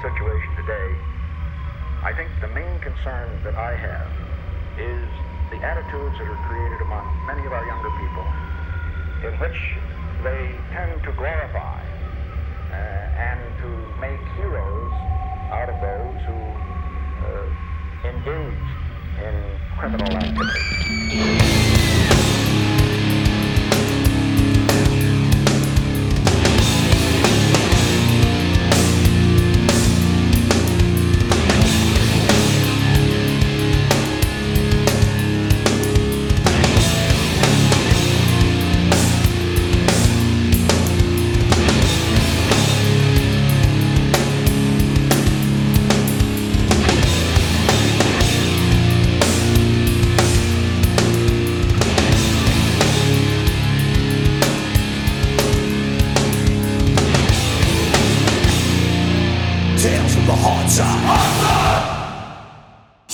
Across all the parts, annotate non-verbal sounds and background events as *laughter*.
situation today, I think the main concern that I have is the attitudes that are created among many of our younger people, in which they tend to glorify uh, and to make heroes out of those who uh, engage in criminal activity.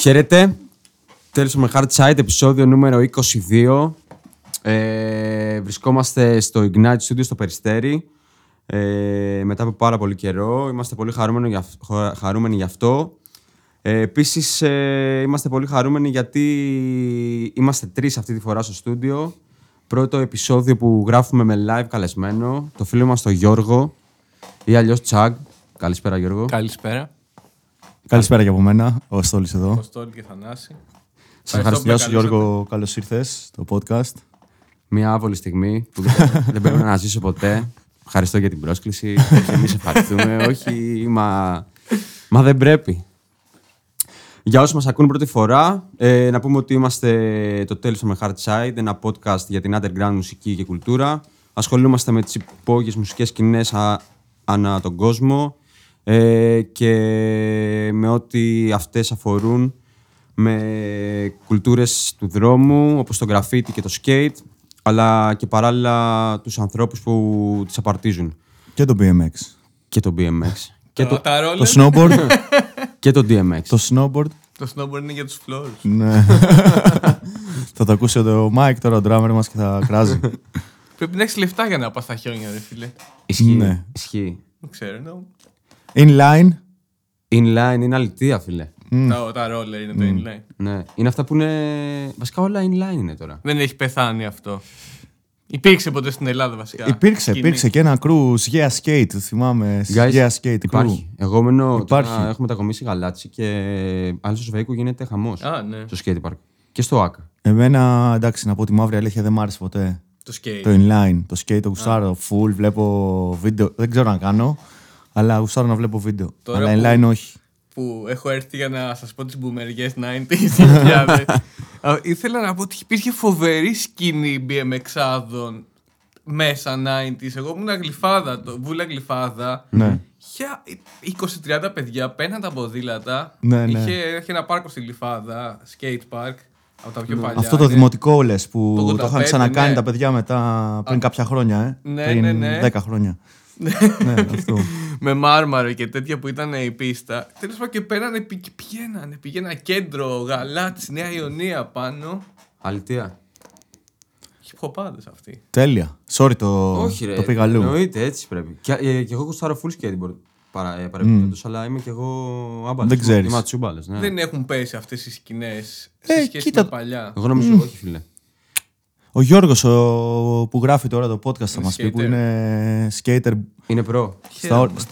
Χαίρετε. Τέλος με Hard Side, επεισόδιο νούμερο 22. Ε, βρισκόμαστε στο Ignite Studio στο Περιστέρι. Ε, μετά από πάρα πολύ καιρό. Είμαστε πολύ χαρούμενοι, για, χα- χαρούμενοι γι' αυτό. Ε, επίσης, ε, είμαστε πολύ χαρούμενοι γιατί είμαστε τρεις αυτή τη φορά στο στούντιο. Πρώτο επεισόδιο που γράφουμε με live καλεσμένο. Το φίλο μας τον Γιώργο ή αλλιώς Τσαγ. Καλησπέρα Γιώργο. Καλησπέρα. Καλησπέρα και από μένα, ο Στόλης εδώ. Αποστόλη και Θανάση. Σε ευχαριστώ, που σου, με Γιώργο, καλώς ήρθες στο podcast. Μια άβολη στιγμή που δεν, *laughs* δεν πρέπει να ζήσω ποτέ. Ευχαριστώ για την πρόσκληση. Εμείς ευχαριστούμε. *laughs* Όχι, μα, μα δεν πρέπει. Για όσους μας ακούν πρώτη φορά, ε, να πούμε ότι είμαστε το τέλος με Hard Side, ένα podcast για την underground μουσική και κουλτούρα. Ασχολούμαστε με τις υπόγειες μουσικές σκηνές α- ανά τον κόσμο ε, και με ό,τι αυτές αφορούν με κουλτούρες του δρόμου, όπως το graffiti και το skate, αλλά και παράλληλα τους ανθρώπους που τις απαρτίζουν. Και το BMX. Και το BMX. και, Το, το, τα roller, Το snowboard. *laughs* και το DMX. το snowboard. το snowboard είναι για τους floors. ναι. *laughs* θα το ακούσει ο Mike τώρα, ο drummer μας και θα κράζει. Πρέπει να έχεις λεφτά για να πας στα χιόνια, ρε φίλε. Ισχύει. Ναι. Ισχύει. Δεν ξέρω. Εννοώ. Inline. Inline είναι αλητία, φίλε. Τα, τα roller είναι το inline. Ναι. Είναι αυτά που είναι. Βασικά όλα inline είναι τώρα. Δεν έχει πεθάνει αυτό. Υπήρξε ποτέ στην Ελλάδα βασικά. Υπήρξε, σκηνή; υπήρξε και ένα crew, Yeah Skate, θυμάμαι. Guys, Yeah Skate crew. Υπάρχει. Εγώ μένω. Υπάρχει. Τώρα έχουμε μετακομίσει γαλάτσι και άλλο στο Σβέικο γίνεται χαμός. Α, ναι. Στο skate park. Και στο ΑΚΑ. Εμένα, εντάξει, να πω τη μαύρη αλήθεια, δεν μ' άρεσε ποτέ. Το skate. Το inline, το skate το γουστάρω, full, βλέπω βίντεο. Δεν ξέρω να κάνω, αλλά γουστάρω να βλέπω βίντεο. Τώρα αλλά που- inline όχι. Που έχω έρθει για να σας πω τις μπουμεριές 90s 2000. *laughs* Α, Ήθελα να πω ότι υπήρχε φοβερή σκηνή BMX-άδων μέσα 90s. Εγώ ήμουν γλυφάδα, το, βούλα γλυφάδα. Ναι. Για 20-30 παιδιά παίρναν τα ποδήλατα. Ναι, ναι. Είχε, είχε ένα πάρκο στη Γλυφάδα, skate park, από τα πιο παλιά. Ναι. Αυτό το Είναι- δημοτικό λες που Το το, 85, είχαν ξανακάνει ναι. τα παιδιά μετά πριν κάποια χρόνια. Ε. Ναι, πριν ναι, ναι. 10 χρόνια. Ναι, *laughs* αυτό. με μάρμαρο και τέτοια που ήταν η πίστα. Τέλος πάντων και πέρανε πη- και πηγαίνανε. Πήγαινα κέντρο, γαλάτσι, Νέα Ιωνία πάνω. Αλητία. Χιπχοπάδε αυτοί. Τέλεια. Sorry το, Όχι, ρε. το πήγα αλλού. Εννοείται, έτσι πρέπει. Και, ε, και εγώ γουστάρω full skateboard παρα, ε, παρεμπιπτόντως, αλλά είμαι και εγώ άμπαλος. Δεν ξέρεις. Είμαι ατσούμπαλος, ναι. Δεν έχουν πέσει αυτές οι σκηνές σε Ε, σχέση κοίτα- με παλιά. Εγώ νομίζω όχι, φίλε. Ο Γιώργος ο, που γράφει τώρα το podcast θα μας πει που skater. είναι skater Είναι προ. στα, όρ- στα-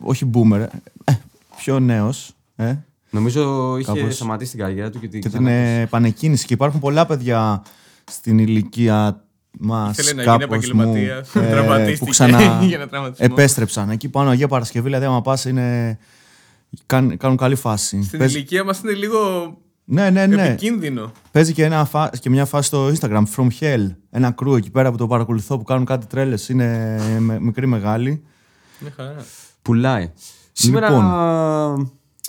όχι boomer, ε, πιο νέος ε, Νομίζω είχε Κάπως. σταματήσει την καριέρα του και την και την ξανά- ε, επανεκκίνηση και υπάρχουν πολλά παιδιά στην ηλικία μας Ήθελε να γίνει κάπως επαγγελματίας, μου, ε, *laughs* τραυματίστηκε που ξανά *laughs* για ένα τραυματισμό. επέστρεψαν. Εκεί πάνω Αγία Παρασκευή, δηλαδή άμα πας είναι... Κάνουν, κάνουν καλή φάση. Στην Παίζει- ηλικία μας είναι λίγο Ναι, ναι, ναι. επικίνδυνο. Παίζει και, ένα φα... και μια φάση στο Instagram, From Hell. Ένα κρού εκεί πέρα που το παρακολουθώ που κάνουν κάτι τρέλες. Είναι με... μικρή μεγάλη. Μια χαρά. Πουλάει. Σήμερα.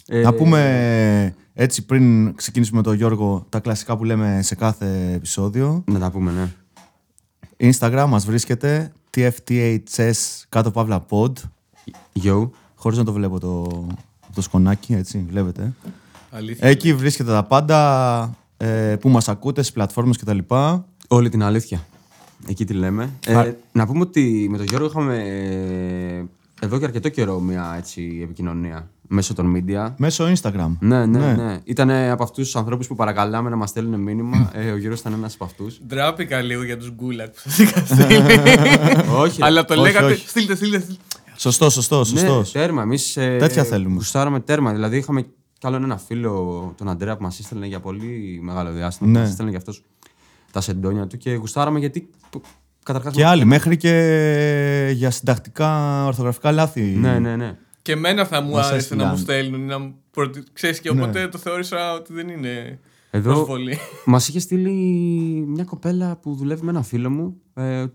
ε, Να πούμε έτσι πριν ξεκινήσουμε με τον Γιώργο τα κλασικά που λέμε σε κάθε επεισόδιο. Να τα πούμε, ναι. Instagram μας βρίσκεται TFTHS κάτω παύλα pod. Yo. Χωρίς να το βλέπω το, το σκονάκι, έτσι, βλέπετε. Αλήθεια. Εκεί βρίσκεται τα πάντα ε, που μας ακούτε στις πλατφόρμες κτλ. Όλη την αλήθεια. Εκεί τη λέμε. Α. Ε, να πούμε ότι με τον Γιώργο είχαμε ε, εδώ και αρκετό καιρό μια έτσι, επικοινωνία μέσω των media. Μέσω Instagram. Ναι, ναι, Ναι. ναι. Ήταν από αυτούς τους ανθρώπους που παρακαλάμε να μας στέλνουν μήνυμα. ε, ο Γιώργος ήταν ένας από αυτούς. Ντράπηκα λίγο για τους γκούλακ που σας είχα στείλει. *laughs* όχι. ρε. Αλλά το Όχι, λέγατε. όχι. Στείλτε, στείλτε. στείλτε. Σωστό, σωστό, Ναι, σωστός. τέρμα. Εμείς Τέτοια θέλουμε. Γουστάραμε τέρμα. Δηλαδή είχαμε κι άλλον ένα φίλο, τον Αντρέα, που μας έστελνε για πολύ μεγάλο διάστημα. Ναι. Μας έστελνε για αυτός τα σεντόνια του και γουστάραμε γιατί. Καταρχάς, Και άλλοι, μέχρι και για συντακτικά ορθογραφικά λάθη. Ναι, ναι, ναι. Και εμένα θα μου Μας άρεσε έστειλαν. να μου στέλνουν. Να μου προτι... Ξέρεις, και Ναι. οπότε το θεώρησα ότι δεν είναι Εδώ προσβολή. μας είχε στείλει μια κοπέλα που δουλεύει με ένα φίλο μου ε,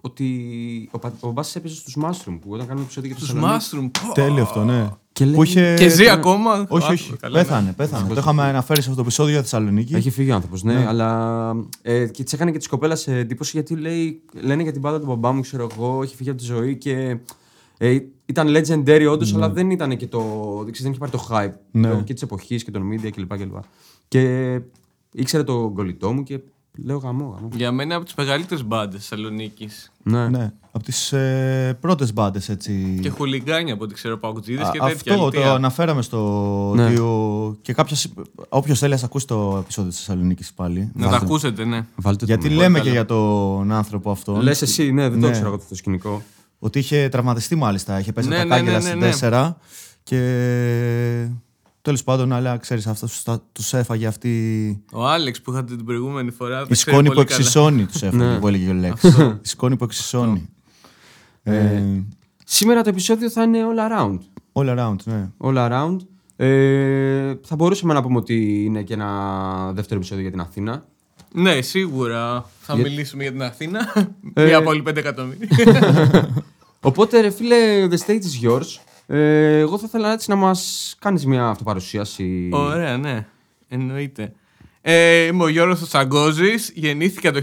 ότι ο, πα- ο Μπάσης έπαιζε στους Mushroom που όταν κάνουμε επεισόδιο για το Του Θεσσαλονίκη. Mushroom. πω. Τέλειο αυτό, ναι. Και λέει, Που είχε... Και ζει ακόμα; Όχι, Α, όχι. καλά, ναι. πέθανε, πέθανε. Το είχαμε αναφέρει σε αυτό το επεισόδιο για Θεσσαλονίκη. Έχει φύγει ο άνθρωπος, ναι, αλλά. Ε, και τη έκανε και τη κοπέλα εντύπωση γιατί λέει, λένε για την πάντα του μπαμπά μου, ξέρω εγώ, έχει φύγει από τη ζωή και. Ε, ήταν legendary όντως, αλλά δεν ήταν και το. Δεν, ξέρεις, δεν είχε πάρει το hype Ναι. το- και της εποχής και των media κλπ. κλπ. Και ήξερε το κολλητό μου και λέω γαμό, γαμό. Για μένα από τις μεγαλύτερες μπάντες Θεσσαλονίκης. Ναι. Ναι, από τις ε, πρώτες μπάντες έτσι. Και χουλιγκάνια από ό,τι ξέρω, παγκοτζίδε Α, και τέτοια. αυτό το αλήθεια. αναφέραμε στο. Ναι. ότι ο- Και κάποιο. Όποιος θέλει, ας ακούσει το επεισόδιο της Θεσσαλονίκης πάλι. Να τα ακούσετε, ναι. Βάλτε Γιατί το λέμε καλά. και για τον άνθρωπο αυτόν. Λες εσύ, ναι, δεν Ναι. το ξέρω εγώ αυτό το σκηνικό. Ότι είχε τραυματιστεί μάλιστα. Είχε πέσει Ναι, από τα ναι, ναι, κάγκελα ναι, στην ναι. 4. Και. Τέλος πάντων, αλλά ξέρεις, αυτό του έφαγε αυτή. Ο Άλεξ που είχατε την προηγούμενη φορά. Η τα ξέρει σκόνη που πολύ καλά. εξισώνει τους έφαγε, Ναι. που έλεγε ο Λέξ. Η σκόνη που εξισώνει. Ε, Σήμερα το επεισόδιο θα είναι all around. all around, ναι. All around. Ε, θα μπορούσαμε να πούμε ότι είναι και ένα δεύτερο επεισόδιο για την Αθήνα. Ναι, σίγουρα θα Για- μιλήσουμε για την Αθήνα. Ε, Μία πόλη 5 εκατομμύρια. *laughs* Οπότε, ρε φίλε, the stage is yours. Ε, εγώ θα ήθελα έτσι να μας κάνεις μια αυτοπαρουσίαση. Ωραία, ναι. Εννοείται. Ε, είμαι ο Γιώργος Τσαγκόζης. Γεννήθηκα το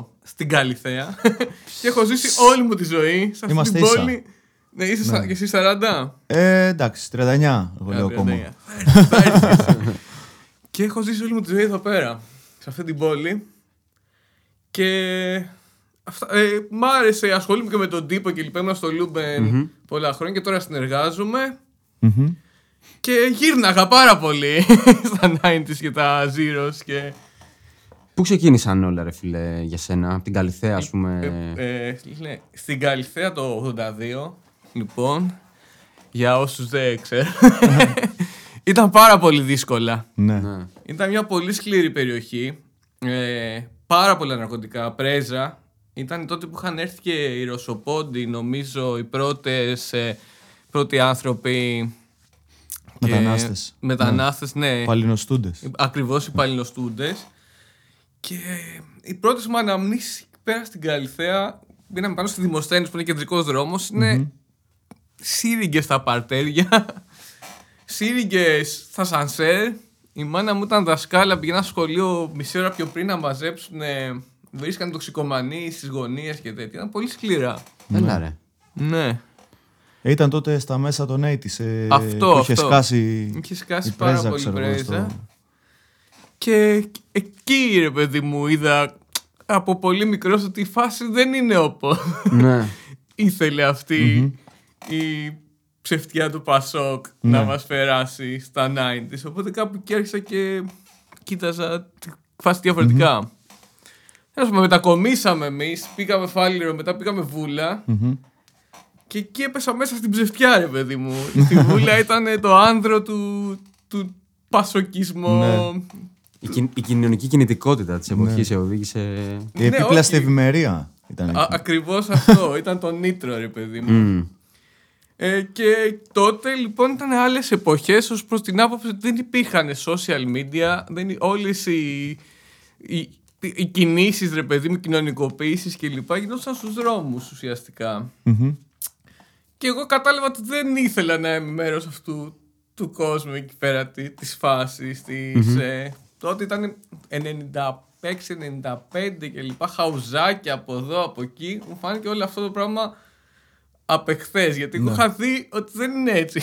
1982 στην Καλιθέα. *laughs* και έχω ζήσει όλη μου τη ζωή σε αυτή Είμαστε την ίσα. πόλη. Ναι, είσαι σα- και εσύ 40. Ε, εντάξει, 39 εγώ λέω Άντε, ακόμα. ναι. Θα έρθεις. και έχω ζήσει όλη μου τη ζωή εδώ πέρα, σε αυτή την πόλη. Και αυτά, ε, μ' άρεσε, ασχολούμαι και με τον τύπο και λοιπά. Ήμουν στο λουμπεν πολλά χρόνια και τώρα συνεργάζομαι. Μμμ. Και γύρναγα πάρα πολύ *laughs* στα 90s και τα Zeros και... Πού ξεκίνησαν όλα, ρε φίλε, για σένα, από την Καλυθέα, ας πούμε. Ε, ε, ναι, στην Καλυθέα το 82, λοιπόν, για όσους δεν ξέρουν, *laughs* ήταν πάρα πολύ δύσκολα. Ναι. Ναι. Ήταν μια πολύ σκληρή περιοχή, ε, πάρα πολλά ναρκωτικά, πρέζα. Ήταν τότε που είχαν έρθει και οι Ρωσοπόντι, νομίζω, οι πρώτες, ε, πρώτοι άνθρωποι... και- Μετανάστες. Μετανάστες, ναι. Παλινοστούντες. Ακριβώς οι παλινοστούντες. Και οι πρώτε μου αναμνήσεις πέρα στην Καλυθέα, μπήκαμε πάνω στη Δημοσθένη που είναι κεντρικός δρόμος, είναι σύριγγες στα παρτέρια, *laughs* σύριγγες στα σανσέρ. Η μάνα μου ήταν δασκάλα, πήγαινα στο σχολείο μισή ώρα πιο πριν να μαζέψουν. Βρίσκαν τοξικομανεί στις γωνίες και τέτοια. Ήταν πολύ σκληρά. Έλα, ρε. Ναι. Ε, Ήταν τότε στα μέσα των 80s. Ε, Αυτό, που είχε αυτό. σκάσει. Είχε σκάσει η πάρα πρέζα, πολύ ξέρω εγώ, πρέζα. στο- Και εκεί ρε παιδί μου είδα από πολύ μικρός ότι η φάση δεν είναι όπω ναι. *laughs* ήθελε αυτή η ψευτιά του Πασόκ να Ναι. μας περάσει στα 90s. Οπότε κάπου εκεί άρχισα και κοίταζα τη φάση διαφορετικά. Τέλος πάντων, μετακομίσαμε εμείς, πήγαμε Φάληρο, μετά πήγαμε Βούλα Μμμ. και εκεί έπεσα μέσα στην ψευτιά ρε παιδί μου. Στη Βούλα ήταν το άνδρο του, του πασοκισμού. Ναι. Η, κιν- η κοινωνική κινητικότητα της εποχής Ναι. οδήγησε... Η Ναι, επίπλαστη όχι. ευημερία ήταν Α, εκεί. ακριβώς αυτό, *laughs* ήταν το νήτρο ρε παιδί μου. Μμ. Ε, και τότε λοιπόν ήταν άλλες εποχές ως προς την άποψη ότι δεν υπήρχαν social media, δεν, όλες οι, οι, οι κινήσεις ρε παιδί μου, κοινωνικοποίησεις και λοιπά γινόταν στους δρόμους ουσιαστικά. Μμμ. Και εγώ κατάλαβα ότι δεν ήθελα να είμαι μέρος αυτού του κόσμου εκεί πέρα τη- της φάσης της, ε, τότε ήταν 96-95 και λοιπά χαουζάκια από εδώ από εκεί. Μου φάνηκε όλο αυτό το πράγμα απ' εχθές, γιατί εγώ είχα δει ότι δεν είναι έτσι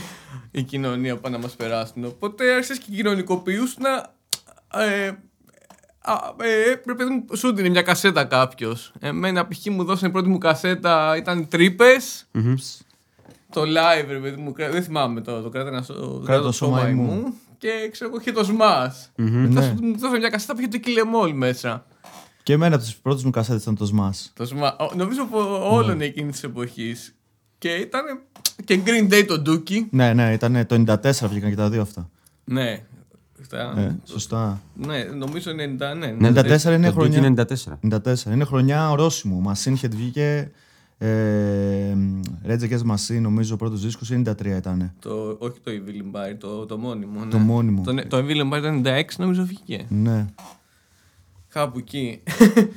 *laughs* η κοινωνία που πάνε να μας περάσουν. Οπότε άρχισες και κοινωνικοποιούσουν ε, Α, ε, ρε παιδί μου, σου δίνει μια κασέτα κάποιος. Εμένα π.χ. μου δώσανε η πρώτη μου κασέτα, ήταν τρύπες. Το live, ρε παιδί μου, κρα- δεν θυμάμαι το, το κράτηνα στο το Κράτα το σώμα σώμα ημού. μου. Και ξέρω εγώ είχε το Smash. Μετά Ναι. σου- μου δώσανε μια κασέτα που είχε το Kill Em All μέσα. Και εμένα από τις πρώτες μου κασέτες ήταν το Smash. Το Smash. Ο- Νομίζω από όλων εκείνης της εποχής. Και ήταν. Και Green Day το Dookie. Ναι, ναι, ήταν το 94 βγήκαν και τα δύο αυτά. Ναι. Αυτά- Ε, σωστά. Ναι, νομίζω 90, ναι. Ναι, 94 είναι το Duke χρονιά. είναι 94. 94. Είναι χρονιά ορόσημο. Machine Head βγήκε. Ε, Rage Against Machine, νομίζω ο πρώτος δίσκος 93 ήταν. Το, όχι το Evil Empire, το, το μόνιμο. Ναι. Το μόνιμο. Το, ναι, το Evil Empire το 96 νομίζω βγήκε. Ναι. Κάπου εκεί.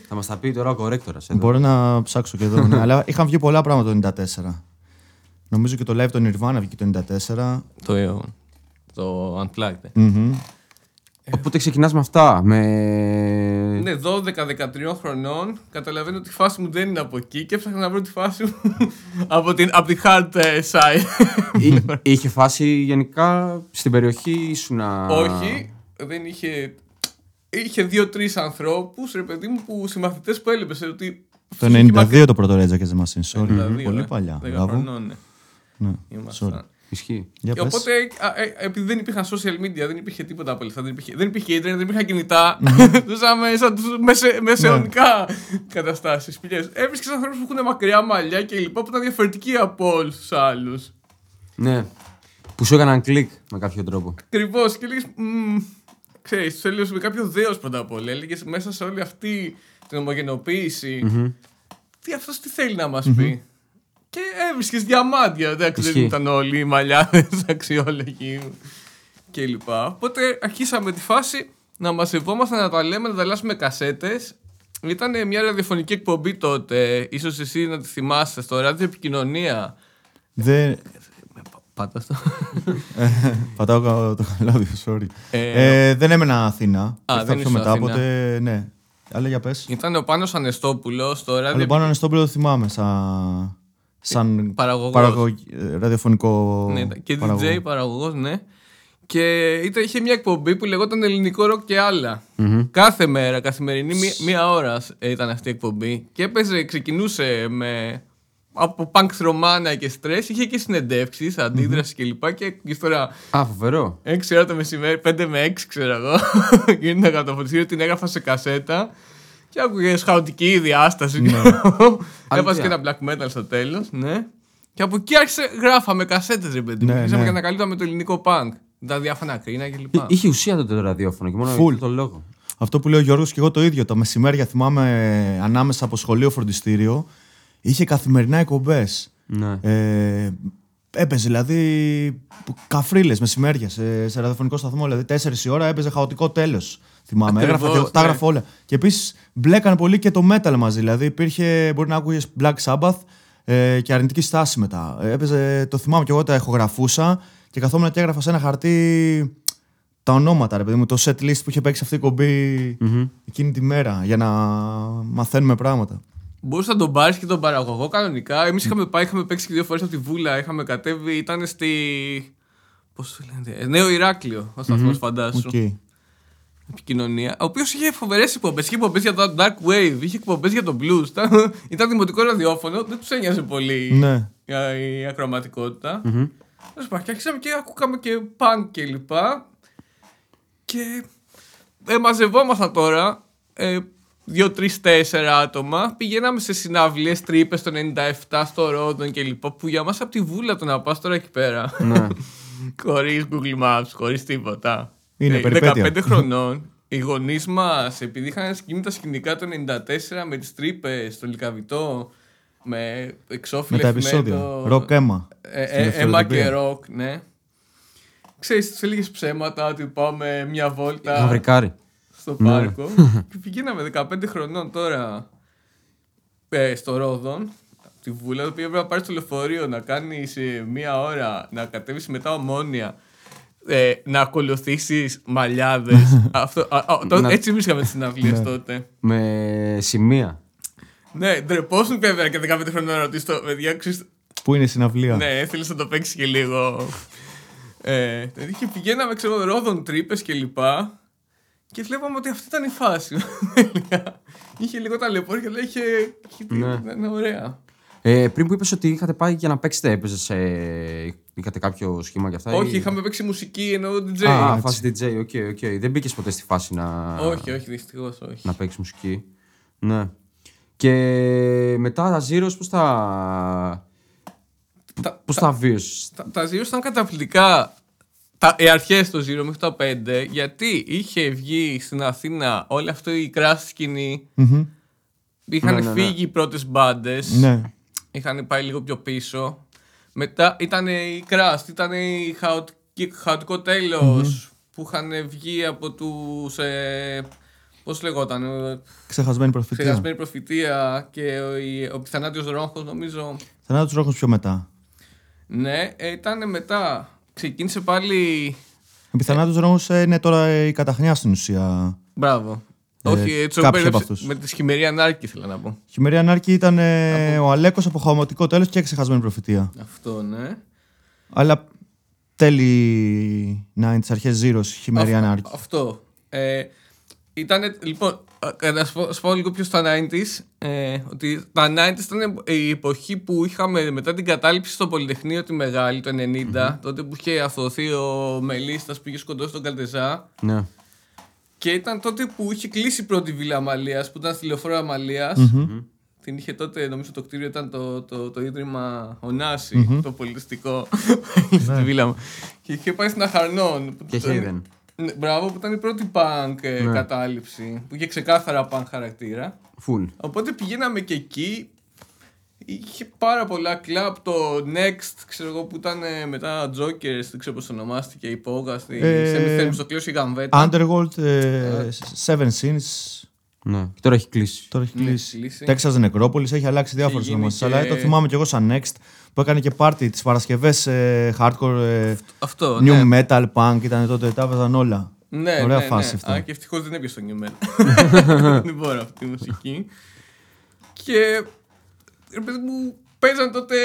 Θα μας τα πει τώρα ο κορέκτορας. Μπορώ να ψάξω και εδώ. ναι. *laughs* Αλλά είχαν βγει πολλά πράγματα το 94. Νομίζω και το live των Nirvana βγήκε το 94. το, το Unplugged. ε. Μμμ. Οπότε ξεκινάς με αυτά. Με... Ναι, 12-13 χρονών. Καταλαβαίνω ότι η φάση μου δεν είναι από εκεί και έψαχνα να βρω τη φάση μου *laughs* από, την, από τη hard ε, side. Εί- Είχε φάση γενικά στην περιοχή ήσουν να... Όχι, δεν είχε. Είχε δύο-τρεις ανθρώπους, ρε παιδί μου, που συμμαθητές που έλεπε. Ότι Το αυτός είχε 92 το πρώτο Rage Against the Machine. Sorry. 92, Πολύ ε. παλιά. 10 Μπράβο. χρονών, ναι. Ναι. Ήμασταν. Sorry. Ισχύει. Για Και πες. οπότε, α, ε, επειδή δεν υπήρχαν social media, δεν υπήρχε τίποτα από αυτά, δεν υπήρχε, δεν υπήρχε ίντερνετ, δεν υπήρχαν κινητά. *laughs* Ζούσαμε σαν τους μεσε, μεσαιωνικά καταστάσεις. Έβρισκες ανθρώπους που έχουν μακριά μαλλιά και λοιπά που ήταν διαφορετικοί από όλους τους άλλους. Ναι. Που σου έκαναν κλικ με κάποιο τρόπο. Ακριβώς. Και λέγε. Ξέρεις, τους έλεγες με κάποιο δέος πρώτα απ' όλα. Έλεγες μέσα σε όλη αυτή την ομογενοποίηση. Τι αυτός τι θέλει να μας πει. Και έβρισκες διαμάντια. Εντάξει, δεν Ισχύει. ήταν όλοι οι μαλλιάδες *laughs* αξιόλογοι και λοιπά. Οπότε αρχίσαμε τη φάση να μαζευόμαστε, να τα λέμε, να ανταλλάσσουμε κασέτες. Ήταν μια ραδιοφωνική εκπομπή τότε. Ίσως εσύ να τη θυμάσαι στο ράδιο επικοινωνία. Δεν... Πάτα στο. *laughs* Πατάω κα- το καλώδιο, sorry. Ε, Ε, δεν έμενα Αθήνα. Α, Ήρθα δεν πιο ήσουν μετά, Αθήνα. οπότε ναι. Αλλά για πες. Ήταν ο Πάνος Ανεστόπουλος στο ράδιο Αλλά πάνω Ανεστόπουλος το θυμάμαι σαν, σαν παραγωγός. παραγωγ- ε, ραδιοφωνικό Ναι, ήταν και παραγωγό. DJ παραγωγός, ναι. Και ήταν, είχε μια εκπομπή που λεγόταν Ελληνικό ροκ και αλλα Κάθε μέρα, καθημερινή, μία, μία ώρα ε, ήταν αυτή η εκπομπή. Και έπαιζε, ξεκινούσε με. Από punk θρομάνα και στρες, είχε και συνεντεύξεις, αντίδρασης κλπ. Και ιστορία Α, φοβερό. 6 ώρα το μεσημέρι, 5 με 6 ξέρω εγώ. *laughs* Γίνανε το φωτιστήριο, την έγραφα σε κασέτα. Και άκουγες χαοτική διάσταση. *laughs* Έβαζε και ένα black metal στο τέλος, ναι. Και από εκεί άρχισε, γράφαμε κασέτες, ρε παιδί μου. Ναι, Αρχίσαμε ναι. και ανακαλύπταμε το ελληνικό punk. Τα διάφανα ακρίνα κλπ. Εί- Είχε ουσία τότε το ραδιόφωνο και μόνο Full. για αυτό το λόγο. Αυτό που λέει ο Γιώργος και εγώ το ίδιο. Τα μεσημέρια θυμάμαι ε, ανάμεσα από σχολείο φροντιστήριο. Είχε καθημερινά εκπομπές. Ναι. Ε, έπαιζε δηλαδή καφρίλες μεσημέρια σε, σε ραδιοφωνικό σταθμό. Δηλαδή 4 η ώρα έπαιζε χαοτικό τέλος. Θυμάμαι. Ακριβώς, Έγραφα και, τα ναι. έγραφα όλα. Και επίσης μπλέκανε πολύ και το metal μαζί. Δηλαδή υπήρχε, μπορεί να άκουγες Black Sabbath ε, και αρνητική στάση μετά. Ε, Έπαιζε, το θυμάμαι και εγώ τα ηχογραφούσα και καθόμουν και έγραφα σε ένα χαρτί τα ονόματα, ρε παιδί μου, το set list που είχε παίξει αυτή η εκπομπή εκείνη τη μέρα για να μαθαίνουμε πράγματα. Μπορούσε να τον πάρεις και τον παραγωγό κανονικά. Εμείς είχαμε πάει, είχαμε παίξει και δύο φορές από τη Βούλα. Είχαμε κατέβει, ήταν στη. Πώς το λένε, ε, Νέο Ηράκλειο, ο σταθμός φαντάσου. Οκ. Επικοινωνία. Ο οποίος είχε φοβερές εκπομπές. Είχε εκπομπές για το Dark Wave, είχε εκπομπές για το Blues. Ήταν, ήταν δημοτικό ραδιόφωνο, δεν τους ένοιαζε πολύ Ναι. η, η ακροαματικότητα. Τέλος πάντων, Και άρχισαμε και ακούγαμε και punk και λοιπά. Και ε, μαζευόμασταν τώρα. Ε, δύο, τρεις, τέσσερα άτομα. Πηγαίναμε σε συναυλίες τρύπες το 97 στο Ρόντον και λοιπά. Που για μας από τη βούλα το να πας τώρα εκεί πέρα. Ναι. *laughs* χωρίς Google Maps, χωρίς τίποτα. Είναι Ε, περιπέτεια. 15 χρονών. Οι γονείς μας, επειδή είχαν σκηνή τα σκηνικά το 94 με τις τρύπες στο Λικαβιτό, με εξώφυλλο Με τα επεισόδια. Ροκ αίμα. ε, Στην ε, αίμα και δευτεροτυπία. ροκ, ναι. Ξέρεις, τους έλεγες ψέματα ότι πάμε μια βόλτα Μαυρικάρι. Στο Ναι. πάρκο. και πηγαίναμε 15 χρονών τώρα ε, στο Ρόδον, από τη Βούλα, το οποίο έπρεπε να πάρει το λεωφορείο, να κάνεις μία ώρα, να κατέβεις μετά ομόνια, ε, να ακολουθήσεις μαλλιάδες. *laughs* Αυτό, α, α, το- Να- Έτσι βρίσκαμε τις συναυλίες Ναι. τότε. Με σημεία. Ναι, ντρεπόσουν βέβαια και 15 χρονών να ρωτήσει το παιδιά, ξέρεις, Πού είναι η συναυλία; Ναι, θέλεις να το παίξεις και λίγο. Ε, και πηγαίναμε, ξέρω, ρόδων τρύπες και λοιπά. Και βλέπαμε ότι αυτή ήταν η φάση. τελικά. *laughs* είχε λίγο ταλαιπώρια, αλλά είχε. είχε πει, Ναι. ήταν ωραία. Ε, πριν που είπες ότι είχατε πάει για να παίξετε, έπαιζες. Ε, είχατε κάποιο σχήμα για αυτά. Όχι, ή... είχαμε παίξει μουσική ενώ DJ. Α, φάση DJ, οκ, οκ. Δεν μπήκες ποτέ στη φάση να, όχι, όχι, δυστυχώς όχι. να παίξεις μουσική. Ναι. Και μετά τα Zeros, πώς τα. Τα- Πώς τα βίωσες; Τα, τα Zero ήταν καταπληκτικά. Τα, οι αρχές του Zero μέχρι τα 5, γιατί είχε βγει στην Αθήνα όλη αυτή η crust σκηνή. Μμμ. Είχαν Ναι, ναι, ναι. φύγει οι πρώτες μπάντες. Ναι. Είχαν πάει λίγο πιο πίσω. Μετά ήταν η Crash, ήταν η χαοτική- χαοτικό τέλος που είχαν βγει από τους... Ε, πώς λεγόταν, ε, Ξεχασμένη προφητεία. ξεχασμένη προφητεία και ο, η- ο πιθανάτιος ρόχος νομίζω. Θα του ρόχου πιο μετά. Ναι, ε, ήταν μετά. Ξεκίνησε πάλι... Οι πιθανά ρόχου είναι τώρα η καταχνιά στην ουσία. Μπράβο. Ε, Όχι, έτσι κάποιοι το από μπέρδεψε. αυτούς. Με τη σχημερή ανάρκη ήθελα να πω. Χειμερή Ανάρκη ήταν ε, ο Αλέκος από χαοτικό τέλος και ξεχασμένη προφητεία. Αυτό, ναι. Αλλά τέλη 90s, αρχές Zero, Χειμερή Αυ- Ανάρκη. Αυτό. Ε, ήταν, λοιπόν, α, να σου πω- σου πω λίγο πιο στα 90s. Ε, ότι τα 90s ήταν η εποχή που είχαμε μετά την κατάληψη στο Πολυτεχνείο τη Μεγάλη, το 90, τότε που είχε αθωθεί ο Μελίστας που είχε σκοτώσει τον Καλτεζά. Ναι. Και ήταν τότε που είχε κλείσει η πρώτη βίλα Αμαλίας, που ήταν στη λεωφόρο Αμαλίας. Την είχε τότε, νομίζω το κτίριο ήταν το, το, το ίδρυμα Ωνάση, το πολιτιστικό. στη βίλα μου. Και είχε πάει στην Αχαρνών. που Και ήταν- Haven. ναι, Μπράβο, που ήταν η πρώτη punk ε, Ναι. κατάληψη. Που είχε ξεκάθαρα punk χαρακτήρα. Full. Οπότε πηγαίναμε και εκεί. Είχε πάρα πολλά κλαμπ. Το Next, ξέρω εγώ, που ήταν ε, μετά Jokers, δεν ξέρω πώς ονομάστηκε, υπόγαστη. Ε, σε μυθέρμη στο κλείο η Γαμβέτα. Underworld, ε, Seven Sins. Ναι. Και τώρα έχει κλείσει. Τώρα έχει Ναι, κλείσει. κλείσει. Texas Necropolis έχει αλλάξει διάφορε γίνει ονομασίε. και- Αλλά το θυμάμαι κι εγώ σαν Next που έκανε και πάρτι τις Παρασκευές hardcore ε, Αυτό. new ναι. metal punk. Ήταν τότε, τα έβαζαν όλα. Ναι, Ωραία ναι, φάση ναι. αυτό. Α, και ευτυχώς δεν έπιασε το New Metal. *laughs* δεν μπορώ αυτή τη μουσική. Και ρε παιδί μου, παίζαν τότε.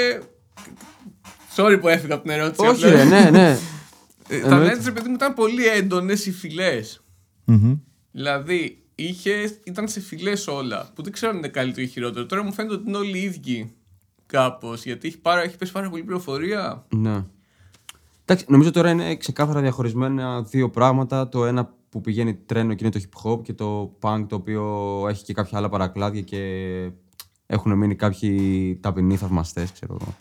Sorry που έφυγα από την ερώτηση. Όχι, απλά. ρε, ναι, ναι. *laughs* Ε, Τα Εννοείται. Nets, ρε παιδί μου, ήταν πολύ έντονες οι φυλές. Μμμ. Δηλαδή, είχε, ήταν σε φυλές όλα. Που δεν ξέρω αν είναι καλύτερο ή χειρότερο. Τώρα μου φαίνεται ότι είναι όλοι οι ίδιοι. Κάπως. Γιατί έχει, πάρα, έχει πέσει πάρα πολύ πληροφορία. Ναι. Εντάξει, νομίζω τώρα είναι ξεκάθαρα διαχωρισμένα δύο πράγματα. Το ένα που πηγαίνει τρένο και είναι το hip hop και το punk το οποίο έχει και κάποια άλλα παρακλάδια και έχουν μείνει κάποιοι ταπεινοί θαυμαστές, ξέρω εγώ.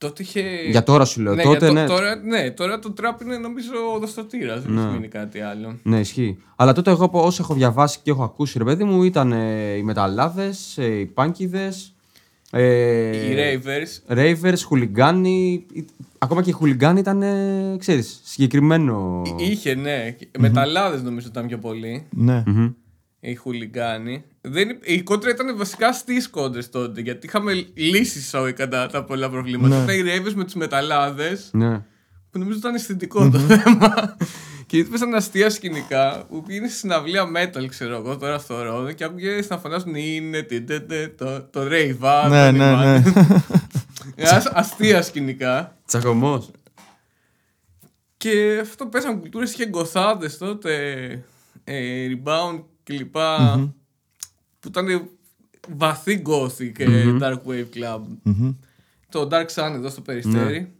Τότε είχε. Για τώρα σου λέω. ναι, Τότε, για το- ναι. Τώρα, ναι, τώρα το τραπ είναι νομίζω ο δοστοτήρας. Δεν Ναι. έχει μείνει κάτι άλλο. Ναι, ισχύει. Αλλά τότε εγώ από όσο έχω διαβάσει και έχω ακούσει, ρε παιδί μου, ήταν ε, οι μεταλλάδες, ε, οι πάνκιδες. Ε, Οι Ravers. Ravers, χουλιγκάνοι. ε, Ακόμα και οι χουλιγκάνοι ήταν, ε, ξέρεις, συγκεκριμένο. Είχε, ναι. Μεταλλάδες νομίζω ήταν πιο πολύ. Ναι. Μμμ. Οι χουλιγκάνοι. Δεν, υπ- η κόντρα ήταν βασικά στις κόντρες τότε. Γιατί είχαμε λύσει εισαγωγικά τα, τα πολλά προβλήματα. Ναι. Ήταν οι Ravers με του μεταλλάδες. Ναι. Που νομίζω ήταν αισθητικό το θέμα. *laughs* και γιατί πέσαν αστεία σκηνικά που είναι στη συναυλία metal, ξέρω εγώ, τώρα στο ρόδο και άκουγε να φωνάζουν είναι τι, τε, τε, το, το Ray Van. Ναι, ναι, ναι. *laughs* Αστεία σκηνικά. Τσακωμός. Και αυτό πέσαν κουλτούρες, είχε γκοθάδες τότε, ε, rebound κλπ. Που ήταν βαθύ gothic και dark wave club. Μμμ. Το Dark Sun εδώ στο περιστέρι.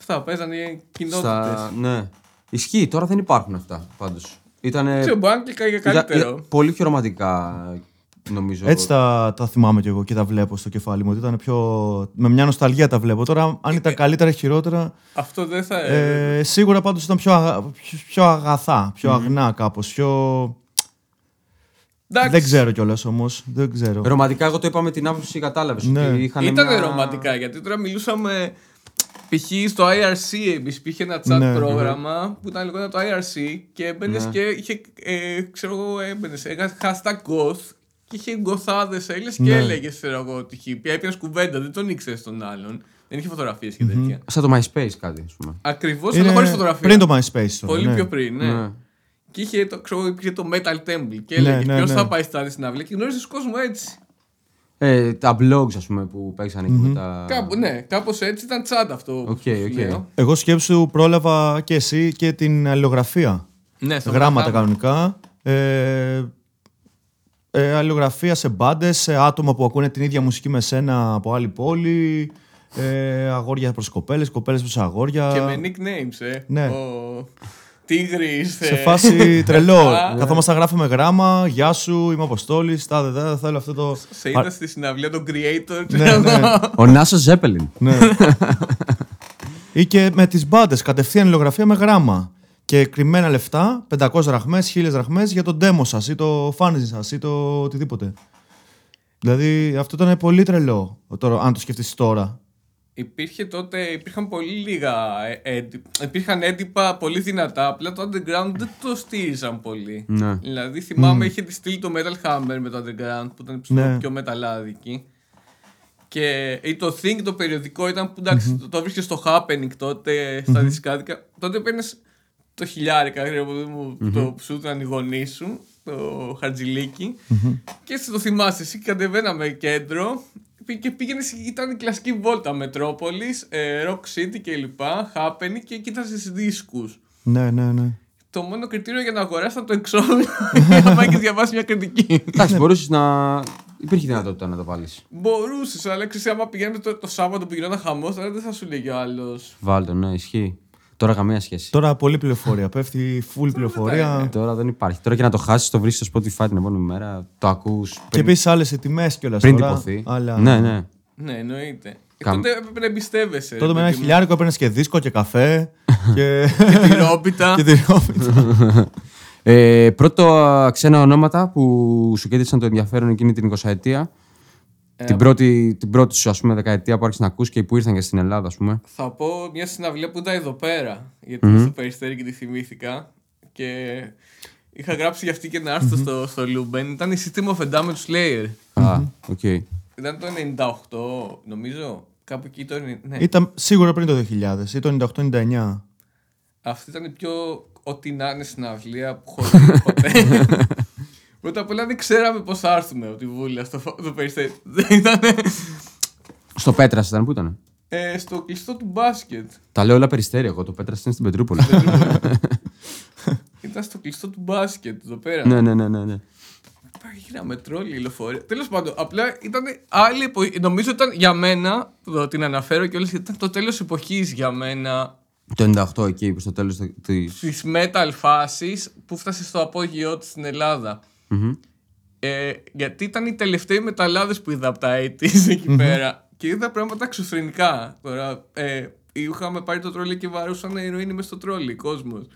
Αυτά παίζανε οι κοινότητες. Στα... Ναι. Ισχύει, τώρα δεν υπάρχουν αυτά πάντως. Ήτανε... Ξέρω, μπορεί να και ήταν- καλύτερο. ήταν πολύ πιο ρομαντικά, νομίζω. Έτσι τα, τα θυμάμαι κι εγώ και τα βλέπω στο κεφάλι μου. Ότι ήταν πιο. Με μια νοσταλγία τα βλέπω. Τώρα, αν ήταν καλύτερα ή χειρότερα. Αυτό δεν θα. Ε, σίγουρα πάντως ήταν πιο, αγα- πιο, πιο αγαθά, πιο αγνά κάπως. Πιο... Εντάξει, Δεν ξέρω κιόλας όμως. Δεν ξέρω. Ρομαντικά, εγώ το είπα με την άποψη, κατάλαβες. Ναι. Ότι είχαν Ήταν μια... ρομαντικά γιατί τώρα μιλούσαμε. Π.χ. στο IRC εμείς υπήρχε ένα chat Ναι. πρόγραμμα που ήταν λεγόταν το IRC και έμπαινες Ναι. και είχε. Ε, ξέρω εγώ, έμπαινες. Έκανε hashtag goth και είχε γκοθάδες έλεγε και Ναι. έλεγες, ξέρω εγώ, ότι είχε. Έπαιρνε κουβέντα, δεν τον ήξερες τον άλλον. Δεν είχε φωτογραφίες και τέτοια. Σαν το MySpace κάτι, ας πούμε. Ακριβώς, Είναι αλλά χωρίς φωτογραφία. Πριν το MySpace τώρα. Πολύ ναι. πιο πριν, ναι. Ναι. Και είχε το, ξέρω, υπήρχε το Metal Temple και Ναι, έλεγε ναι, ποιος ναι. θα πάει στην άλλη συναυλία και γνώριζες κόσμο έτσι. Ε, τα blogs, ας πούμε, που παίξαν εκεί με τα. Κάπου, ναι, κάπως έτσι ήταν τσάντα αυτό. που Οκ, σου οκ. λέω. Εγώ σκέψου πρόλαβα και εσύ και την αλληλογραφία. Ναι, στο γράμματα γράμμα. κανονικά. Ε, ε, αλληλογραφία σε μπάντες, σε άτομα που ακούνε την ίδια μουσική με σένα από άλλη πόλη. Ε, αγόρια προς κοπέλες, κοπέλες προς αγόρια. Και με nicknames, ε. Ναι. Ο Τίγρης. Σε ε. φάση τρελό. Α. Καθόμαστε να γράφουμε γράμμα. Γεια σου, είμαι Αποστόλης. Τάδε, δε, θέλω αυτό το. Σε είδα στη συναυλία των Creator. Ναι, ναι. *laughs* Ο Νάσος Ζέπελιν. ναι. Ή και με τις μπάντες, κατευθείαν αλληλογραφία με γράμμα. Και κρυμμένα λεφτά, 500 δραχμές, 1000 δραχμές για το demo σας ή το fanzine σας ή το οτιδήποτε. Δηλαδή αυτό ήταν πολύ τρελό, τώρα, αν το σκεφτείς τώρα. Υπήρχε τότε, υπήρχαν πολύ λίγα ε, έντυπα. Υπήρχαν έντυπα πολύ δυνατά, απλά το underground δεν το στήριζαν πολύ. Ναι. Δηλαδή θυμάμαι είχε τη στείλει το Metal Hammer με το underground που ήταν πιο, Ναι. πιο μεταλλάδικη. Και ή το Think το περιοδικό ήταν που εντάξει, το, το βρίσκε στο Happening τότε στα δισκάδικα. Τότε παίρνεις το χιλιάρικα ρε, παιδί μου, το που σου ήταν οι γονείς σου, το χαρτζηλικι Και έτσι το θυμάσαι, εσύ κατεβαίναμε κέντρο πή- και πήγαινε, ήταν η κλασική βόλτα Μετρόπολης, ε, Rock City κλπ. Happening και κοίταζε δίσκους. Ναι, ναι, ναι. Το μόνο κριτήριο για να αγοράσει ήταν το εξώφυλλο *laughs* για να πάει και διαβάσει μια κριτική. Εντάξει, μπορούσες να. Υπήρχε δυνατότητα να το βάλεις. Μπορούσες, αλλά ξέρεις, άμα πηγαίνουμε το, το Σάββατο που γινόταν χαμός, τώρα δεν θα σου λέει ο άλλος. Βάλτε, ναι, ισχύει. Τώρα καμία σχέση. Τώρα πολλή πληροφορία. *laughs* Πέφτει full πληροφορία. Τώρα δεν υπάρχει. Τώρα και να το χάσεις, το βρεις στο Spotify την επόμενη μέρα, το ακούς. Και επίσης άλλες τιμέ κιόλας πριν τώρα. τυπωθεί. Αλλά... Ναι, ναι. Ναι, εννοείται. Ε, Καμ- τότε έπρεπε να εμπιστεύεσαι. Τότε με ρε ένα παιδί μου. χιλιάρικο έπαιρνες και δίσκο και καφέ. *laughs* και. Τυρόπιτα. *laughs* και τυρόπιτα. Ε, πρώτο α, ξένα ονόματα που σου κέντρισαν το ενδιαφέρον εκείνη την 20 ετία. Ε, την, πρώτη, την πρώτη σου ας πούμε, δεκαετία που άρχισε να ακούς και που ήρθαν και στην Ελλάδα, ας πούμε. Θα πω μια συναυλία που ήταν εδώ πέρα. Γιατί mm στο περιστέρι και τη θυμήθηκα. Και είχα γράψει για αυτή και να έρθω στο, στο Λούμπεν. Ήταν οι System of a Down με τους Slayer. Α, οκ. Ήταν το 98, νομίζω. Κάπου εκεί το. 90 Ναι. Ήταν σίγουρα πριν το 2000 ή το 98-99. Αυτή ήταν η πιο ό,τι να είναι συναυλία που έχω δει ποτέ. *laughs* Πρώτα απ' όλα δεν ξέραμε πώς θα έρθουμε από τη Βούλα στο φο- το Περιστέρι. Δεν ήταν Στο Πέτρας ήταν, πού ήταν. ε, στο κλειστό του μπάσκετ. Τα λέω όλα περιστέρια εγώ, το Πέτρας ήταν στην Πετρούπολη. *laughs* Ήταν στο κλειστό του μπάσκετ εδώ πέρα. ναι, ναι, ναι, ναι, ναι. Γύραμε τρόλι, λεωφορεία. Τέλος πάντων, απλά ήταν άλλη εποχή. Νομίζω ήταν για μένα, το, την αναφέρω και γιατί ήταν το τέλος εποχής για μένα Το 98 εκεί, που στο τέλος της... της metal φάσης που φτάσε στο απόγειό της στην Ελλάδα. Μμμ. Ε, γιατί ήταν οι τελευταίοι μεταλλάδες που είδα από τα 80s εκεί πέρα. Και είδα πράγματα εξωφρενικά. Τώρα, ε, είχαμε πάρει το τρόλι και βαρούσαν ηρωίνη μες στο τρόλι, κόσμος.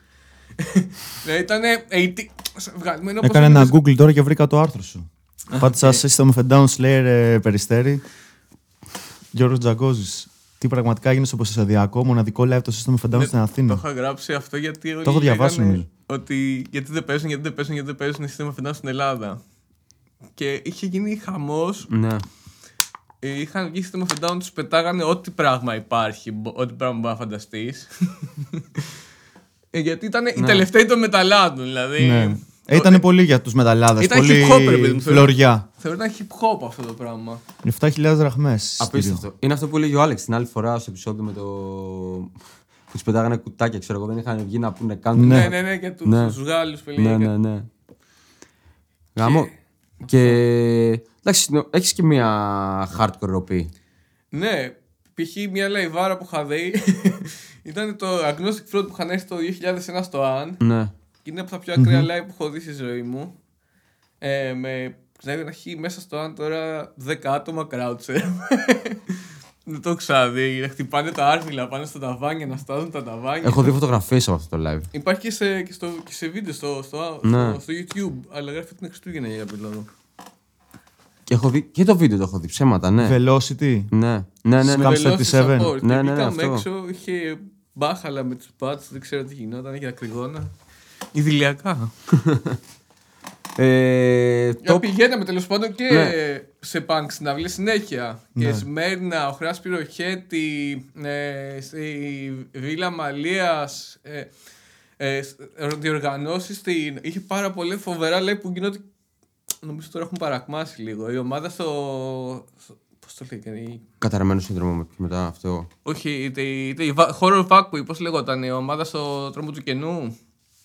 δηλαδή ήταν 80. Βγαλμένο όπως Έκανα ένα είδες- Google τώρα και βρήκα το άρθρο σου. Πάτησα System of a Down Slayer ε, περιστέρι. Γιώργος Τζαγκόζης. Τι πραγματικά έγινε στο Ποσεσαδιακό, μοναδικό live το System of a Down Ναι, στην Το Αθήνα. είχα γράψει αυτό γιατί. όλοι Το έχω διαβάσει, λέγανε νομίζω. Ότι γιατί δεν παίζουν, γιατί δεν παίζουν, γιατί δεν παίζουν οι σύστημα φετά στην Ελλάδα. Και είχε γίνει χαμός. Ναι. Είχαν βγει σύστημα φετά, τους πετάγανε ό,τι πράγμα υπάρχει, μπο- ό,τι πράγμα μπορεί να φανταστείς. γιατί ήταν οι τελευταίοι των μεταλλάδων, δηλαδή. Ναι. Ε, Ήταν πολύ για τους μεταλλάδες. Ήταν πολύ hip hop, ρε παιδί μου, θεωρώ. φλωριά. Θεωρώ ήταν hip hop αυτό το πράγμα. 7.000 δραχμές. Απίστευτο. Είναι αυτό που έλεγε ο Άλεξ την άλλη φορά στο επεισόδιο με το. Που τους πετάγανε κουτάκια, ξέρω εγώ, δεν είχαν βγει να πούνε καν. Ναι, ναι, ναι, για του Ναι. τους Γάλλους που ναι, έλεγε. ναι, ναι. Γάμο. Και. Εντάξει, νο- έχεις και μία hardcore ροπή. Ναι, π.χ. μια λαϊβάρα που είχα δει *laughs* ήταν το Agnostic Fraud που είχαν έρθει το 2001 στο AN. Ναι. Και είναι από τα πιο ακραία live που έχω δει στη ζωή μου. Ε, με, ξέρω, να έχει μέσα στο αν τώρα 10 άτομα croucher. Δεν το έχω ξαναδεί. Να χτυπάνε τα άρθιλα πάνω στα ταβάνια, να στάζουν τα ταβάνια. Έχω δει φωτογραφίες από αυτό το live. Υπάρχει και σε, και στο, και σε βίντεο στο, στο, Ναι. στο, στο YouTube, αλλά γράφει την Χριστούγεννα για κάποιο λόγο. Και, έχω δει, και το βίντεο το έχω δει, ψέματα, ναι. Velocity. Ναι, ναι, ναι. ναι. Scam Με Velocity 37. Support. Ναι, Και ναι, ναι, μπήκαμε αυτό. έξω, είχε μπάχαλα με τους πάτς, δεν ξέρω τι γινόταν, είχε ακριγόνα. Ιδηλιακά. *laughs* Ε, Το... το... Πηγαίναμε τέλος πάντων και Ναι. σε punk συναυλίες συνέχεια. Και Σμέρνα, ο Χράς Πυροχέτη, ε, στη Βίλα Μαλίας, ε, ε, σ- διοργανώσεις στην... Είχε πάρα πολύ φοβερά λέει που γινόταν... Νομίζω τώρα έχουν παρακμάσει λίγο. Η ομάδα στο... στο- Πώς το λέγανε, η... Καταραμένο σύνδρομο και μετά αυτό. Όχι, είτε, είτε η Va- Horror Vacui, πώς λεγόταν, η ομάδα στο τρόμο του κενού;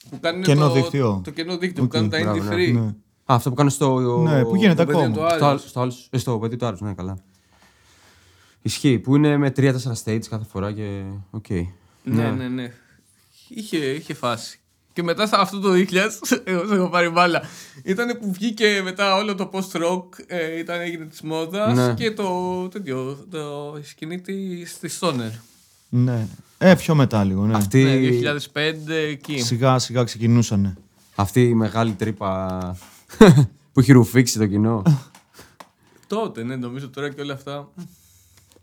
Που κάνουν Κενό το, δίκτυο. Το κενό δίκτυο Οκ, που κάνουν τα μπράβο, Indie ναι. Free. Ναι. Α, αυτό που κάνω στο. Ναι, που γίνεται το παιδί ακόμα. του Στο, Άρης. άλλο- στο, άλλο- ε, στο παιδί του Άρους, ναι, καλά. Ισχύει, που είναι με 3-4 stages κάθε φορά και. Οκ. Ναι, ναι, ναι. Είχε, είχε φάση. Και μετά σε αυτό το 2000, *laughs* εγώ σε έχω πάρει μπάλα. Ήταν που βγήκε μετά όλο το post-rock, ε, ήταν, έγινε της μόδας Ναι. και το τέτοιο, το η σκηνή τη στη Stoner. Ναι. Ε, πιο μετά λίγο, ναι. Αυτή, Ναι, 2005 εκεί. Σιγά σιγά ξεκινούσανε. αυτή η μεγάλη τρύπα *laughs* που έχει ρουφήξει το κοινό. Τότε, ναι, νομίζω τώρα και όλα αυτά.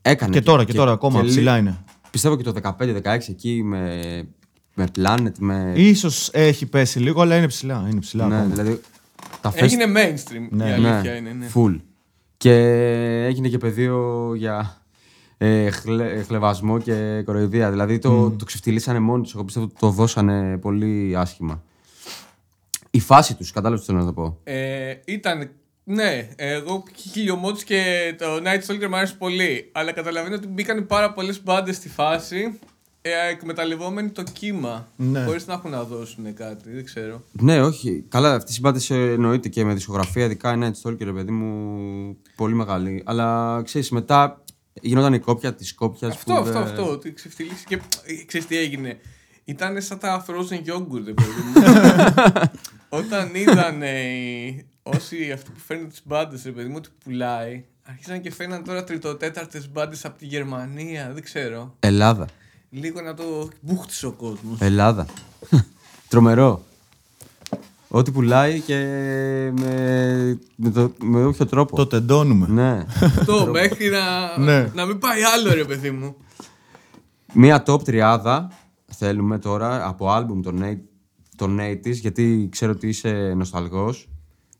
Έκανε. Και τώρα, και τώρα ακόμα λι- ψηλά είναι. Πιστεύω και το 15-16 εκεί με, με Planet, με. Ίσως έχει πέσει λίγο, αλλά είναι ψηλά. Είναι ψηλά ναι, ακόμα. δηλαδή. Τα fest- Έγινε mainstream, Ναι. η αλήθεια είναι. Ναι. Full. Και έγινε και πεδίο για ε, χλε- ε, χλεβασμό και κοροϊδία. Δηλαδή το, το ξεφτυλίσανε μόνοι τους. Εγώ πιστεύω ότι το δώσανε πολύ άσχημα. Η φάση τους, κατάλαβες τι θέλω να το πω. Ε, ήταν. Ναι, εγώ χιλιομότς και το Night Stalker μου άρεσε πολύ. Αλλά καταλαβαίνω ότι μπήκαν πάρα πολλές μπάντες στη φάση ε, εκμεταλλευόμενοι το κύμα. Ναι. Χωρίς να έχουν να δώσουν κάτι, δεν ξέρω. Ναι, όχι. Καλά, αυτή η συμπάτηση εννοείται και με δισκογραφία, ειδικά είναι έτσι Stalker, ρε παιδί μου, πολύ μεγάλη. Αλλά ξέρεις, μετά γινόταν η κόπια της κόπια. Αυτό, αυτό, αυτό. Ότι ξεφτυλίσει και. ε, Ξέρεις τι έγινε. Ήταν σαν τα frozen yogurt, ρε παιδί μου. *laughs* Όταν είδαν ε, όσοι αυτοί που φέρνουν τις μπάντες, ρε παιδί μου, ότι πουλάει, άρχισαν και φέρναν τώρα τριτοτέταρτες μπάντες από τη Γερμανία. Δεν ξέρω. Ελλάδα. Λίγο να το μπούχτισε ο κόσμος. Ελλάδα. *laughs* Τρομερό. Ό,τι πουλάει και με, με, το, με όποιο τρόπο. Το τεντώνουμε. Ναι. Αυτό μέχρι να, Ναι. να μην πάει άλλο, ρε παιδί μου. Μία top τριάδα θέλουμε τώρα από άλμπουμ των, eight- των 80s, γιατί ξέρω ότι είσαι νοσταλγός,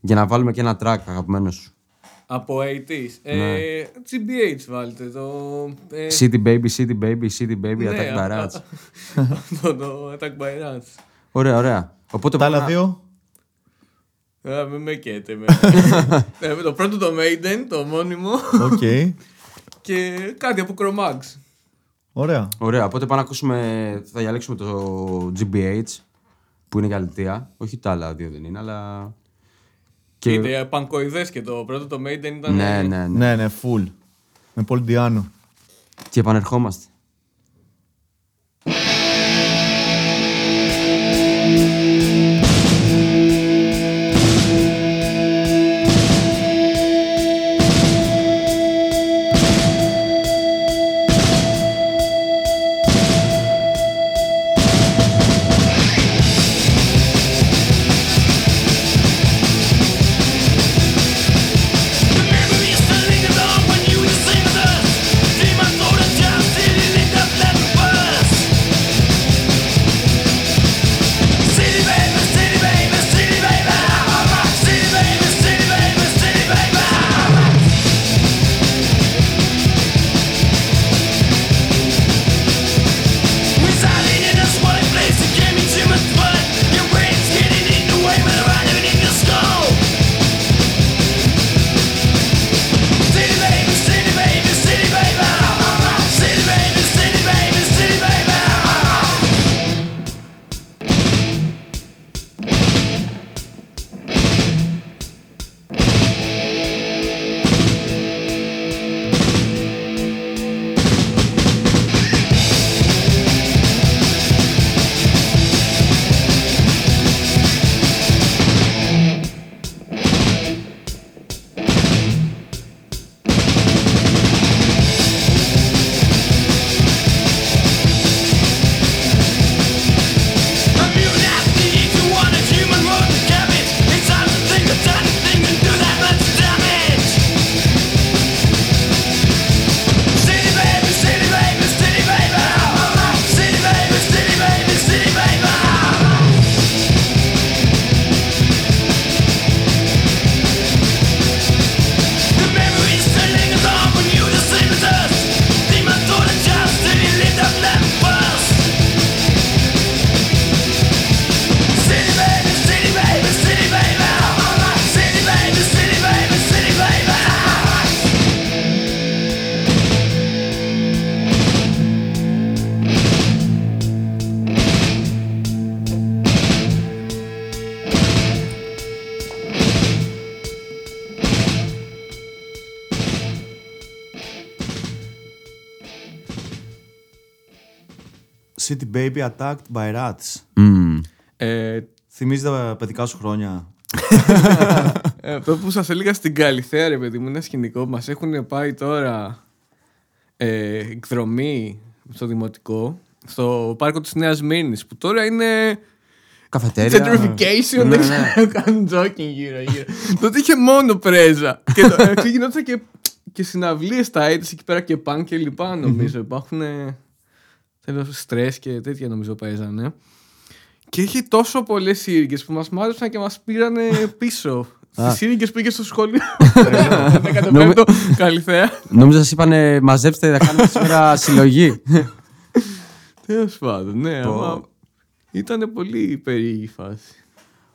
για να βάλουμε και ένα track αγαπημένος σου. Από 80s. Ε, Ναι. GBH βάλτε το. Ε, City Baby, City Baby, City Baby, ναι, Attack by α- Rats. *laughs* Αυτό το Attack by Rats. Ωραία, ωραία. Οπότε Τα άλλα πάμε να- δύο; Α, μην με καίτε με. *laughs* Ε, το πρώτο το Maiden, το μόνιμο. Οκ. *laughs* και κάτι από Cro-Mags. Ωραία. Ωραία, οπότε πάμε να ακούσουμε, θα διαλέξουμε το GBH, που είναι για αλήθεια. Όχι τα άλλα δύο δεν είναι, αλλά... Και... Είτε πανκοειδές και το πρώτο το Maiden ήταν. Ναι, ναι, ναι. Ναι, ναι, full. Με Πολ Ντιάνο. Και επανερχόμαστε. Attacked by Rats. Μμμ. Ε, Θυμίζει τα παιδικά σου χρόνια. ε, αυτό που σας έλεγα στην Καλυθέα, ρε παιδί μου, ένα σκηνικό που μας έχουν πάει τώρα ε, εκδρομή στο δημοτικό, στο πάρκο της Νέας Μύρνης, που τώρα είναι Καφετέρια. gentrification, Ναι, δεν ναι. ξέρω, κάνουν joking γύρω γύρω. Τότε είχε μόνο πρέζα. και το, ε, ξεκινόταν και, και συναυλίες στα έτηση εκεί πέρα και παν και λοιπά νομίζω. Υπάρχουν θέλω στρες και τέτοια νομίζω παίζανε. Και είχε τόσο πολλές σύριγγες που μας μάζεψαν και μας πήρανε *laughs* πίσω. Στις σύριγγες που είχε στο σχολείο. Δεν κατεβαίνω. Καλυθέα. Νόμιζα σας είπανε μαζέψτε να κάνουμε σήμερα *laughs* συλλογή. Τέλος πάντων, ναι, αλλά ήταν πολύ περίεργη η φάση.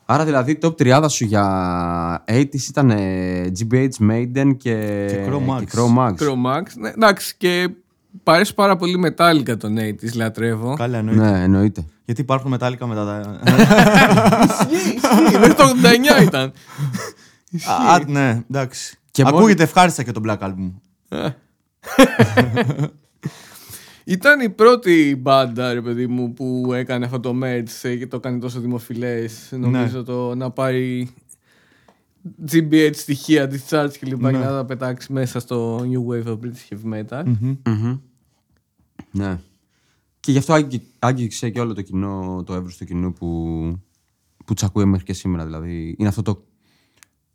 Άρα δηλαδή top 30 σου για 80s ήταν ε, GBH Maiden και, Και Cro Max. και Cro Max. Chromax. Ναι, εντάξει, και παρέσει πάρα πολύ μετάλλικα τον 80s, λατρεύω. Καλά εννοείται. Ναι, εννοείται. Γιατί υπάρχουν μετάλλικα μετά τα. Ισχύει, ισχύει. Μέχρι το 89 ήταν. Α, ναι, εντάξει. Και μόνο- Ακούγεται ευχάριστα και το Black Album. *laughs* Ήταν η πρώτη μπάντα, ρε παιδί μου, που έκανε αυτό το merge ε, και το έκανε τόσο δημοφιλές. Νομίζω το να πάρει GBH στοιχεία τη charts και λοιπά και να τα πετάξει μέσα στο New Wave of British Heavy Metal. Μμμ. Ναι. Και γι' αυτό άγγι- άγγιξε και όλο το κοινό, το εύρος του κοινού που, που τους ακούει μέχρι και σήμερα. Δηλαδή είναι αυτό το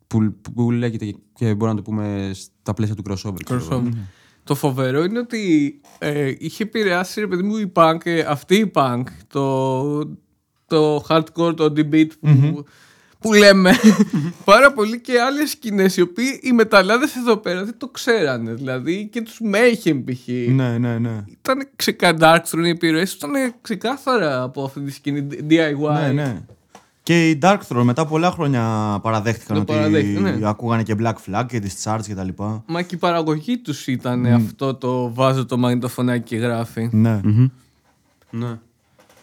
που, που λέγεται και- και μπορούμε να το πούμε στα πλαίσια του crossover. ξέρω εγώ. Crossover. Το φοβερό είναι ότι ε, είχε επηρεάσει ρε παιδί μου η punk, ε, αυτή η punk, το, το hardcore, το D-beat που, που λέμε πάρα πολύ και άλλες σκηνές οι οποίοι οι μεταλλάδες εδώ πέρα δεν το ξέρανε. Δηλαδή και τους Mayhem π.χ. Ναι, ναι, ναι. Ήταν ξεκάθαρα, Darkthrone οι επιρροές ήταν ξεκάθαρα από αυτή τη σκηνή DIY. Ναι, ναι. Και οι Darkthrone μετά πολλά χρόνια παραδέχτηκαν Το ότι παραδέχτηκαν, ναι. ακούγανε και Black Flag και τις charts και τα λοιπά. Μα και η παραγωγή τους ήταν αυτό το βάζω το μαγνητοφωνάκι και γράφει. Ναι. Ναι.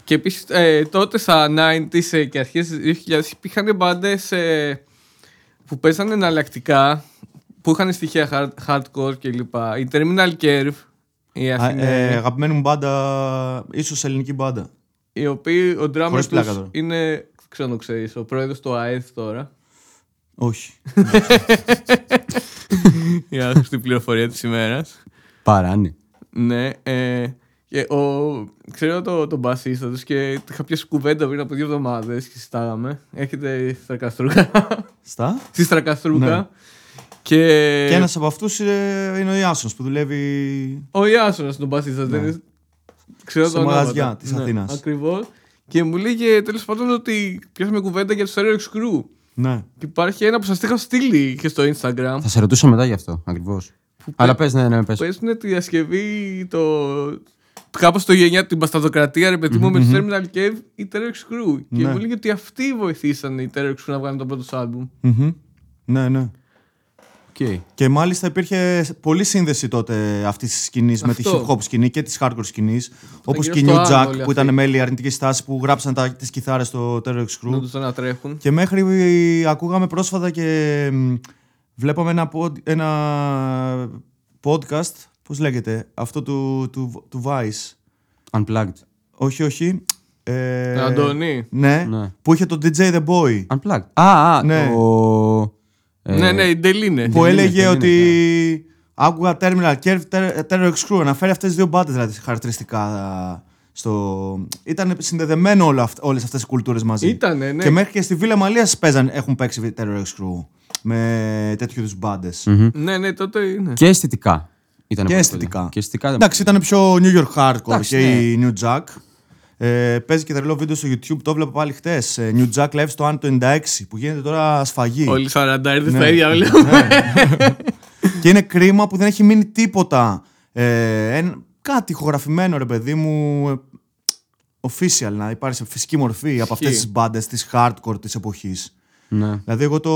Και επίσης τότε στα 90s ε, και αρχές 2000 υπήρχαν μπάντες που παίζανε εναλλακτικά, που είχαν στοιχεία hard, hardcore κλπ. Η Terminal Curve, η, Α, Αθήνα, ε, αγαπημένη μου μπάντα, ίσως ελληνική μπάντα. η οποία ο drummer Χωρίς πλάκα τους τώρα. είναι, δεν ξέρω αν το ξέρεις, ο πρόεδρος του ΑΕΔ τώρα. Όχι. *laughs* η άχρηστη πληροφορία της ημέρας. Παράνε. Ναι, ε, και ο, ξέρω το, τον μπασίστα τους και είχα πιάσει κουβέντα πριν από δύο εβδομάδες και συζητάγαμε. Έχετε στη Στρακαστρούκα. Στα; στη Στρακαστρούκα. Ναι. Και, Και ένας από αυτούς είναι, είναι ο Ιάσονος που δουλεύει ο Ιάσονας τον μπασίστα. δεν είναι- Ξέρω Σε το μαγαζιά της Αθήνας. Ακριβώς. Και μου λέγε τέλος πάντων ότι πιάσαμε κουβέντα για το Stereo X Crew. Ναι. Και υπάρχει ένα που σας είχα στείλει και στο Instagram. Θα σε ρωτήσω μετά γι' αυτό ακριβώς. Αλλά πε, ναι, ναι, πες. Παίζουν τη διασκευή το. Κάπως το γενιά την Μπασταδοκρατία, ρε παιδί μου, με το Terminal Cave ή Terror X Crew. Και Ναι. μου λέγε ότι αυτοί βοηθήσαν οι Terror X Crew να βγάλουν το πρώτο τους άλμπουμ. Μμμ. Ναι, ναι. Okay. Και μάλιστα υπήρχε πολλή σύνδεση τότε αυτής της σκηνής με τη Αυτό. hip hop σκηνή και της hardcore σκηνής. Όπως γύρω και η στο New άνω Jack όλοι που αυτοί. ήταν μέλη αρνητικής στάσης που γράψαν τα, τις κιθάρες στο Terror X Να Crew. τους ανατρέχουν. Και μέχρι ακούγαμε πρόσφατα και μ, βλέπαμε ένα, pod- ένα podcast, πώς λέγεται, αυτό του, του, του Vice. Unplugged. Όχι, όχι. Ε, Αντώνη. Ναι, Ναι. που είχε το DJ The Boy. Unplugged. Α, α, Ναι. το. ε, ναι, ναι, η Ντελίνε. που είναι, έλεγε δεν είναι, ότι άκουγα Terminal Curve, Ter- Terror X Crew. Αναφέρει αυτές τις δύο μπάντες δηλαδή χαρακτηριστικά στο... Ήταν συνδεδεμένο όλα αυ- όλες αυτές οι κουλτούρες μαζί. Ήτανε, ναι. Και μέχρι και στη Βίλα Μαλίας παίζαν, έχουν παίξει Terror X Crew με τέτοιου είδους μπάντες. Ναι, ναι, τότε είναι. Και αισθητικά. Ήταν Και πολύ αισθητικά. πολύ. Και αισθητικά. δεν- Εντάξει, ήταν πιο New York Hardcore Εντάξει, και ναι. η New Jack. Ε, παίζει και τρελό βίντεο στο YouTube, το έβλεπα πάλι χτες. New Jack Live στο Άν το 96 που γίνεται τώρα σφαγή. Όλοι 40 ήρθε Ναι. στα ίδια βλέπουμε. *laughs* και είναι κρίμα που δεν έχει μείνει τίποτα. Ε, εν- κάτι ηχογραφημένο ρε παιδί μου. ε, Official, να υπάρχει σε φυσική μορφή από αυτές τις μπάντες της hardcore της εποχής. Ναι. Δηλαδή, εγώ το,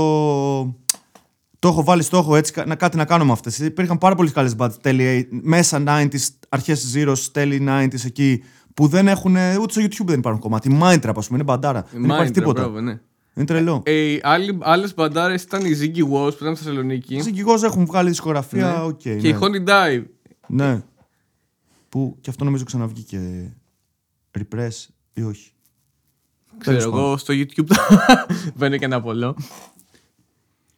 το έχω βάλει στόχο έτσι κα- να, κάτι να κάνω με αυτές. Υπήρχαν πάρα πολλές καλές μπάντες τέλη, μέσα 90s, αρχές Zeros, τέλη 90s εκεί που δεν έχουν, ούτε στο YouTube δεν υπάρχουν κομμάτι. Η Mindtrap, ας πούμε, είναι μπαντάρα. δεν υπάρχει Mindtrap, τίποτα. μπράβο, ναι. Είναι τρελό. Ε, οι άλλοι- άλλες μπαντάρες ήταν οι Ziggy Was που ήταν στη Θεσσαλονίκη. Συγκεκώς έχουν βγάλει δισκογραφία, Ναι. οκ. Και ναι. οι Honeydive. Ναι. Που και αυτό νομίζω ξαναβγήκε. Ναι. Ναι, ναι, ναι. Ναι. Repress ή όχι. Ξέρω Τέλος εγώ στο YouTube *laughs* το μπαίνω και ένα πολλό.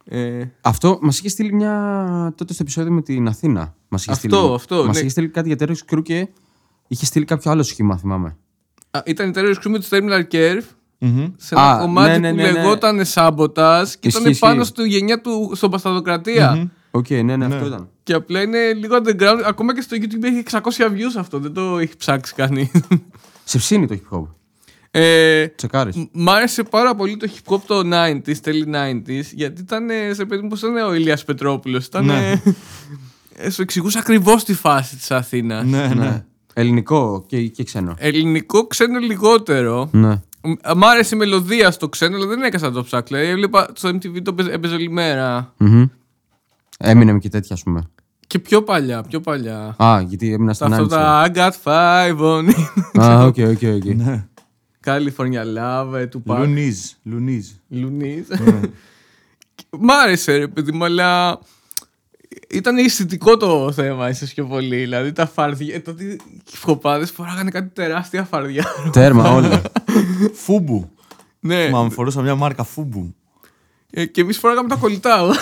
Ε, Αυτό μας είχε στείλει μια. τότε στο επεισόδιο με την Αθήνα. Μας είχε Αυτό, στείλει, αυτό, Μας ναι. είχε στείλει κάτι για Terror Crew και είχε στείλει κάποιο άλλο σχήμα, θυμάμαι. α, ήταν η Terror Crew με τους Terminal Curve Μμμ. σε ένα Α, κομμάτι ναι, ναι, που ναι, ναι. λεγόταν Sabotage και Ισχύει, ήταν πάνω ισχύει. στη γενιά του στον Πασταδοκρατία. Οκ, ναι, ναι, αυτό ήταν. Και απλά είναι λίγο underground. Ακόμα και στο YouTube έχει 600 views αυτό. Δεν το έχει ψάξει κανείς. Σε ψήνει το hip hop. Ε, Τσεκάρεις. μ- Μ' άρεσε πάρα πολύ το hip hop το 90s, τέλη 90s, γιατί ήταν ε, σε παιδί μου πώς ήταν ο Ηλίας Πετρόπουλος. Ήταν. Ναι. ε, σου εξηγούσε ακριβώς τη φάση της Αθήνας. Ναι, ναι. Ναι. Ελληνικό και, και ξένο. Ελληνικό ξένο λιγότερο. Ναι. Μ- Μ' άρεσε η μελωδία στο ξένο, αλλά δεν έκανα να το ψάξω. Δηλαδή, έβλεπα στο MTV το παίζε- έπαιζε όλη μέρα. Μμμ. Έμεινε και τέτοια, ας πούμε. Και πιο παλιά, πιο παλιά. Α, γιατί έμεινα στην Αυτό άλλη. τα I got five on it. Α, *laughs* οκ, οκ, οκ. Ναι. California Love, ε, Tupac. Luniz. Luniz. Luniz. *laughs* Μ' άρεσε ρε παιδί μου, αλλά ήταν αισθητικό το θέμα ίσως πιο πολύ. Δηλαδή τα φαρδιά, ε, τότε οι χιπχοπάδες φοράγανε κάτι τεράστια φαρδιά. *laughs* Τέρμα, *laughs* όλα. FUBU. ναι, Μα μου φορούσα μια μάρκα φούμπου. Ε, και εμείς φοράγαμε τα κολλητά.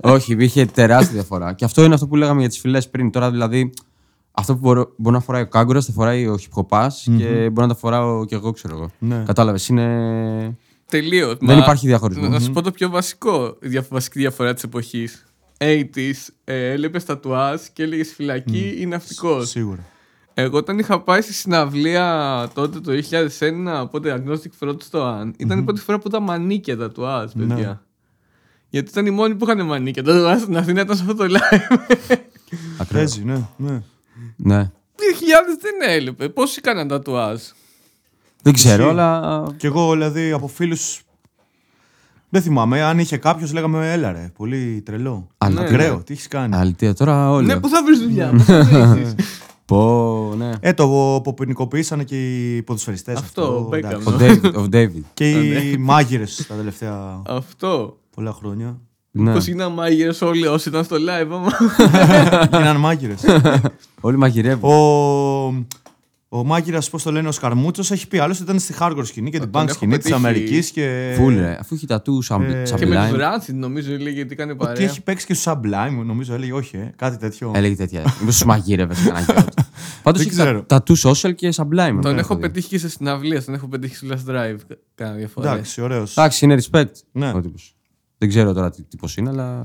Όχι, είχε τεράστια διαφορά. Και αυτό είναι αυτό που λέγαμε για τις φυλές πριν. Τώρα δηλαδή, αυτό που μπορώ- μπορεί να φοράει ο κάγκουρας, θα φοράει ο χιπχοπά και μπορεί να τα φοράω κι εγώ, ξέρω εγώ. Ναι. Κατάλαβες. Είναι. Τελείως. Δεν υπάρχει διαχωρισμός. Να σου πω το πιο βασικό, η δια- βασική διαφορά της εποχής. 80s, ε, έβλεπε τατουάζ και έλεγε φυλακή ή ναυτικό. Σίγουρα. Εγώ όταν είχα πάει στη συναυλία τότε το 2001, οπότε Agnostic Front στο Αν, ήταν η πρώτη φορά που ήταν μανίκια τατουάζ, παιδιά. Ναι. Γιατί ήταν οι μόνοι που είχαν μανίκια τατουάζ στην Αθήνα, ήταν σε αυτό το live. Ακριβώ. Παίζει, ναι. ναι. Ναι. 2000 δεν έλειπε. Πόσοι κάναν τατουάζ. Δεν ξέρω, Ισχύει. αλλά. Κι εγώ δηλαδή από φίλου. Δεν θυμάμαι. Αν είχε κάποιος, λέγαμε έλα ρε. Πολύ τρελό. Αλήθεια. Ακραίο. Τι έχεις κάνει; Αλήθεια, τώρα όλοι. Ναι, πού θα βρεις δουλειά, πώς θα βρεις. *laughs* Πω, ναι. Ε, το που ποινικοποιήσανε και οι ποδοσφαιριστές. Αυτό, Beckham. Ο David. Ο David. Και οι μάγειρες τα τελευταία Αυτό. πολλά χρόνια. Ναι. Πώς είναι μάγειρες όλοι όσοι ήταν στο live, άμα. *laughs* Γίνανε μάγειρες. Όλοι μαγειρεύουν. ο ο μάγειρας, πώς το λένε, ο Σκαρμούτσος έχει πει άλλωστε ήταν στη hardcore σκηνή και την τον punk έχω σκηνή της πετύχει. Αμερικής και. Φουλ, ρε. Αφού έχει τατού σαν Ε, και με τους Sublime. Rancid νομίζω έλεγε γιατί έκανε Ότι παρέα. έχει παίξει και στο Sublime, νομίζω έλεγε όχι, ε, κάτι τέτοιο. Έλεγε τέτοια. Μήπως τους μαγείρευες κανένα γιο. *laughs* Πάντως Δεν έχει ξέρω. τατού social και Sublime. Τον Ναι, έχω δηλαδή. πετύχει και σε συναυλία, τον έχω πετύχει στο Last Drive κάνα δύο φορές. Εντάξει, ωραίος. Εντάξει, είναι respect. Ναι. ο τύπος. Δεν ξέρω τώρα τι τύπος είναι, αλλά.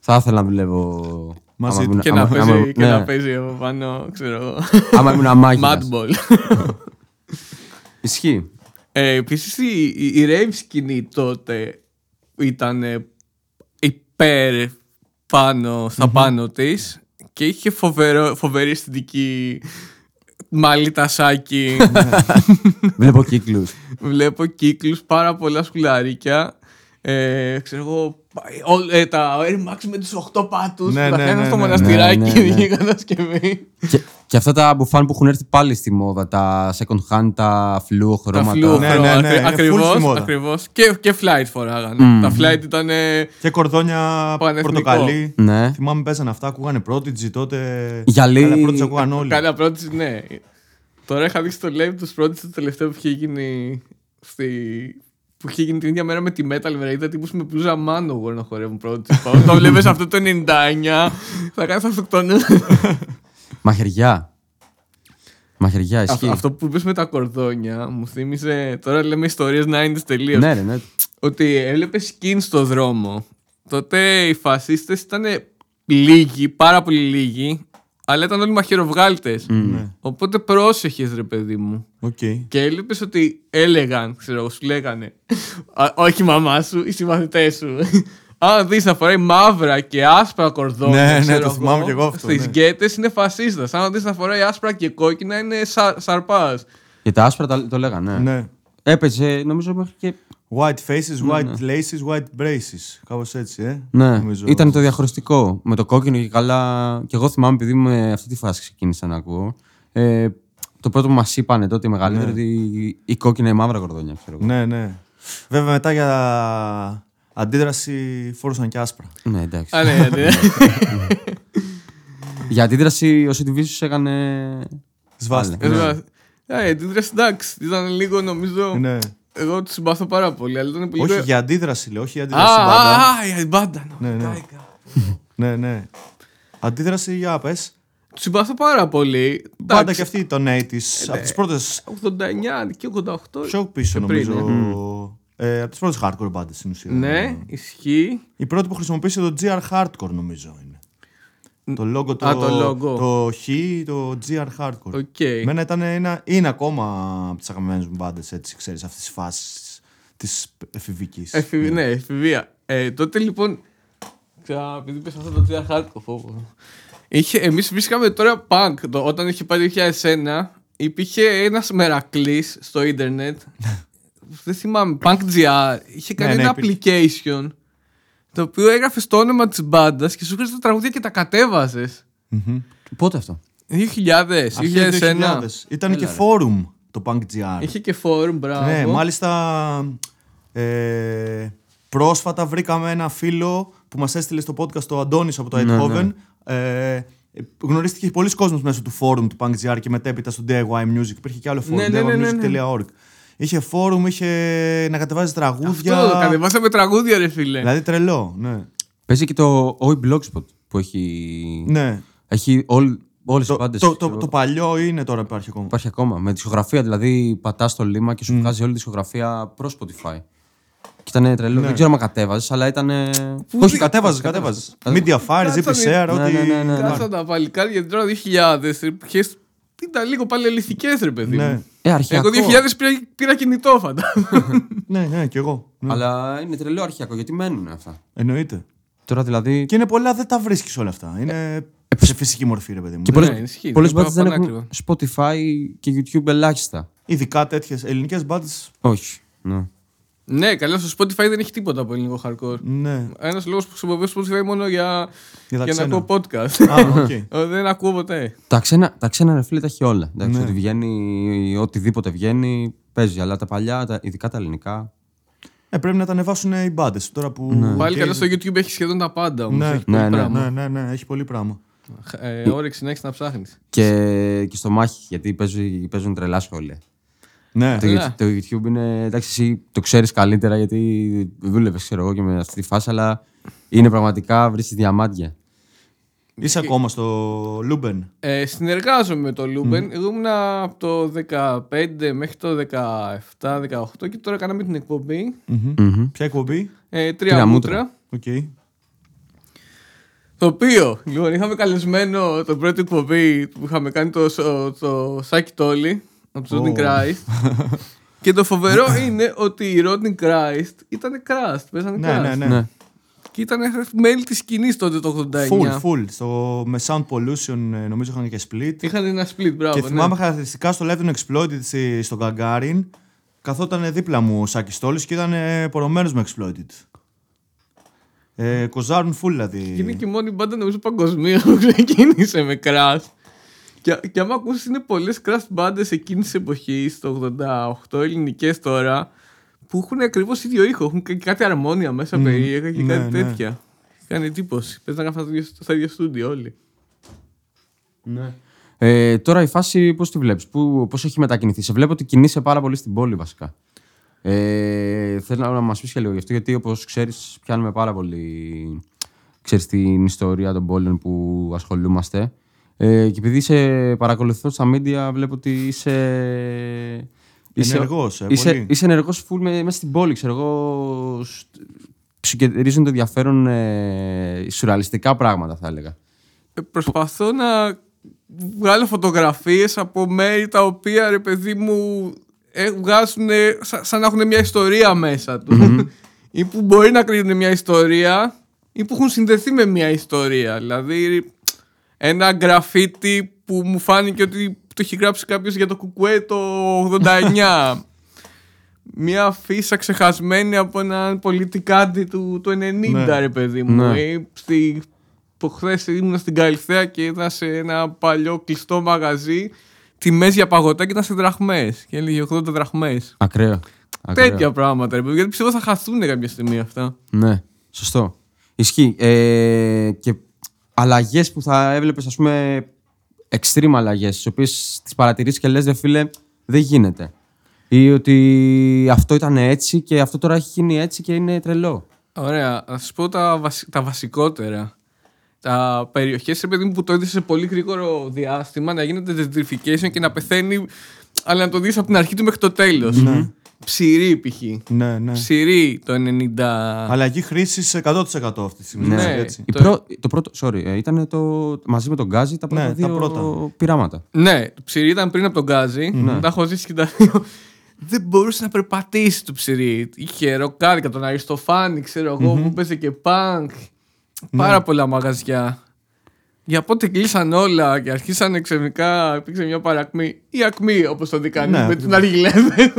Θα ήθελα να δουλεύω. Μαζί άμα του. ήμουν- Και, να άμα- παίζει, άμα- και ναι, να παίζει από πάνω, ξέρω εγώ. Άμα ήμουν μάγειρας. Madball. *laughs* Ισχύει. ε, Επίσης η, η, η rave σκηνή τότε ήταν ε, υπέρ πάνω στα πάνω της και είχε φοβερό, φοβερή αισθητική μαλλιτασάκι. *laughs* Βλέπω κύκλους. Βλέπω κύκλους, πάρα πολλά σκουλαρίκια. Ε, ξέρω εγώ, ό- ε, τα Air Max με τους 8 πάτους Ναι, που τα ναι, φτιάχναν ναι, στο ναι. μοναστηράκι Ναι, και ναι, ναι. βγήκαν κατασκευή. και, και αυτά τα μπουφάν που έχουν έρθει πάλι στη μόδα. Τα second hand, τα φλού Τα χρώματα. φλού, Ναι, ναι, ναι, είναι full στη ακριβώς, μόδα. ακριβώς. Και, και flight φοράγανε. Μμμ. Τα flight ήταν Και κορδόνια Πανεθνικό. πορτοκαλί. Ναι. Θυμάμαι παίζανε αυτά, ακούγανε Prodigy τότε. Γυαλί. Αλλά Prodigy ακούγαν όλοι. Καλά πρώτη, ναι. Τώρα είχα δει στο live τους πρώτους το τελευταίο που είχε γίνει στη... Που είχε γίνει την ίδια μέρα με τη Metal Μέρα. Είδα τύπους με πλούζα Manowar να χορεύουν πρώτοι. *laughs* Το βλέπεις αυτό το 99, θα κάνεις αυτοκτονία. *laughs* Μαχαιριά. Μαχαιριά, Αυτό, ισχύει. αυτό που είπες με τα κορδόνια μου θύμισε. Τώρα λέμε ιστορίες 90s τελείως. Ναι, ρε, ναι. Ότι έβλεπες skin στο δρόμο. Τότε οι φασίστες ήταν λίγοι, πάρα πολύ λίγοι, αλλά ήταν όλοι μαχαιροβγάλτες. Ναι. Οπότε πρόσεχες ρε παιδί μου. Οκ. Και έβλεπες ότι έλεγαν, ξέρω εγώ, σου λέγανε. «Α, όχι η μαμά σου, οι συμμαθητές σου. Αν δεις να φοράει μαύρα και άσπρα κορδόνια. Ναι, ναι, ξέρω το θυμάμαι κι εγώ αυτό, Στις ναι. γκέτες είναι φασίστας. Αν δεις να φοράει άσπρα και κόκκινα είναι σα, σαρπάς. Και τα άσπρα τα- το λέγανε. Ναι. Ναι. Έπαιζε, νομίζω μέχρι και. White faces, white laces, white braces. Κάπως έτσι, ε. Ναι, Νομίζω. ήταν το διαχωριστικό. Με το κόκκινο και καλά. Και εγώ θυμάμαι, επειδή με αυτή τη φάση ξεκίνησα να ακούω. Ε, το πρώτο που μας είπανε τότε οι μεγαλύτεροι ότι η κόκκινα ή μαύρα κορδόνια, ξέρω εγώ. Ναι, ναι. Βέβαια μετά για αντίδραση φόρουσαν και άσπρα. Ναι, εντάξει. Α, ναι, ναι. *laughs* Για αντίδραση, ο City Vicious έκανε Σβάστηκε. Ε, Ναι. βέβαια, Ε, η αντίδραση εντάξει. Ήταν λίγο νομίζω. Ναι. Εγώ τους συμπαθώ πάρα πολύ. Αλλά ήταν πολύ. Όχι λίγο- για αντίδραση, λέω, όχι για Α, αντίδραση στην μπάντα. α, α, η μπάντα. Ναι, ναι. *laughs* Ναι, ναι. Αντίδραση για πες. Τους συμπαθώ πάρα πολύ. Πάντα Εντάξει, και αυτή των 80s. Από τις πρώτε. 89 και 88. Πιο πίσω Και πριν, νομίζω. Ε, από τις πρώτες hardcore μπάντες στην ουσία. Ναι, ισχύει. Η πρώτη που χρησιμοποίησε το GR Hardcore νομίζω είναι. Το logo το, Α, το logo. το Χ, το GR Hardcore. Οκ. Εμένα ήταν ένα, είναι ακόμα από τις αγαπημένες μου μπάντες, έτσι ξέρεις, αυτή τη φάση της εφηβικής. Εφηβ... Ναι, εφηβεία. Ε, τότε λοιπόν. Ξα... Επειδή πες αυτό το GR Hardcore φόρουμ. Είχε, εμείς βρίσκαμε τώρα punk. Το, όταν είχε πάει το 2001, υπήρχε ένας μερακλής στο ίντερνετ. δεν θυμάμαι. Punk GR. Είχε κάνει ναι, ένα υπήρχε. application. Το οποίο έγραφες το όνομα της μπάντας και σου έρχεται τα τραγούδια και τα κατέβαζες. Πότε αυτό; 2000, Αρχές 2001. 2000. Ήταν και Έλα, ρε. forum το Punk GR. Είχε και forum, μπράβο. Ναι, μάλιστα ε, πρόσφατα βρήκαμε ένα φίλο που μας έστειλε στο podcast το Αντώνης από το Ναι, Eindhoven. Ε, γνωρίστηκε πολλοί κόσμος μέσω του forum του Punk GR και μετέπειτα στο DIY Music. Υπήρχε και άλλο forum, Ναι, ναι, ναι, ναι, ναι. DIYmusic.org. Είχε forum, είχε να κατεβάζει τραγούδια. Αυτό το κατεβάσαμε τραγούδια, ρε φίλε. Δηλαδή τρελό, ναι. Παίζει και το OI Blogspot που έχει. ναι. Έχει όλ, όλες Το, οι πάντες. το, το, το παλιό είναι τώρα υπάρχει ακόμα. Υπάρχει ακόμα. Με δισκογραφία, δηλαδή πατάς το λίμα και σου Mm. βγάζει όλη τη δισκογραφία προς Spotify. Και ήταν τρελό. Ναι. Δεν ξέρω αν κατέβαζες, αλλά ήταν. Όχι, κατέβαζες, κατέβαζες. Media Fire, ZP Κάτσανε- Share, Ναι, ό,τι. ναι, ναι, ναι, ναι. Κάτσαν τα παλικάρια γιατί τώρα 2000 εποχές ήταν λίγο πάλι αληθικές ρε παιδί Ναι. μου. Ε, αρχιακό. Εγώ 2000 πήρα, πήρα κινητό φαντάζομαι. *laughs* ναι, ναι, κι εγώ. Ναι. Αλλά είναι τρελό αρχειακό γιατί μένουν αυτά. Εννοείται. Τώρα δηλαδή. Και είναι πολλά, δεν τα βρίσκεις όλα αυτά. Είναι σε φυσική μορφή, ρε παιδί μου. Και πολλές- πολλές Ναι, ισχύει, πολλές δεν μπάντες δεν πάνε έχουν Spotify και YouTube ελάχιστα. Ειδικά τέτοιες ελληνικές μπάντες. Όχι. Ναι. Ναι, καλά στο Spotify δεν έχει τίποτα από ελληνικό hardcore. Ναι. Ένας λόγος που χρησιμοποιώ Spotify μόνο για, Για τα για να ξένα. ακούω podcast. Α, οκ. *laughs* Ε, δεν ακούω ποτέ. Τα ξένα, τα ξένα ρε φίλε τα έχει όλα. Εντάξει, Ναι. Ότι βγαίνει, οτιδήποτε βγαίνει, παίζει. Αλλά τα παλιά, τα, ειδικά τα ελληνικά. Ε, πρέπει να τα ανεβάσουν οι μπάντες τώρα που. Πάλι και- καλά στο YouTube έχει σχεδόν τα πάντα όμως. Ναι, έχει πολύ ναι, ναι, πράγμα. Ναι, ναι, ναι, έχει πολύ πράγμα. Ε, όρεξη να έχεις να ψάχνεις. Και, και στο μάχη, γιατί παίζουν, παίζουν τρελά σχόλια. Ναι. Το, Ναι. YouTube- το YouTube είναι. Εντάξει, εσύ το ξέρεις καλύτερα γιατί δούλευες, ξέρω εγώ, και με αυτή τη φάση, αλλά είναι πραγματικά βρίσκεις διαμάντια. Είσαι ακόμα στο Λούμπεν; Ε, συνεργάζομαι με το Λούμπεν. Εγώ ήμουν από το 15 μέχρι το 17-18 και τώρα κάναμε την εκπομπή. Μμμ. Ποια εκπομπή; Ε, τρία Τρία μούτρα. μούτρα. Οκ. Το οποίο, λοιπόν, είχαμε καλεσμένο το πρώτο εκπομπή που είχαμε κάνει το, το, το Σάκη Τόλι από του Ω. Rodney Christ. *laughs* και το φοβερό είναι ότι οι Rodney Christ ήταν crust. Παίζανε Ναι, crust. ναι, ναι. Ναι. Και ήταν μέλη της σκηνής τότε το 89. Full, full. Στο, με Sound Pollution ε, νομίζω είχαν και split. Είχαν ένα split, μπράβο. και ναι. θυμάμαι χαρακτηριστικά στο Live and Exploited στη- στο Gagarin καθόταν δίπλα μου ο Σάκης Στόλης και ήταν ε, πορωμένος με Exploited. Ε, κοζάρουν full δηλαδή. Και είναι και η μόνη μπάντα νομίζω παγκοσμίως που ξεκίνησε με crash. Και, και άμα ακούσεις είναι πολλές crash μπάντες εκείνης της εποχής, το 88 ελληνικές τώρα, που έχουν ακριβώς ίδιο ήχο. Έχουν και κάτι αρμόνια μέσα περίεργα και ναι, κάτι ναι. τέτοια. Κάνει εντύπωση. Πες να κάνουν στα ίδια- στα ίδια στούντιο όλοι. Ε, τώρα η φάση πώς τη βλέπεις, πώς έχει μετακινηθεί; Σε βλέπω ότι κινείσαι πάρα πολύ στην πόλη βασικά. Ε, θέλω να μας πεις και λίγο γι' αυτό, γιατί όπως ξέρεις, πιάνουμε πάρα πολύ ξέρεις, την ιστορία των πόλεων που ασχολούμαστε. Ε, και επειδή σε παρακολουθώ στα media, βλέπω ότι είσαι. Ενεργός, ε, είσαι, πολύ. είσαι ενεργός full με- μέσα στην πόλη, ξέρω εγώ. σ- Σου κερδίζουν το ενδιαφέρον ε, σουρεαλιστικά πράγματα, θα έλεγα. Ε, προσπαθώ να βγάλω φωτογραφίες από μέρη τα οποία ρε παιδί μου ε, βγάζουν σαν, σαν να έχουν μια ιστορία μέσα τους ή που μπορεί να κρίνουν μια ιστορία ή που έχουν συνδεθεί με μια ιστορία δηλαδή ένα γραφίτι που μου φάνηκε ότι το έχει γράψει κάποιος για το κουκουέ το 89 *laughs* μια φύσα ξεχασμένη από έναν πολιτικάντη του, του 90 Ναι. ρε παιδί μου Ναι. ή στη, που χθες ήμουν στην Καλυθέα και ήταν σε ένα παλιό κλειστό μαγαζί τιμές για παγωτά και ήταν σε δραχμές και έλεγε 80 δραχμές Ακραίο. Ακραίο. τέτοια πράγματα ρε παιδί γιατί πιστεύω θα χαθούν κάποια στιγμή αυτά Ναι, σωστό. Ισχύει. Ε, και αλλαγές που θα έβλεπες, ας πούμε, extreme αλλαγές, τις οποίες τις παρατηρήσει και λες, δε φίλε, δεν γίνεται. Ή ότι αυτό ήταν έτσι και αυτό τώρα έχει γίνει έτσι και είναι τρελό. Ωραία. Να σας πω τα, βασι- τα βασικότερα. Τα περιοχές, ρε παιδί μου, που το είδες σε πολύ γρήγορο διάστημα να γίνεται gentrification και να πεθαίνει, αλλά να το δεις από την αρχή του μέχρι το τέλος. Ναι. Ψηρή π.χ. Ναι, ναι. Ψηρή το 90. Αλλαγή χρήση 100% αυτή τη στιγμή. Ναι. Έτσι. Η Το- πρω- το πρώτο, sorry, ε, ήταν το, μαζί με τον Γκάζι τα πρώτα Ναι, τα δύο πρώτα. πειράματα. Ναι, ψηρή ήταν πριν από τον Γκάζι. Τα έχω ζήσει και τα δύο. Δεν μπορούσε να περπατήσει το ψηρή. Είχε ροκάδικα, τον Αριστοφάνη, ξέρω εγώ, που παίζει και πανκ. Πάρα πολλά μαγαζιά. Για πότε κλείσαν όλα και αρχίσαν ξαφνικά, υπήρξε μια παρακμή. Ή ακμή, όπως το δει κανείς, Ναι, με την αργιλέδε.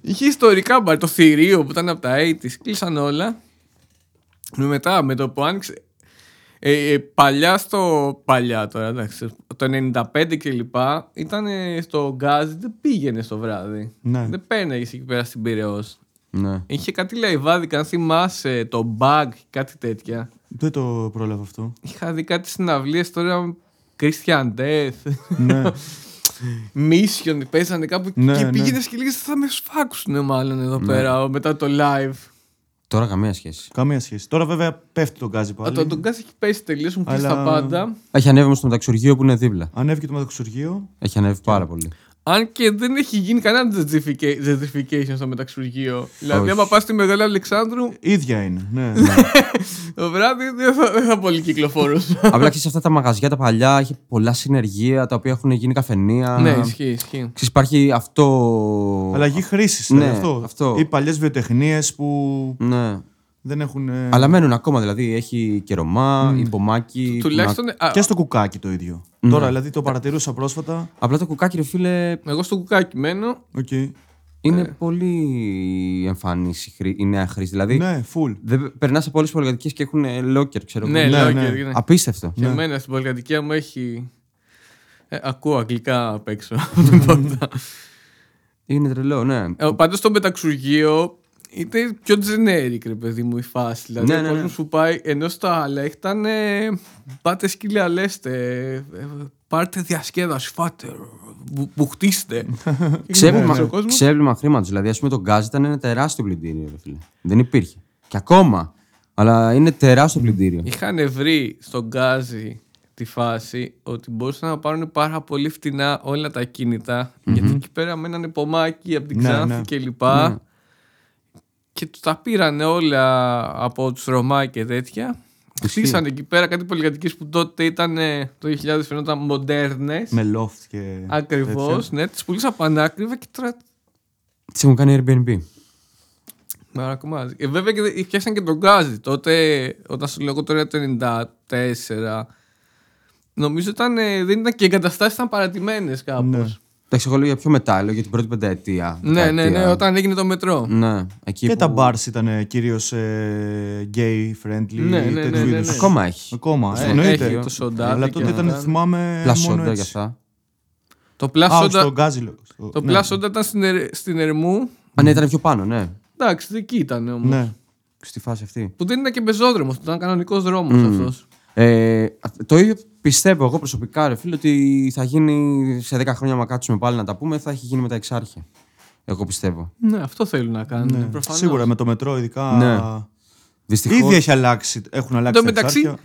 Είχε ιστορικά μπαρ, το θηρίο που ήταν από τα 80s. Κλείσαν όλα. Μετά, με το που άνοιξε. Ε, ε, παλιά στο. Παλιά τώρα, εντάξει. Το 95 και λοιπά ήταν ε, στο γκάζ, δεν πήγαινε στο βράδυ. Ναι. Δεν πέναγε εκεί πέρα στην Πυραιός. Ναι. Είχε κάτι λαϊβάδικα, αν θυμάσαι, το bug, κάτι τέτοια. Δεν το πρόλαβα αυτό. Είχα δει κάτι συναυλίες τώρα. Christian Death, ναι. *laughs* Mission, παίζανε κάπου Ναι, και ναι. πήγαινες και λέγες θα με σφάξουν μάλλον εδώ πέρα μετά το live. Τώρα καμία σχέση. Καμία σχέση. Τώρα βέβαια πέφτει τον γκάζι Α, πάλι. το, τον Γκάζ έχει πέσει τελείως, μου κλείσει Αλλά- τα πάντα. Έχει ανέβει όμως στο μεταξουργείο που είναι δίπλα. Ανέβηκε το μεταξουργείο. Έχει ανέβει πάρα πολύ. Αν και δεν έχει γίνει κανένα gentrifica- gentrification στο μεταξουργείο. Δηλαδή, Όχι. άμα πας στη Μεγάλου Αλεξάνδρου, ίδια είναι. Ναι. *laughs* το βράδυ δεν θα, δεν θα πολύ κυκλοφορούσε. *laughs* Απλά ξέρει αυτά τα μαγαζιά τα παλιά έχει πολλά συνεργεία τα οποία έχουν γίνει καφενεία. ναι, ισχύει, ισχύει. Ξέρεις, υπάρχει αυτό. Αλλαγή χρήσης. Ναι, αυτό. αυτό. Ή παλιές βιοτεχνίες που Ναι. δεν έχουν. ε, Αλλά μένουν ακόμα δηλαδή. Έχει και Ρομά, υπομάκι. Τουλάχιστον. α, Και στο κουκάκι το ίδιο. Ναι. Τώρα δηλαδή το παρατηρούσα πρόσφατα. Απλά το κουκάκι, ρε φίλε, Εγώ στο κουκάκι μένω. Οκ. είναι Ε. πολύ εμφανής η, χρή- η νέα χρήση. Δηλαδή, Ναι, full. δεν περνάς από όλες τις πολυκατοικίες και έχουν locker, ξέρω Ναι, εγώ. ναι, λέω ναι. και- ναι. Απίστευτο. Και εμένα στην πολυκατοικία μου έχει. Ε, ακούω αγγλικά απ' έξω *laughs* από την πόρτα. Είναι τρελό, ναι. Ε, Πάντω στο μεταξουργείο ήταν πιο generic, ρε παιδί μου, η φάση. Δηλαδή, Ναι, ο ναι, κόσμος ναι. που πάει, ενώ στα άλλα ήταν. ε, πάτε σκύλια, λέστε. ε, πάρτε διασκέδαση, φάτε. Που, που χτίστε. *laughs* Ξέβλημα, Ναι, ο κόσμος. ξέβλημα χρήματος. Δηλαδή, ας πούμε, το γκάζ ήταν ένα τεράστιο πλυντήριο, ρε φίλε. Δεν υπήρχε. Και ακόμα. Αλλά είναι τεράστιο πλυντήριο. Είχαν βρει στον Γκάζι τη φάση ότι μπορούσαν να πάρουν πάρα πολύ φτηνά όλα τα κινητα γιατί εκεί πέρα μένανε πομάκι από την Ναι, Ξάνθη ναι. και λοιπά και τους τα πήραν όλα από τους Ρωμά και τέτοια χτίσανε εκεί πέρα κάτι πολυκατοικίες που τότε ήταν ε, το 2000 φαινόταν μοντέρνες Με loft και. ακριβώς ναι, τις πουλήσαν πανάκριβα και τώρα Τις έχουν κάνει Airbnb. Μαρακομάζει. Ε, βέβαια και δε- φτιάξαν και τον Γκάζι. Τότε, όταν σου λέω εγώ τώρα το 94, νομίζω ήταν, ε, δεν ήταν και οι εγκαταστάσεις ήταν παρατημένες κάπως. Ναι. Ναι. Εντάξει, εγώ λέω για πιο μετά, λέω για την πρώτη πενταετία. ναι, ναι, δεκαετία. όταν έγινε το μετρό. Ναι, εκεί Και που... τα bars ήταν κυρίως gay friendly. Ναι, ναι, ναι, τέτοιου ναι, είδους. ναι. Ακόμα έχει. Ακόμα. Ε, Ε, εννοείται. έχει το σοντάκι Αλλά και τότε ήταν, αυτά. θυμάμαι. Πλάσοντα μόνο για έτσι. αυτά. Το Plus Α, Soda, στο γκάζι λέω. Στο- το ναι. Plus Soda ήταν στην, Ερ- στην Ερμού. Α, ναι, ήταν πιο πάνω, ναι. Εντάξει, εκεί ήταν όμως. Ναι. Στη φάση αυτή. Που δεν ήταν και πεζόδρομο, ήταν κανονικός δρόμος αυτός. Ε, το ίδιο πιστεύω εγώ προσωπικά, ρε φίλε, ότι θα γίνει σε 10 χρόνια, μα κάτσουμε πάλι να τα πούμε, θα έχει γίνει με τα εξάρχεια. Εγώ πιστεύω. Ναι, αυτό θέλουν να κάνουν. ναι. προφανώς. Σίγουρα με το μετρό, ειδικά. Ναι. Δυστυχώς. Ήδη έχει αλλάξει, έχουν αλλάξει Εν τω τα μεταξύ, εξάρχεια.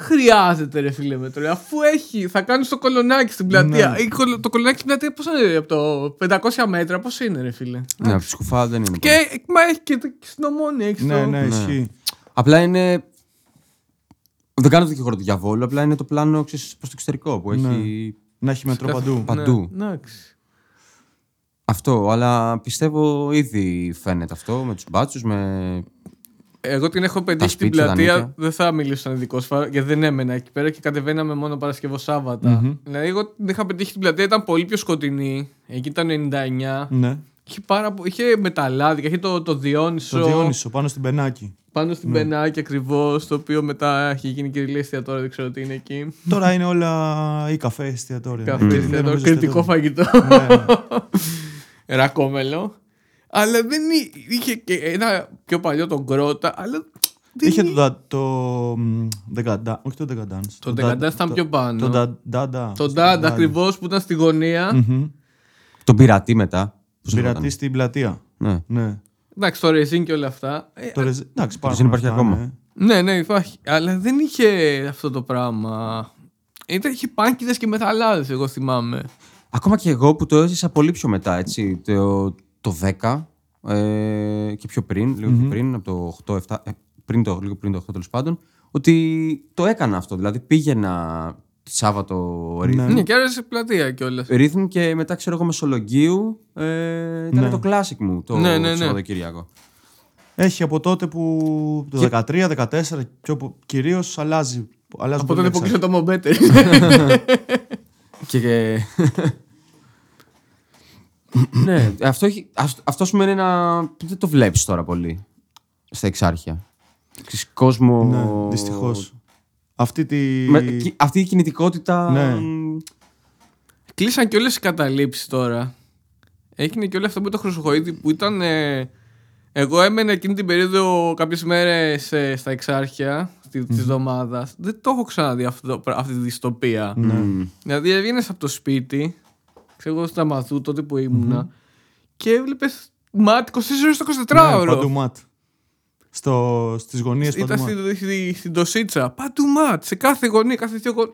Χρειάζεται ρε φίλε μετρό. Αφού έχει, θα κάνεις το κολονάκι στην πλατεία. Ναι. Η κολο- το κολονάκι στην πλατεία πόσο είναι από το 500 μέτρα, πώς είναι ρε φίλε; Ναι, από τη σκουφά δεν είναι. πολύ. Και μα έχει και, το- και στην ομόνια. Έχει Ναι, το... ναι, ισχύει. Απλά είναι. Δεν κάνω το δικηγόρο του διαβόλου, απλά είναι το πλάνο προς το εξωτερικό που έχει. Να έχει μετρό παντού. Παντού. Ναι, εντάξει. Αυτό, αλλά πιστεύω ήδη φαίνεται αυτό με τους μπάτσους, με. Εγώ την έχω πετύχει την σπίτια, τα πλατεία. νίκια. Δεν θα μιλήσω σαν ειδικό γιατί δεν έμενα εκεί πέρα και κατεβαίναμε μόνο Παρασκευό Σάββατα. Δηλαδή, εγώ την είχα πετύχει την πλατεία, ήταν πολύ πιο σκοτεινή. Εκεί ήταν 99. Ναι. Είχε, πάρα, πο- είχε μεταλλάδικα, είχε το, το Διόνυσο. Το Διόνυσο πάνω στην Πενάκη. Πάνω στην Πενάκη ακριβώς, το οποίο μετά έχει γίνει κυριλή εστιατόριο, δεν ξέρω τι είναι εκεί. Τώρα είναι όλα ή καφέ, εστιατόρια. Καφέ, Δεν εστιατόριο, νομίζω κριτικό εστιατόρια. φαγητό. Ναι. *laughs* Ρακόμελο. Αλλά δεν εί- είχε και ένα πιο παλιό τον Κρότα, αλλά Είχε το. da- το μ, Decadance- όχι το Decadance. Το da- Decadance ήταν το- πιο πάνω. Το Da- Dada. Το Dad ακριβώς που ήταν στη γωνία. Μμμ. Τον πειρατή μετά. Πώς Πειρατή λεγόταν. στην πλατεία. Ναι. Ναι. Εντάξει, το Resin και όλα αυτά. Ε, Το Resi- Εντάξει, Resi υπάρχουν υπάρχει αυτά, ακόμα. ναι. Ναι, ναι, υπάρχει. Αλλά δεν είχε αυτό το πράγμα. Ήταν, είχε πάνκιδες και μεταλλάδες, εγώ θυμάμαι. Ακόμα και εγώ που το έζησα πολύ πιο μετά, έτσι. Το, το 10 ε, και πιο πριν, λίγο πιο πριν, από το 8-7, ε, πριν το, λίγο πριν το 8 τέλος πάντων, ότι το έκανα αυτό. Δηλαδή πήγαινα Σάββατο ρύθμ, Ναι, και άρεσε σε πλατεία κιόλας. ρύθμ και μετά ξέρω εγώ Μεσολογγίου ε, ήταν Ναι. το classic μου το Ναι, ναι, ναι. Σαββατοκύριακο. Έχει από τότε που το 13-14 κυρίως αλλάζει. αλλάζουν Από τότε πολύ που κλείσε το Μομπέτερ. *laughs* Και, και... ναι, αυτό, έχει, αυ- αυτό σημαίνει ένα. Δεν το βλέπεις τώρα πολύ στα εξάρχεια. Ξέρεις, κόσμο. Ναι, δυστυχώς. Αυτή τη. Με- κι- αυτή η κινητικότητα. Ναι. μ, Κλείσαν και όλες οι καταλήψεις τώρα. Έγινε και όλο αυτό με το Χρυσοχοίδη που ήταν. ε, εγώ έμενα εκείνη την περίοδο κάποιες μέρες στα εξάρχεια της εβδομάδας. Δεν το έχω ξαναδεί αυτό, το- αυτή τη δυστοπία. μ, Δηλαδή έβγαινες από το σπίτι, ξέρω εγώ στα Μαθού τότε που ήμουνα, και έβλεπες ματ 24 ώρες το 24ωρο. Ναι, παντού ματ. Στο, στις γωνίες παντού Ήταν ματ. στη, στη, στην Τοσίτσα. Παντού ματ. Σε κάθε γωνία, κάθε δύο γωνία.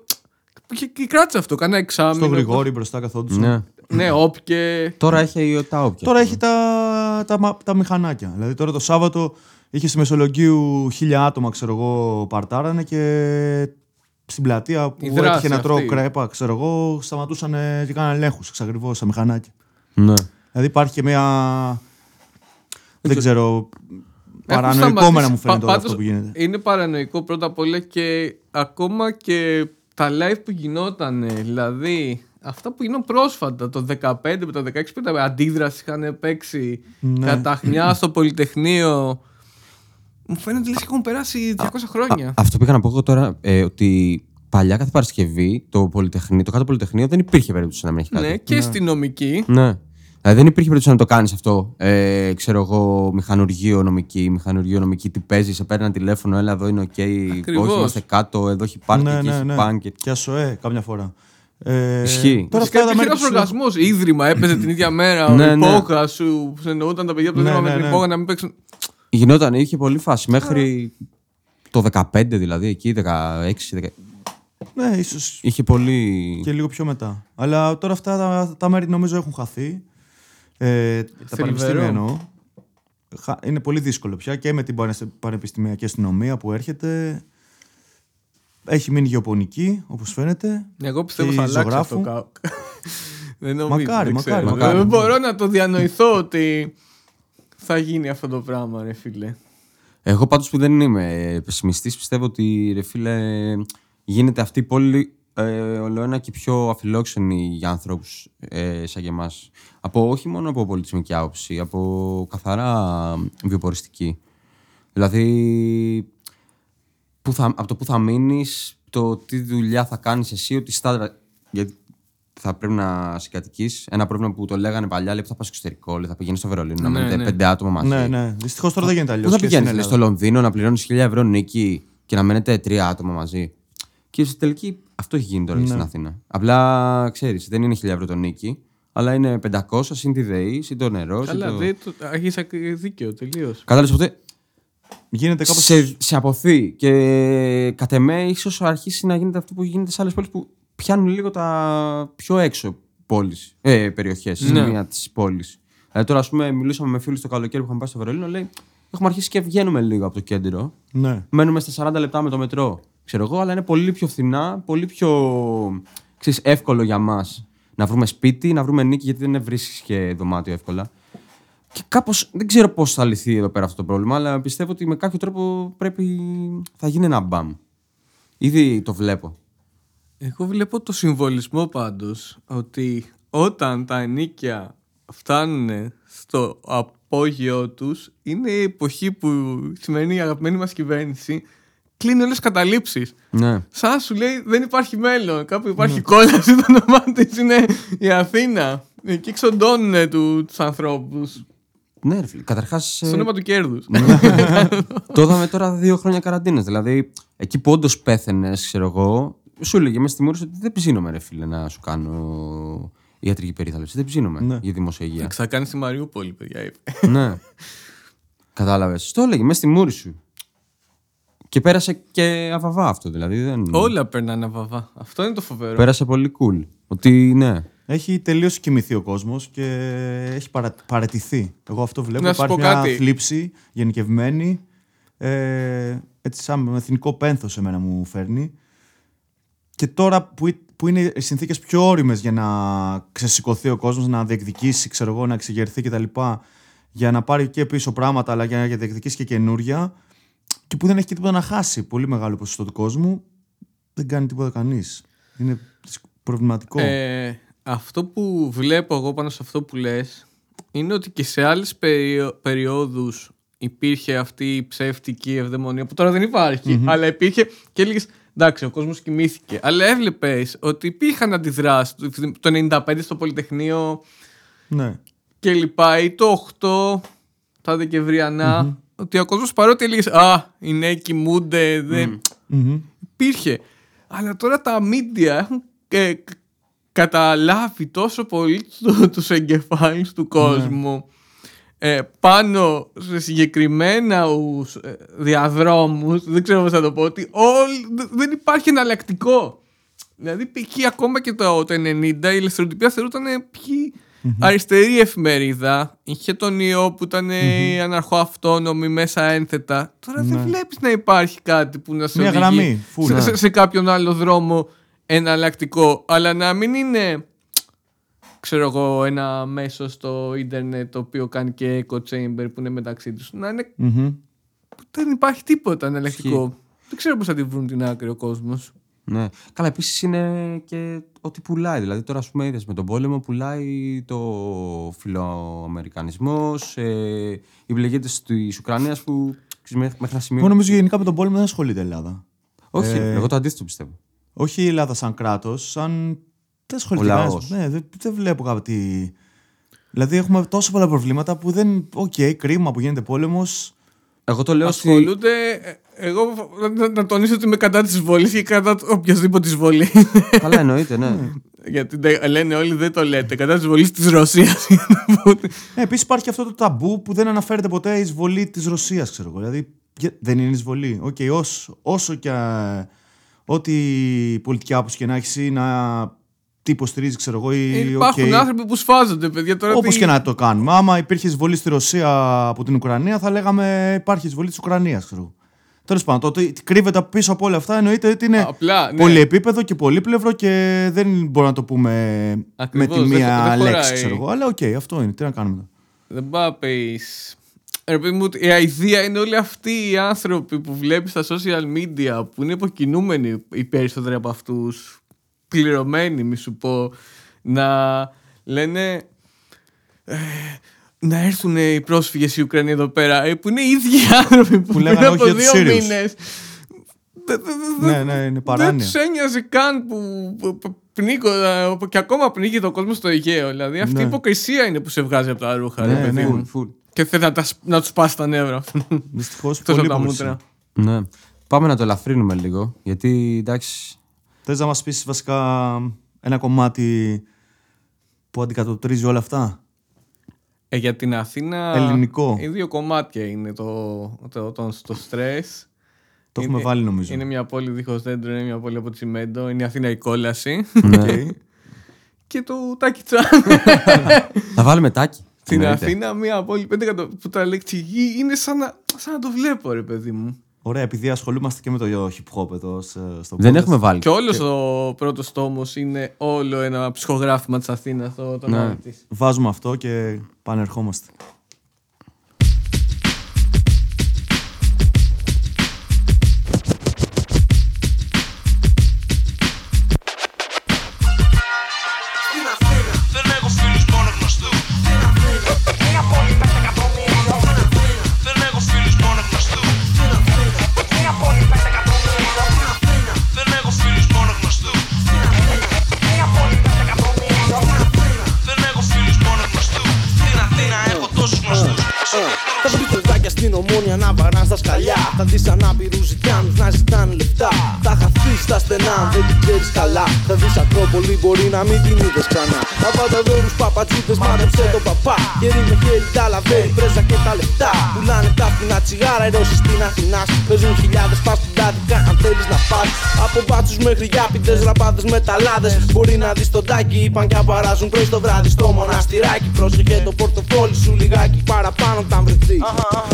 Και, και κράτησε αυτό, κανένα εξάμεινο. Στο Γρηγόρι μπροστά καθόντουσαν. ναι. Ναι, όποιε. Τώρα έχει τα όποια. Τώρα έχει τα, τα, μα- τα μηχανάκια. Δηλαδή τώρα το Σάββατο είχε στη Μεσολογγίου χίλια άτομα, ξέρω εγώ, παρτάρανε και στην πλατεία που Η δράση έτυχε να τρώω αυτή. κρέπα, ξέρω εγώ, σταματούσαν και κάνανε ελέγχους εξακριβώ στα μηχανάκια. Ναι. Δηλαδή υπάρχει και μια. Δεν ξέρω. Έχουν Παρανοϊκόμενα σταματήσει. μου φαίνεται Πα- όλο πάντως, αυτό που γίνεται. Είναι παρανοϊκό πρώτα απ' όλα και ακόμα και τα live που γινόταν. Δηλαδή, αυτά που γίνονται πρόσφατα, το 15 με το 16 που ήταν αντίδραση, είχαν παίξει Ναι. καταχνιά στο Πολυτεχνείο. Μου φαίνεται λες και έχουν περάσει 200 χρόνια. Α, αυτό πήγα να πω εγώ τώρα ε, ότι παλιά κάθε Παρασκευή το, πολυτεχνείο, το κάτω Πολυτεχνείο δεν υπήρχε περίπτωση να μην έχει κάτι. ναι, και στη νομική. Ναι. Δηλαδή δεν υπήρχε περίπτωση να το κάνεις αυτό. Ε, ξέρω εγώ, μηχανουργείο νομική, μηχανουργείο νομική, τι παίζεις, σε παίρνει ένα τηλέφωνο, έλα εδώ είναι οκ. Ακριβώς. Όχι, είμαστε κάτω, εδώ έχει πάρκι, ναι, εκεί ναι, έχει ναι. πάνκ. Και ασοέ, κάμια φορά. Ε, Ισχύει. Τώρα Φυσικά αυτά τα υπήρχε μέρη ένα που σου- οργασμός. Ίδρυμα έπαιζε την ίδια μέρα. Ναι, ο ναι. υπόγα σου που εννοούνταν τα παιδιά από το Ναι, Ίδρυμα με ναι, την ναι. υπόγα να μην παίξουν. Γινόταν, είχε πολύ φάση. Μέχρι το 15 δηλαδή, εκεί, 16, 17. Ναι, ίσως Είχε πολύ. και λίγο πιο μετά. Αλλά τώρα αυτά τα, τα μέρη νομίζω έχουν χαθεί. Ε, τα Θλιβερό. πανεπιστήμια εννοώ. Χα- Είναι πολύ δύσκολο πια και με την πανε- πανεπιστημιακή αστυνομία που έρχεται. Έχει μείνει γεωπονική, όπως φαίνεται. Ναι, Εγώ πιστεύω Και θα η αλλάξει ζωγράφου. αυτό κάπου. *laughs* Δεν νομίζω. Μακάρι, δεν μακάρι, ξέρω. μακάρι. Δεν μπορώ να το διανοηθώ ότι θα γίνει αυτό το πράγμα, ρε φίλε. Εγώ πάντως που δεν είμαι πεσημιστής πιστεύω ότι ρε φίλε γίνεται αυτή η πόλη ε, ολοένα και πιο αφιλόξενη για ανθρώπους ε, σαν και εμάς. Από, όχι μόνο από πολιτισμική άποψη, από καθαρά βιοποριστική. Δηλαδή που θα, από το που θα μείνεις, το τι δουλειά θα κάνεις εσύ, ότι στάντρα... Γιατί θα πρέπει να συγκατοικείς. Ένα πρόβλημα που το λέγανε παλιά, λέει που θα πας στο εξωτερικό, λέει, θα πηγαίνεις στο Βερολίνο, να Ναι, μείνετε ναι. πέντε άτομα μαζί. Ναι, ναι. Δυστυχώς τώρα δεν γίνεται αλλιώς. Πού θα πηγαίνεις, λέει, στο Λονδίνο να πληρώνεις 1000 ευρώ νίκη και να μένετε τρία άτομα μαζί. Και στην τελική αυτό έχει γίνει τώρα και στην Αθήνα. Απλά ξέρεις, δεν είναι 1000 ευρώ το νίκη, αλλά είναι 500 συν τη ΔΕΗ, συν το νερό. συν Καλά, το... δεν το... έχεις δίκιο τελείως. Κατάλαβες οπότε. Γίνεται κάπως... Σε, σε αποθεί και κατ' εμέ ίσως αρχίσει να γίνεται αυτό που γίνεται σε άλλες πόλεις που πιάνουν λίγο τα πιο έξω πόλεις, ε, περιοχές, σημεία της πόλης. Δηλαδή τώρα, ας πούμε, μιλούσαμε με φίλους το καλοκαίρι που είχαμε πάει στο Βερολίνο, λέει Έχουμε αρχίσει και βγαίνουμε λίγο από το κέντρο. Ναι. Μένουμε στα 40 λεπτά με το μετρό. Ξέρω εγώ, αλλά είναι πολύ πιο φθηνά, πολύ πιο ξέρεις, εύκολο για μας να βρούμε σπίτι, να βρούμε νίκη, γιατί δεν βρίσκεις και δωμάτιο εύκολα. Και κάπως δεν ξέρω πώς θα λυθεί εδώ πέρα αυτό το πρόβλημα, αλλά πιστεύω ότι με κάποιο τρόπο πρέπει. θα γίνει ένα μπαμ. Ήδη το βλέπω. Εγώ βλέπω το συμβολισμό πάντως ότι όταν τα ενίκια φτάνουν στο απόγειο τους είναι η εποχή που η σημερινή αγαπημένη μας κυβέρνηση κλείνει όλες τις καταλήψεις. Ναι. Σαν σου λέει δεν υπάρχει μέλλον. Κάπου υπάρχει κόλαση, το όνομά της είναι η Αθήνα. Εκεί ξοντώνουν του, τους ανθρώπους. Ναι, ρε φίλε. Καταρχάς. Στο όνομα του κέρδους. το είδαμε τώρα δύο χρόνια καραντίνας. Δηλαδή, εκεί που όντως πέθαινες, ξέρω εγώ, σου έλεγε μέσα στη μούρη σου ότι δεν ψήνομαι, ρε φίλε, να σου κάνω ιατρική περίθαλψη. Δεν ψήνομαι Ναι. για δημόσια υγεία. Θα κάνεις στη Μαριούπολη, παιδιά. είπε. ναι. Κατάλαβες. Το έλεγε μέσα στη μούρη σου. Και πέρασε και αβαβά αυτό δηλαδή. Δεν... Όλα περνάνε βαβά. Αυτό είναι το φοβερό. Πέρασε πολύ cool. Ότι ναι. Έχει τελείως κοιμηθεί ο κόσμος και έχει παρα... παρατηθεί. Εγώ αυτό βλέπω. Να σου Υπάρχει πω μια κάτι. θλίψη γενικευμένη. Ε, έτσι, σαν με εθνικό πένθος εμένα μου φέρνει. Και τώρα που, εί- που είναι οι συνθήκες πιο όριμες για να ξεσηκωθεί ο κόσμος, να διεκδικήσει, ξέρω εγώ, να εξεγερθεί κτλ. Για να πάρει και πίσω πράγματα, αλλά για να διεκδικήσει και καινούρια. Και που δεν έχει και τίποτα να χάσει. Πολύ μεγάλο ποσοστό του κόσμου. Δεν κάνει τίποτα κανείς. Είναι προβληματικό. Ε, αυτό που βλέπω εγώ πάνω σε αυτό που λες είναι ότι και σε άλλες περιο... περιόδους υπήρχε αυτή η ψεύτικη ευδαιμονία που τώρα δεν υπαρχει αλλά υπήρχε και έλεγες. Εντάξει, ο κόσμος κοιμήθηκε. Αλλά έβλεπες ότι υπήρχαν αντιδράσεις. Το 95 στο Πολυτεχνείο ναι. και λοιπά ή το 8 τα δεκεμβριανα ότι ο κόσμος παρότι έλεγε Α, οι νέοι κοιμούνται, δεν Μμμ. υπήρχε. Αλλά τώρα τα media έχουν ε, κα- καταλάβει τόσο πολύ του- τους εγκεφάλους του κόσμου ε, πάνω σε συγκεκριμένα ους, ε, διαδρόμους, δεν ξέρω πώς θα το πω, ότι όλ- δε- δεν υπάρχει εναλλακτικό. Δηλαδή π.χ. ακόμα και το, το 90 η ελευθεροτυπία θεωρούταν π.χ. αριστερή εφημερίδα. Είχε τον ιό που ήταν mm αναρχοαυτόνομη μέσα ένθετα. Τώρα δεν βλέπεις να υπάρχει κάτι που να σε Μια οδηγεί γραμμή, full, σε, ναι. σε, σε κάποιον άλλο δρόμο εναλλακτικό. Αλλά να μην είναι ξέρω εγώ, ένα μέσο στο ίντερνετ το οποίο κάνει και echo chamber που είναι μεταξύ τους. Να είναι Μμμ. δεν υπάρχει τίποτα εναλλακτικό. Δεν ξέρω πώς θα τη βρουν την άκρη ο κόσμος. Ναι. Καλά, επίσης είναι και ότι πουλάει. Δηλαδή, τώρα, ας πούμε, είδες με τον πόλεμο πουλάει το φιλοαμερικανισμός, ε, οι πληγέντες της Ουκρανίας που ξέρεις, μέχρι, μέχρι ένα σημείο. Εγώ νομίζω γενικά με τον πόλεμο δεν ασχολείται η Ελλάδα. Όχι, Ε, εγώ το αντίθετο πιστεύω. Όχι η Ελλάδα σαν κράτος, σαν. Δεν ασχολείται Ο κανένας. λαός. Ναι, δεν, δεν βλέπω κάτι. Δηλαδή έχουμε τόσο πολλά προβλήματα που δεν. Οκ, κρίμα που γίνεται πόλεμος. Εγώ το λέω ότι. Ασχολούνται. ε, Εγώ να, να τονίσω ότι είμαι κατά της εισβολής και κατά οποιασδήποτε εισβολή. *laughs* Καλά, εννοείται, ναι. Γιατί δεν- λένε όλοι δεν το λέτε. Κατά της εισβολής της Ρωσίας. *laughs* Ε, Επίσης υπάρχει αυτό το ταμπού που δεν αναφέρεται ποτέ η εισβολή της Ρωσίας, ξέρω εγώ. Δηλαδή γε- δεν είναι εισβολή. Οκ, όσο, όσο και. α, Ό,τι πολιτική άποψη και να έχεις ή να. Τι υποστηρίζει, ξέρω εγώ. Ή, Υπάρχουν οκ, άνθρωποι που σφάζονται, παιδιά. Τώρα Όπως τι- και να το κάνουμε. Άμα υπήρχε εισβολή στη Ρωσία από την Ουκρανία, θα λέγαμε υπάρχει εισβολή της Ουκρανίας, ξέρω. Τέλος πάντων, το ότι κρύβεται πίσω από όλα αυτά εννοείται ότι είναι Απλά, ναι. πολυεπίπεδο και πολύπλευρο και δεν μπορούμε να το πούμε Ακριβώς, με τη δεν- μία δεν λέξη, χωράει. ξέρω εγώ. Αλλά οκ, αυτό είναι. Τι να κάνουμε. τώρα. Δεν πάω να πεις... Ρε παιδί μου, η αηδία είναι όλοι αυτοί οι άνθρωποι που βλέπεις στα social media που είναι υποκινούμενοι οι περισσότεροι από αυτούς πληρωμένοι μη σου πω να λένε ε, να έρθουν οι πρόσφυγες οι Ουκρανοί εδώ πέρα ε, που είναι οι ίδιοι *laughs* άνθρωποι που, Που λέγανε πριν όχι από για τους δύο Σύριους. μήνες δε- δε- δε- Ναι, ναι, είναι δεν παράνοια. του ένοιαζε καν που, που, που πνίγω, ε, που και ακόμα πνίγει ο κόσμο στο Αιγαίο. Δηλαδή αυτή Ναι. η υποκρισία είναι που σε βγάζει από τα ρούχα. Ναι, ρε, παιδί ναι. μου. Φουλ. Και θέλει να, τα, σ- να τους πάσει τα νεύρα. *laughs* Δυστυχώς Εκτός από πολύ τα υποκρισία. μούτρα. Ναι. Πάμε να το ελαφρύνουμε λίγο. Γιατί εντάξει. Θες να μας πεις βασικά ένα κομμάτι που αντικατοπτρίζει όλα αυτά; Ε, για την Αθήνα. Ελληνικό. Οι δύο κομμάτια είναι το, το, το, το stress. Το έχουμε Είναι- βάλει νομίζω. Είναι μια πόλη δίχως δέντρο, είναι μια πόλη από τσιμέντο. Είναι η Αθήνα η κόλαση. Ναι. Οκ. *laughs* και το τάκι τσάν. Θα βάλουμε τάκι. Στην Εννοείται. Αθήνα, μια πόλη πέντε εκατο- που τα λέξει γη είναι σαν να, σαν να το βλέπω, ρε παιδί μου. Ωραία, επειδή ασχολούμαστε και με το hip hop εδώ σε- στο Δεν podcast. έχουμε βάλει. Και όλος ο πρώτος τόμος είναι όλο ένα ψυχογράφημα της Αθήνας. Το, το Ναι. νόμο της. Βάζουμε αυτό και πανερχόμαστε. Ξέρει καλά. Θα δεις Ακρόπολη, μπορεί να μην την είδες ξανά. Τα πανταδόρου παπατσίδε, μάτεψε τον παπά. Χέρι με χέρι τα λαβέρι, πρέζα και τα λεφτά. Πουλάνε τα φθηνά τσιγάρα, οι Ρώσοι στην Αθηνά. Παίζουν χιλιάδες πα στην τάδικα, αν θέλεις να πας. Από μπάτσου μέχρι γιάπητε, ραπάδες με ταλάδες. Μπορεί να δεις τον τάκι, είπαν και απαράζουν πρωί το βράδυ στο μοναστηράκι. Πρόσεχε το πορτοφόλι σου λιγάκι παραπάνω τα βρεθεί.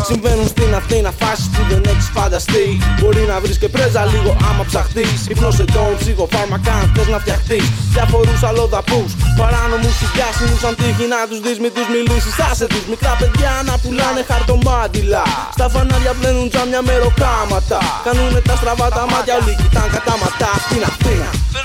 Συμβαίνουν στην Αθήνα φάσεις που δεν έχεις φανταστεί. Μπορεί να βρεις και πρέζα λίγο άμα ψαχτείς. Υπνό εντόν, ψυχοφάρμακα αν θες να φτιαχτείς. Διαφορού αλλοδαπούς, παράνομου συγκάσιμου. Αν τύχει να τους δεις, μην τους μιλήσεις. Άσε τους μικρά παιδιά να πουλάνε χαρτομάτιλα. Στα φανάρια πλένουν τζάμια με ροκάματα. Κάνουνε τα στραβά τα μάτια, όλοι κοιτάν κατάματα στην Αθήνα. Δεν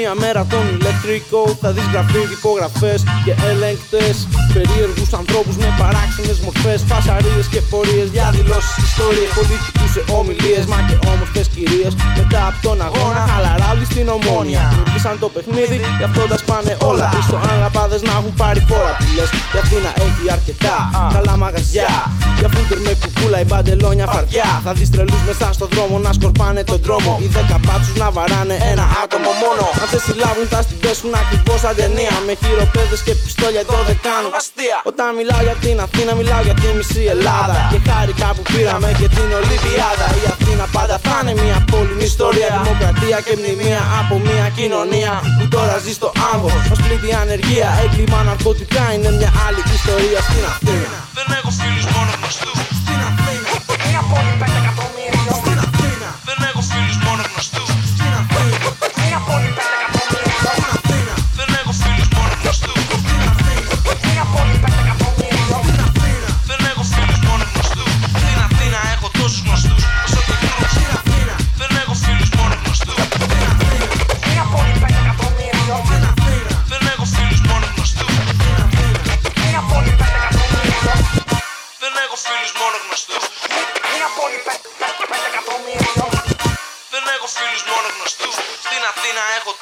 μία μέρα τον ηλεκτρικό. Θα δεις γραφή, υπογραφές και ελεγκτές. Περίεργους ανθρώπους με παράξενες μορφές. Φασαρίες και πορείες, διαδηλώσεις, ιστορίες Πολιτικούς σε ομιλίες, μα και όμορφες κυρίες Μετά από τον αγώνα, χαλαρά όλοι στην ομόνια. Δημιουργήσαν το παιχνίδι, γι' αυτό τα σπάνε όλα. Πίσω αν ραπάδες να έχουν πάρει φόρα που λες. Η Αθήνα έχει αρκετά καλά μαγαζιά. Για. Φούτερ με κουκούλα, η μπαντελόνια φαρδιά Θα δεις τρελούς μέσα στο δρόμο να σκορπάνε τον δρόμο Οι δέκα πάτσους να βαράνε ένα άτομο μόνο Αν δεν συλλάβουν θα στην πέσουν ακριβώς σαν ταινία Με χειροπέδες και πιστόλια εδώ δεν κάνουν αστεία. Όταν μιλάω για την Αθήνα μιλάω για τη μισή Ελλάδα. Και χάρηκα που πήραμε και την Ολυμπιάδα. Η Αθήνα πάντα θα είναι μια πόλη, μια ιστορία. Δημοκρατία και μνημεία από μια κοινωνία. Που τώρα ζει στο άγχος Μας πλήττει η ανεργία, έγκλημα ναρκωτικά Είναι μια άλλη ιστορία στην Αθήνα. Δεν έχω φίλους μόνο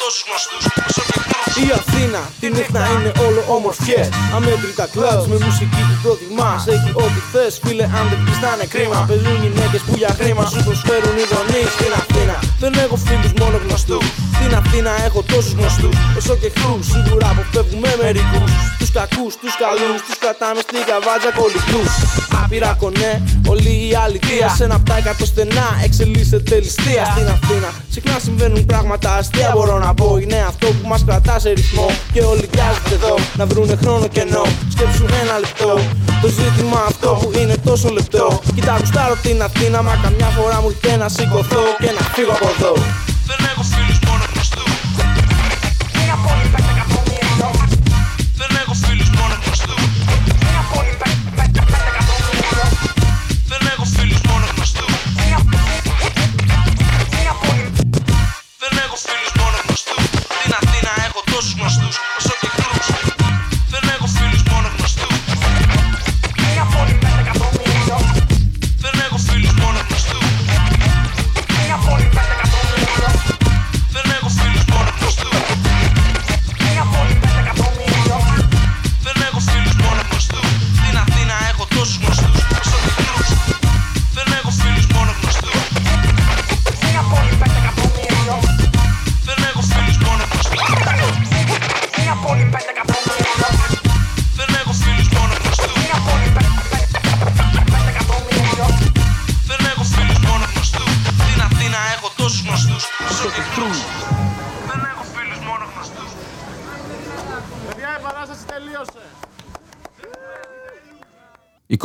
τόσους γνωστούς όσο και κρούς Η Αθήνα τη νύχτα είναι όλο ομορφιές Αμέτρητα κλαμπς με μουσική που προτιμάς Έχει ό,τι θες φίλε αν δεν πεις θα είναι κρίμα. Παίζουν γυναίκες που για χρήμα σου προσφέρουν ειδονή Στην Αθήνα. Δεν έχω φίλους μόνο γνωστούς. Στην Αθήνα έχω τόσους γνωστούς. Όσο και εχθρούς Σίγουρα αποφεύγουμε μερικούς Τους κακούς, τους καλούς, τους κρατάμε στην καβάτζα κολλητούς. Άπειρα κονέ, όλη η αλήθεια Σε ένα από τα εκατό στενά εξελίσσεται ληστεία. Στην Αθήνα συχνά συμβαίνουν πράγματα αστεία. Μπορώ να πω είναι αυτό που μας κρατά σε ρυθμό. Και όλοι πιάζονται εδώ να βρουνε χρόνο κενό Σκέψου ένα λεπτό το ζήτημα αυτό που είναι τόσο λεπτό. Κοίτα γουστάρω την Αθήνα μα καμιά φορά μου ήρθε να σηκωθώ και να φύγω από εδώ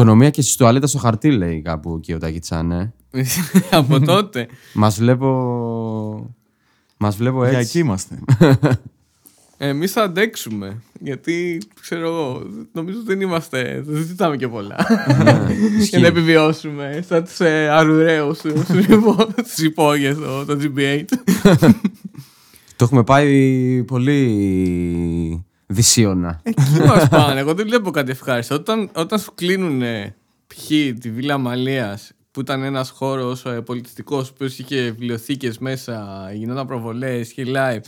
Οικονομία και στις τουαλέτες στο χαρτί, λέει κάπου εκεί ο Τάκητσάν, ε. *laughs* Από τότε. Μας βλέπω... Μας βλέπω Για έτσι. εκεί είμαστε. Εμείς θα αντέξουμε. Γιατί ξέρω εγώ, νομίζω δεν είμαστε. Δεν ζητάμε και πολλά. *laughs* Για να επιβιώσουμε. Σαν του ε, αρουραίου *laughs* στου υπόγειες, το, το GB8. Το έχουμε πάει πολύ Δυσίωνα. Εκεί μας πάνε. Εγώ δεν βλέπω κάτι ευχάριστο. Όταν, όταν σου κλείνουν π.χ. τη Βίλα Μαλία, που ήταν ένας χώρος ε, πολιτιστικός που είχε βιβλιοθήκες μέσα, γινόταν προβολές, είχε live.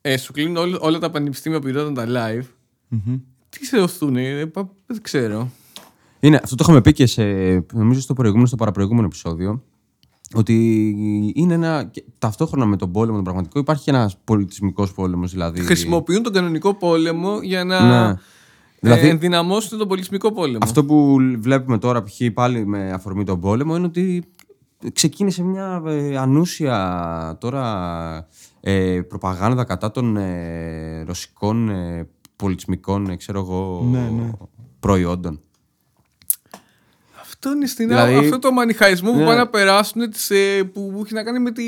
Ε, σου κλείνουν όλ- όλα τα πανεπιστήμια που γινόταν τα live. Τι σε οθούν, ε, πα- δεν ξέρω. Είναι, αυτό το είχαμε πει και σε, νομίζω στο προηγούμενο, στο παραπροηγούμενο επεισόδιο. Ότι είναι ένα. και ταυτόχρονα με τον πόλεμο, τον πραγματικό, υπάρχει και ένας πολιτισμικός πόλεμος. Δηλαδή, Χρησιμοποιούν τον κανονικό πόλεμο για να Ναι. Δηλαδή- ε, ενδυναμώσουν τον πολιτισμικό πόλεμο. Αυτό που βλέπουμε τώρα, π.χ. πάλι με αφορμή τον πόλεμο, είναι ότι ξεκίνησε μια ε, ανούσια τώρα ε, προπαγάνδα κατά των ε, ρωσικών ε, πολιτισμικών ε, ξέρω εγώ, προϊόντων. Αυτό είναι στην Δηλαδή- αυτό το μανιχαϊσμό που Ναι. πάνε να περάσουν τις, ε, που, που έχει να κάνει με, τη,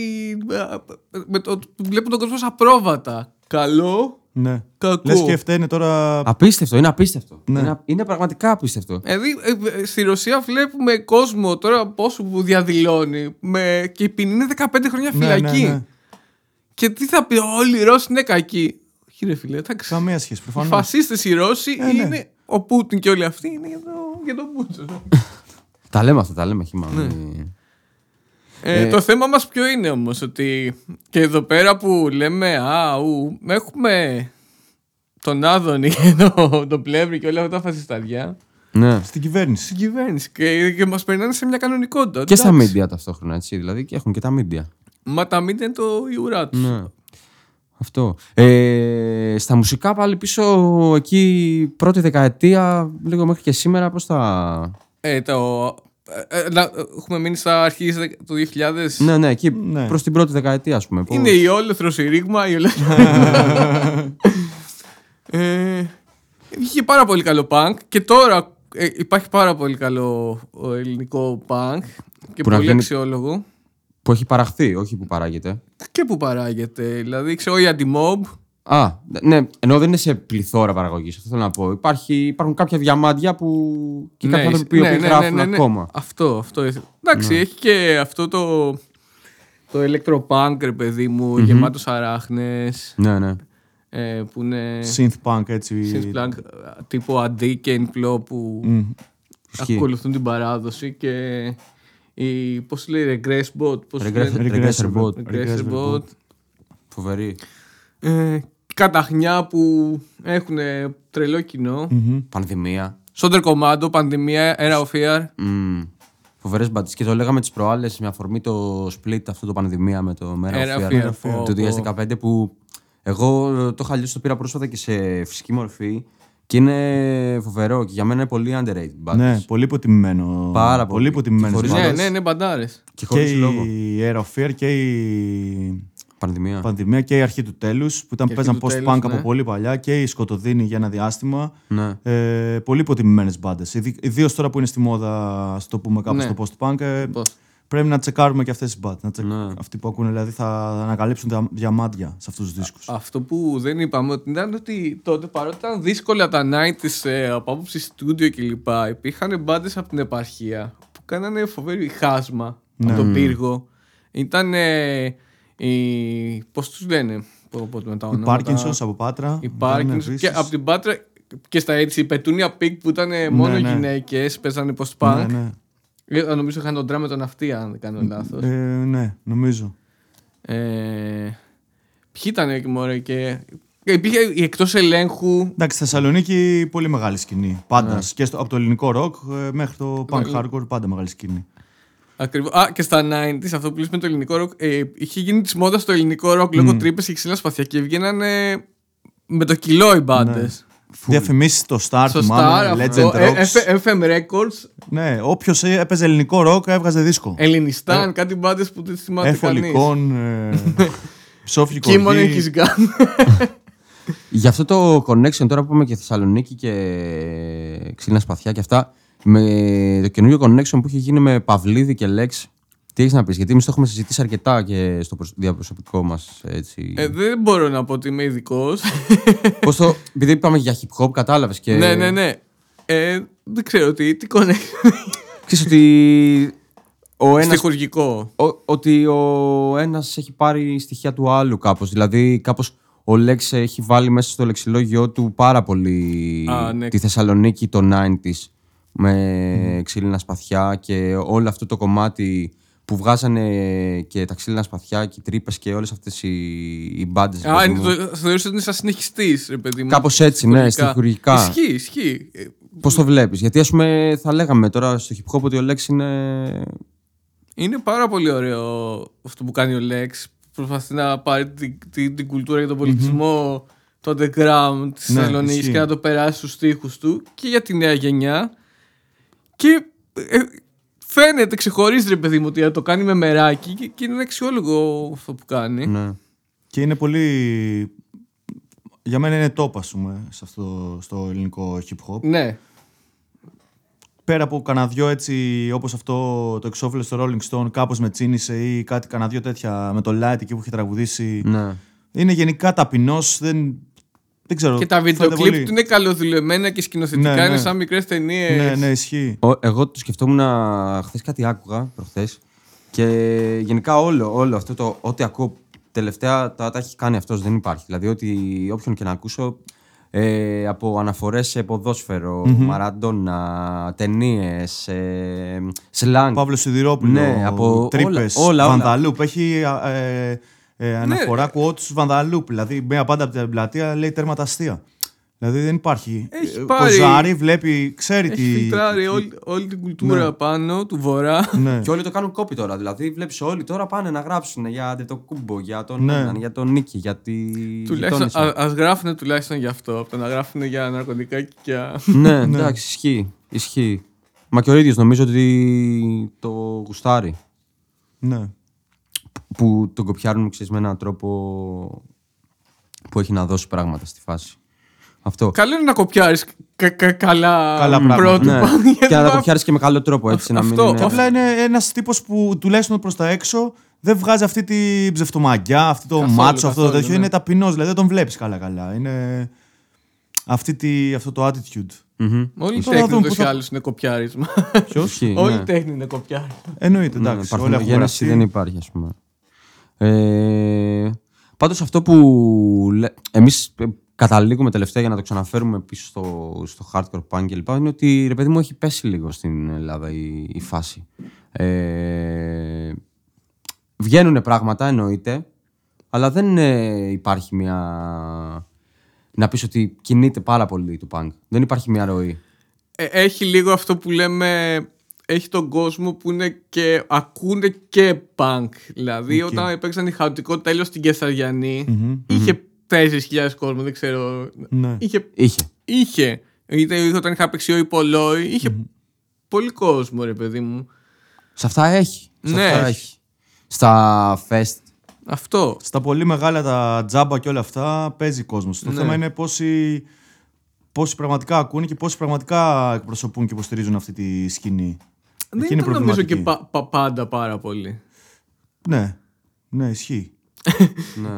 με το ότι βλέπουν τον κόσμο σαν πρόβατα. Καλό, Ναι. κακό. Λες και φταίνε τώρα. Απίστευτο, είναι απίστευτο. Ναι. Είναι, είναι πραγματικά απίστευτο. Δηλαδή, ε, ε, στη Ρωσία βλέπουμε κόσμο τώρα πόσο που διαδηλώνει με, και η ποινή είναι 15 χρόνια Ναι, ναι, φυλακή. ναι. Και τι θα πει, Όλοι οι Ρώσοι είναι κακοί. Όχι, ρε φίλε, εντάξει. Καμία σχέση. Οι Προφανώς. φασίστες οι Ρώσοι Ε, ναι. είναι. Ο Πούτιν και όλοι αυτοί είναι για, το, για τον Πούτσο. *laughs* Τα λέμε αυτά, τα λέμε χύμα. Ναι. Ε, Το θέμα μας ποιο είναι όμως ότι και εδώ πέρα που λέμε α, ου, έχουμε τον Άδωνη *laughs* και τον, τον Πλεύρη και όλα αυτά τα φασισταριά Ναι. Στην κυβέρνηση. στην κυβέρνηση και, και μας περνάνε σε μια κανονικότητα. Και στα εντάξει. media ταυτόχρονα, έτσι. Δηλαδή και έχουν και τα media. Μα τα media είναι το η ουρά τους. Ναι. Αυτό. Ε, στα μουσικά πάλι πίσω εκεί πρώτη δεκαετία, λίγο μέχρι και σήμερα, πώς θα... Ε, το, ε, ε, να- έχουμε μείνει στα αρχή του 2000. Ναι, ναι, εκεί Ναι. προς την πρώτη δεκαετία, ας πούμε. Είναι η όλεθρος η ρήγμα, η ολέθρος... *laughs* ε, είχε πάρα πολύ καλό punk και τώρα ε, υπάρχει πάρα πολύ καλό ο, ελληνικό punk και Που να πολύ βγαίνει- αξιόλογο. Που έχει παραχθεί, όχι που παράγεται. Και που παράγεται. Δηλαδή, ξέρω, η Antimob. Α, ναι, ενώ δεν είναι σε πληθώρα παραγωγής. Αυτό θέλω να πω. Υπάρχει, υπάρχουν κάποια διαμάντια που. και κάποιοι άνθρωποι που γράφουν ακόμα. Αυτό, αυτό. ήθελα. Εντάξει, έχει και αυτό το. Το electropunk, ρε παιδί μου, γεμάτος αράχνες, Ναι, ναι. ε, που είναι Synth punk έτσι. synth punk, τύπου αντί και Inflow που Μμ. Ισχύει. ακολουθούν την παράδοση και η, πώς λέει, Regress Bot, πώς Regress- λένε, Regressor bot. Regressor Regressor Bot, bot. Φοβερή. ε, καταχνιά που έχουν τρελό κοινό. Πανδημία. Σόντερ Commando, Πανδημία, Era of Fear. Mm. Φοβερές μπάντε. Και το λέγαμε τις προάλλες με αφορμή το split αυτό το πανδημία με το Mera Era of of Fear Fear, πω, του 2015 που εγώ το είχα λύσει, το πήρα πρόσφατα και σε φυσική μορφή και είναι φοβερό και για μένα είναι πολύ underrated μπάντες. Ναι, πολύ υποτιμημένο. Πάρα πολύ. Πολύ υποτιμημένες Και χωρίς Ναι, μπάντες. ναι, ναι, μπαντάρες. Και Και χωρίς λόγο. η Air of Fear και η Πανδημία. πανδημία και η αρχή του τέλους που ήταν Και παίζαν αρχή του post-punk τέλους, ναι. από πολύ παλιά και η Σκοτωδίνη για ένα διάστημα. Ναι. Ε, πολύ υποτιμημένες μπάντες. Ιδίως τώρα που είναι στη μόδα, ας το πούμε κάπως Ναι. στο post-punk. ε, Πώς. πρέπει να τσεκάρουμε και αυτές τις μπάντες. Ναι. Αυτοί που ακούνε δηλαδή θα ανακαλύψουν τα διαμάντια σε αυτούς τους δίσκους. Αυτό που δεν είπαμε ότι ήταν ότι τότε παρότι ήταν δύσκολα τα 90s ε, από άποψη στούντιο κλπ. Υπήρχαν μπάντες από την επαρχία που κάνανε φοβερή χάσμα από τον πύργο. Ήταν ε, οι. Πώς τους λένε, πω, πω, με τα Οι ονόματα. Parkinsons από Πάτρα. Οι ήταν Parkinsons επίσης. και από την Πάτρα και στα έτσι, η Petunia Pig που ήταν μόνο ναι. γυναίκες, παίζανε post-punk. Ναι, ναι. Ε, Νομίζω είχαν τον ντράμερ τον αυτή, αν δεν κάνω λάθος. Ε, ναι, νομίζω. Ε, ποιοι ήταν εκεί μωρέ και. Υπήρχε εκτός ελέγχου. Εντάξει, στη Θεσσαλονίκη πολύ μεγάλη σκηνή. Πάντα. Ναι. Και στο, από το ελληνικό ροκ ε, μέχρι το punk hardcore, πάντα μεγάλη σκηνή. Ακριβώς. Α, και στα 90s, αυτό που λες με το ελληνικό ροκ. Ε, είχε γίνει της μόδας στο ελληνικό ροκ λόγω τρύπες και ξύλα σπαθιά και βγαίναν με το κιλό οι μπάντες. Διαφημίσεις στο Star, Στο θυμάμαι, Star, Legend αυτό, ε, Rocks. F- FM Records, Ναι, όποιος έπαιζε ελληνικό ροκ έβγαζε δίσκο. Ελληνιστάν, κάτι μπάντες που δεν θυμάται κανείς. Εφολικών, ε, ψόφι Κίμον κορδί. έχει γκάν. Γι' αυτό το connection τώρα που είπαμε και Θεσσαλονίκη και ξύλινα σπαθιά και αυτά, με το καινούριο connection που έχει γίνει με Παυλίδη και Λέξ, τι έχεις να πεις, Γιατί εμείς το έχουμε συζητήσει αρκετά και στο προσ- διαπροσωπικό μας. Έτσι. Ε, δεν μπορώ να πω ότι είμαι ειδικός. Πώς το, επειδή είπαμε για hip hop, κατάλαβες και. ναι, ναι, ναι. Ε, δεν ξέρω τι, τι connection. Ξέρεις ότι ο ένας, Στοιχουργικό. ο, ότι ο ένας έχει πάρει στοιχεία του άλλου κάπως. Δηλαδή κάπως ο Λέξ έχει βάλει μέσα στο λεξιλόγιο του πάρα πολύ Α, ναι. τη Θεσσαλονίκη των 90s με ξύλινα σπαθιά και όλο αυτό το κομμάτι που βγάζανε και τα ξύλινα σπαθιά και οι τρύπες και όλες αυτές οι, οι μπάντες. Α, είναι, το, θεωρείς ότι είναι σαν συνεχιστής, ρε παιδί μου. Κάπως έτσι, ναι, στοιχουργικά. Ισχύει, ισχύει. Ε, Πώς το βλέπεις, γιατί ας πούμε θα λέγαμε τώρα στο hip hop ότι ο Λέξ είναι... Είναι πάρα πολύ ωραίο αυτό που κάνει ο Λέξ. Προσπαθεί να πάρει την, την, την κουλτούρα και τον πολιτισμό το underground της Ναι, Θεσσαλονίκης ισχύει. και να το περάσει στους στίχους του και για τη νέα γενιά. Και ε, φαίνεται, ξεχωρίζει ρε παιδί μου ότι το κάνει με μεράκι και, και είναι αξιόλογο αυτό που κάνει. Ναι. Και είναι πολύ. Για μένα είναι top, ας πούμε, σε αυτό, στο ελληνικό hip hop. Ναι. Πέρα από κανένα δυο έτσι, όπως αυτό το εξώφυλλο στο Rolling Stone, κάπως με τσίνησε ή κάτι κανένα δυο τέτοια με το Light εκεί που είχε τραγουδήσει. ναι. Είναι γενικά ταπεινός, δεν, δεν ξέρω. Και τα φαίνεται βίντεο κλιπ πολύ. του είναι καλοδουλεμένα και σκηνοθετικά Ναι, ναι. είναι σαν μικρές ταινίες. Ναι, ναι, ισχύει. Ο- εγώ το σκεφτόμουν χθες κάτι άκουγα προχθές και γενικά όλο, όλο αυτό το ό,τι ακούω τελευταία τα, τα έχει κάνει αυτός, δεν υπάρχει. Δηλαδή ότι όποιον και να ακούσω ε, από αναφορές σε ποδόσφαιρο, Μαραντόνα, ταινίες, ε, σλάνγκ. Παύλο Σιδηρόπουλο, Ναι, από τρύπες, όλα- όλα, όλα. Βανδαλούπ. Έχει ε, ε, αναφορά quotes Βανδαλούπ. Δηλαδή, μία πάντα από την πλατεία λέει τέρματα αστεία. Δηλαδή δεν υπάρχει. Έχει Ε, πάρει- Κοζάρι βλέπει, ξέρει Έχει τι. φιλτράρει τι- όλη, όλη την κουλτούρα Ναι. πάνω του βορρά. Ναι. Και όλοι το κάνουν κόπη τώρα. Δηλαδή, βλέπεις όλοι τώρα πάνε να γράψουν για το κούμπο, για τον Ναι. έναν, για τον Νίκη, για τη. Τουλάχιστον, γειτόνισσα. α ας γράφουν τουλάχιστον για αυτό. Από το να γράφουν για ναρκωτικά και για. *laughs* ναι, εντάξει, ισχύει. ισχύει. Μα και ο ίδιος νομίζω ότι το γουστάρει. Ναι. Που τον κοπιάρουν ξέρεις, με έναν τρόπο που έχει να δώσει πράγματα στη φάση. Αυτό. Καλό είναι να κοπιάρεις καλά, Καλά πράγματα. πρότυπα. Ναι. γιατί και να το πά- κοπιάρεις και με καλό τρόπο έτσι. να μην Αυτό, είναι... Και απλά είναι ένας τύπος που τουλάχιστον προς τα έξω δεν βγάζει αυτή τη ψευτομαγκιά, αυτό το Καθόλου, μάτσο, αυτό το καθόλου, τέτοιο. ναι. Είναι ταπεινός, δηλαδή δεν τον βλέπεις καλά-καλά. Είναι αυτή τη, αυτό το attitude. Μμμ. Όλη η Τώρα τέχνη θα δούμε ούτω πού ή θα- άλλω είναι κοπιάρισμα. Ισχύει, *laughs* Όλη ναι. η τέχνη είναι κοπιάρισμα. Εννοείται, Ναι, εντάξει. όλα έχουν παρθενογέννηση γραφτεί. δεν υπάρχει, ας πούμε. Ε, πάντως αυτό που λέ- εμείς ε, καταλήγουμε τελευταία για να το ξαναφέρουμε πίσω στο, στο hardcore punk και λοιπά είναι ότι ρε παιδί μου έχει πέσει λίγο στην Ελλάδα η, η φάση. Ε, βγαίνουν πράγματα εννοείται αλλά δεν ε, υπάρχει μια να πεις ότι κινείται πάρα πολύ το punk. Δεν υπάρχει μια ροή. Ε, έχει λίγο αυτό που λέμε. Έχει τον κόσμο που είναι και ακούνε και punk. Δηλαδή, όταν έπαιξαν η χαοτικό τέλος στην κεσαριανη είχε 4.000 κόσμο, δεν ξέρω. Ναι. Είχε. Είχε. είχε. Είτε όταν είχα παίξει ο Υπολόι, είχε πολύ κόσμο, ρε παιδί μου. Σε αυτά έχει. Σε Ναι, αυτά έχει. έχει. Στα fest Αυτό. Στα πολύ μεγάλα τα τζάμπα και όλα αυτά παίζει κόσμος. Το Ναι. θέμα είναι πόσοι, πόσοι πραγματικά ακούνε και πόσοι πραγματικά εκπροσωπούν και υποστηρίζουν αυτή τη σκηνή. Δεν Εκεί είναι ήταν νομίζω και προβληματική. πα- πα- πάντα πάρα πολύ. Ναι, ναι, ισχύει.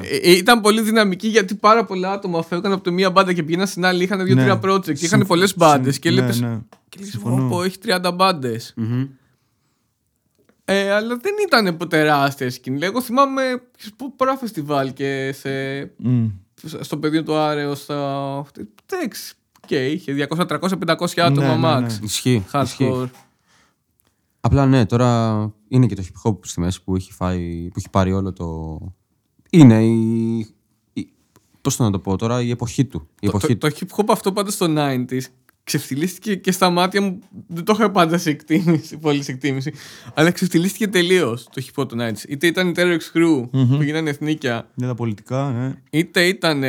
Ε, ε, ήταν πολύ δυναμική γιατί πάρα πολλά άτομα φεύγαν από το μία μπάντα και πήγαιναν στην άλλη. Είχαν δύο-τρία Ναι. project και είχαν Συμφ- πολλές μπάντες. συμ- Και ναι, έλεγε. ναι. Και λες, Συμφωνώ. «Πω, έχει 30 μπάντες. Ε, αλλά δεν ήταν τεράστια σκηνή. Εγώ θυμάμαι πο- πολλά φεστιβάλ και σε, Μμ. στο πεδίο του Άρεος. Στα... Εντάξει. Και είχε 200, 300, 500 άτομα Ναι, ναι, ναι. max. Ισχύει. Hardcore. Ισχύει. Απλά ναι, τώρα είναι και το hip hop στη μέση που έχει, φάει, που έχει πάρει όλο το. Είναι η. η... Πώς το να το πω τώρα, η εποχή του. Η Το, εποχή το, το hip hop αυτό πάντα στο 90s ξεφτυλίστηκε και στα μάτια μου. Δεν το είχα πάντα σε εκτίμηση, πολύ σε εκτίμηση. Αλλά ξεφτυλίστηκε τελείως το hip hop του 90s. Είτε ήταν η Terror X Crew που γίνανε εθνίκια, Για τα πολιτικά, ναι. είτε ήταν.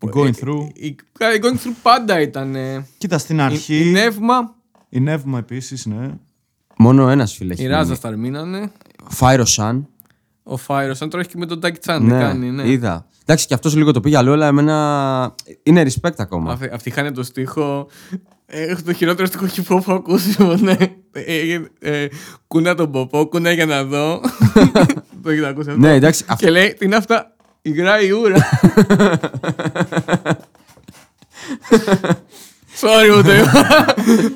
Going Through. Η, η, η Going Through πάντα ήταν. ε, Κοίτα, στην Η, αρχή. η Νεύμα, Η Νεύμα επίσης, ναι. Μόνο ένας φίλε έχει. η Ράζα Σταρ μείνανε. Φάιρο Σαν. Ο Φάιρο, αν τώρα έχει και με τον Τάκη Τσάν. Ναι, κάνει, ναι. είδα. Εντάξει, και αυτός λίγο το πήγε αλλού, αλλά εμένα είναι respect ακόμα. Αυτή, αυτή είχαν το στίχο. Ε, το χειρότερο στίχο hip hop που ακούσει ναι. Ε, ε, κούνα τον ποπό, κούνα για να δω. *laughs* το έχετε ακούσει αυτό; Ναι, εντάξει, αυτό- Και λέει, τι είναι αυτά, υγρά η ούρα. *laughs* *laughs* Sorry, ούτε.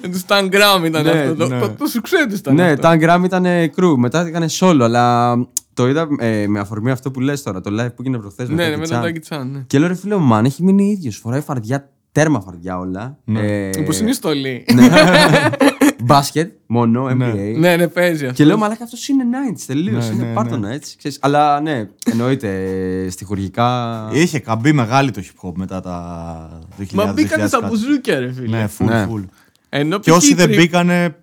*laughs* Του Stan Graham ήταν Ναι, αυτό. Το, ναι. το, το success του ήταν. Ναι, αυτό. τα Gram ήταν crew, μετά έκανε solo, αλλά το είδα ε, με αφορμή αυτό που λες τώρα, το live που έγινε προχθές Ναι, ναι, τον με Jackie τον Chan. Τάκη Τσάν. Ναι. Και λέω ρε φίλε, ο Μαν έχει μείνει ίδιος, φοράει φαρδιά, τέρμα φαρδιά όλα. Ε, Όπω είναι η στολή. Μπάσκετ, μόνο, NBA. Ναι, ναι, παίζει αυτό. Και λέω, μαλάκα αυτός είναι 90s τελείως. Ναι, είναι ναι, πάρτονα έτσι. Ξέρεις. Αλλά ναι, εννοείται ε, στοιχουργικά. Είχε καμπή μεγάλη το hip hop μετά τα 2000. Μα μπήκανε 2000 στα κάτι. μπουζούκια, ρε φίλε. Ναι, full, Ναι. full. Ενώ Και π.χ. όσοι οι δεν τρι- μπήκανε.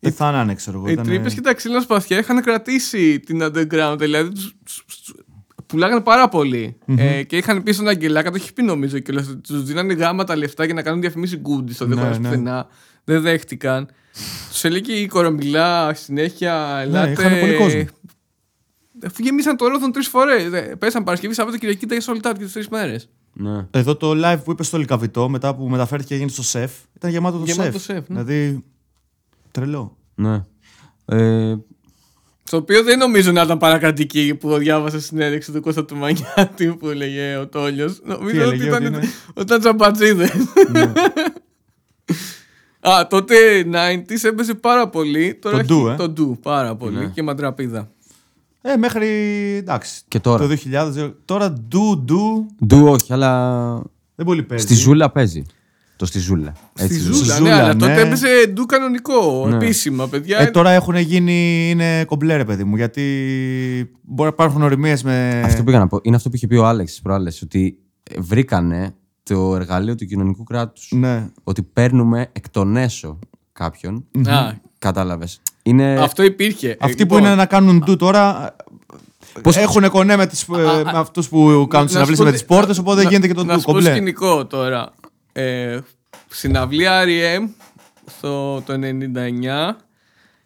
Πεθάνανε, ξέρω εγώ. Οι ήτανε- τρύπες και τα ξύλινα σπαθιά είχαν κρατήσει την underground. Δηλαδή τους, τους- τους πουλάγανε πάρα πολύ. Ε, και είχαν πει στον Αγγελάκα, το έχει πει νομίζω και τους δίνανε γάμα τα λεφτά για να κάνουν διαφημίσει γκούντι στο Ναι, δεχόμενο ναι. πουθενά. Δεν δέχτηκαν. Τους έλεγε και η κορομπιλά συνέχεια. Ελάτε. είχαν πολύ κόσμο. Αφού γεμίσαν το ρόθον τρεις φορές. Πέσαν Παρασκευή, Σάββατο, Κυριακή, τα sold out και τι τρεις μέρες. Ναι. Εδώ το live που είπε στο Λικαβιτό μετά που μεταφέρθηκε και έγινε στο σεφ ήταν γεμάτο το Γεμάτο σεφ. το σεφ, ναι. Δηλαδή. Τρελό. ναι. Ε, Στο οποίο δεν νομίζω να ήταν παρακρατική που διάβασα συνέντευξη του Κώστα του Μανιάτη που έλεγε ο Τόλιος. Νομίζω ότι έλεγε, ήταν, ότι είναι; ότι ήταν τζαμπατζίδες. Α, τότε 90s έπαιζε πάρα πολύ. Τώρα Το έχει- ντου, ε. Το ντου, πάρα πολύ. Ναι. Και μαντραπίδα. Ε, μέχρι. εντάξει. Και τώρα. Το 2000. Τώρα ντου, ντου. Ντου όχι, αλλά. Δεν πολύ παίζει. Στη Ζούλα παίζει. Το στη Ζούλα. Στη Έτσι, Ζούλα, Ζούλα, ναι, αλλά ναι. τότε έπαιζε ντου κανονικό, Ναι. επίσημα, παιδιά. Ε, τώρα έχουν γίνει. Είναι κομπλέ, ρε παιδί μου. Γιατί μπορεί να υπάρχουν οριμίες με. Αυτό που είχα να πω είναι αυτό που είχε πει ο Άλεξ τις προάλλες, ότι ε, βρήκανε το εργαλείο του κοινωνικού κράτους. Ναι. Ότι παίρνουμε εκ των έσω κάποιον. Α, Κατάλαβες. Είναι. αυτό υπήρχε. Αυτοί Ε, που λοιπόν, είναι να κάνουν ντου τώρα. Πώς- Έχουν κονέ με, τις, ε, α, με αυτούς που κάνουν να σου συναυλίες πω με τι- τις πόρτες, οπότε να- γίνεται και το Να ντου σου πω κομπλέ. σκηνικό τώρα. Ε, συναυλία R.E.M. στο το 99,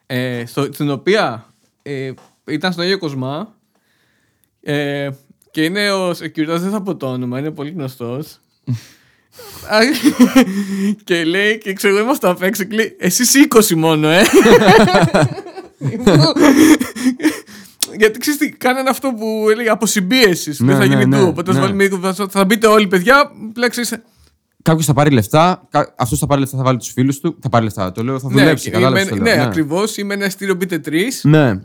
ε, στο, στην οποία ε, ήταν στον Άγιο Κοσμά ε, και είναι ο security, δεν θα πω το όνομα, είναι πολύ γνωστός. Α, *laughs* και λέει, και ξέρω εγώ είμαστε απ' έξω και λέει, εσείς 20 μόνο, ε. *laughs* Γιατί ξέρεις τι, κάνανε αυτό που έλεγε αποσυμπίεσης. Ναι, Ναι, θα ναι, γίνει ναι, του. Οπότε ναι. θα βάλουμε λίγο- θα- θα μπείτε όλοι, παιδιά. Πλέξεις. Κάποιος θα πάρει λεφτά, αυτός θα πάρει λεφτά, θα βάλει τους φίλους του. Θα πάρει λεφτά. Το λέω, θα Ναι, δουλέψει. και κατάλαβες είμαι- το ναι, λέω. ακριβώς. Είμαι ένα ειστήριο, μπείτε τρεις. Ναι.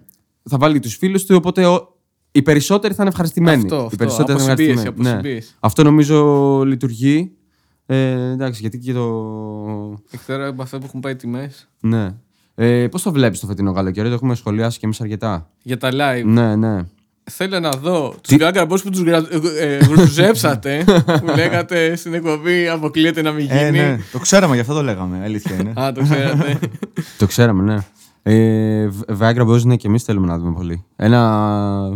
Θα βάλει τους φίλους του, οπότε ο... οι περισσότεροι θα είναι ευχαριστημένοι. Αυτό, οι αυτό. περισσότεροι θα είναι Αποσυμπίεση, ευχαριστημένοι. Ναι. αποσυμπίεση. Αυτό νομίζω λειτουργεί. Ε, εντάξει, γιατί και το. Και τώρα από αυτά που έχουν πάει τιμές. Ναι. Ε, Πώς το βλέπεις το φετινό καλοκαίρι, το έχουμε σχολιάσει και εμείς αρκετά. Για τα live. Ναι, ναι. Θέλω να δω τους Gaga Boys που τους γρουζέψατε. *laughs* που λέγατε στην εκπομπή αποκλείεται να μην γίνει. Ε, ναι, το ξέραμε, γι' αυτό το λέγαμε. Αλήθεια είναι. Α, το ξέρατε. *laughs* Το ξέραμε, ναι. Ε, Β- Viagra Boys, ναι, και εμείς θέλουμε να δούμε πολύ. Ένα. α-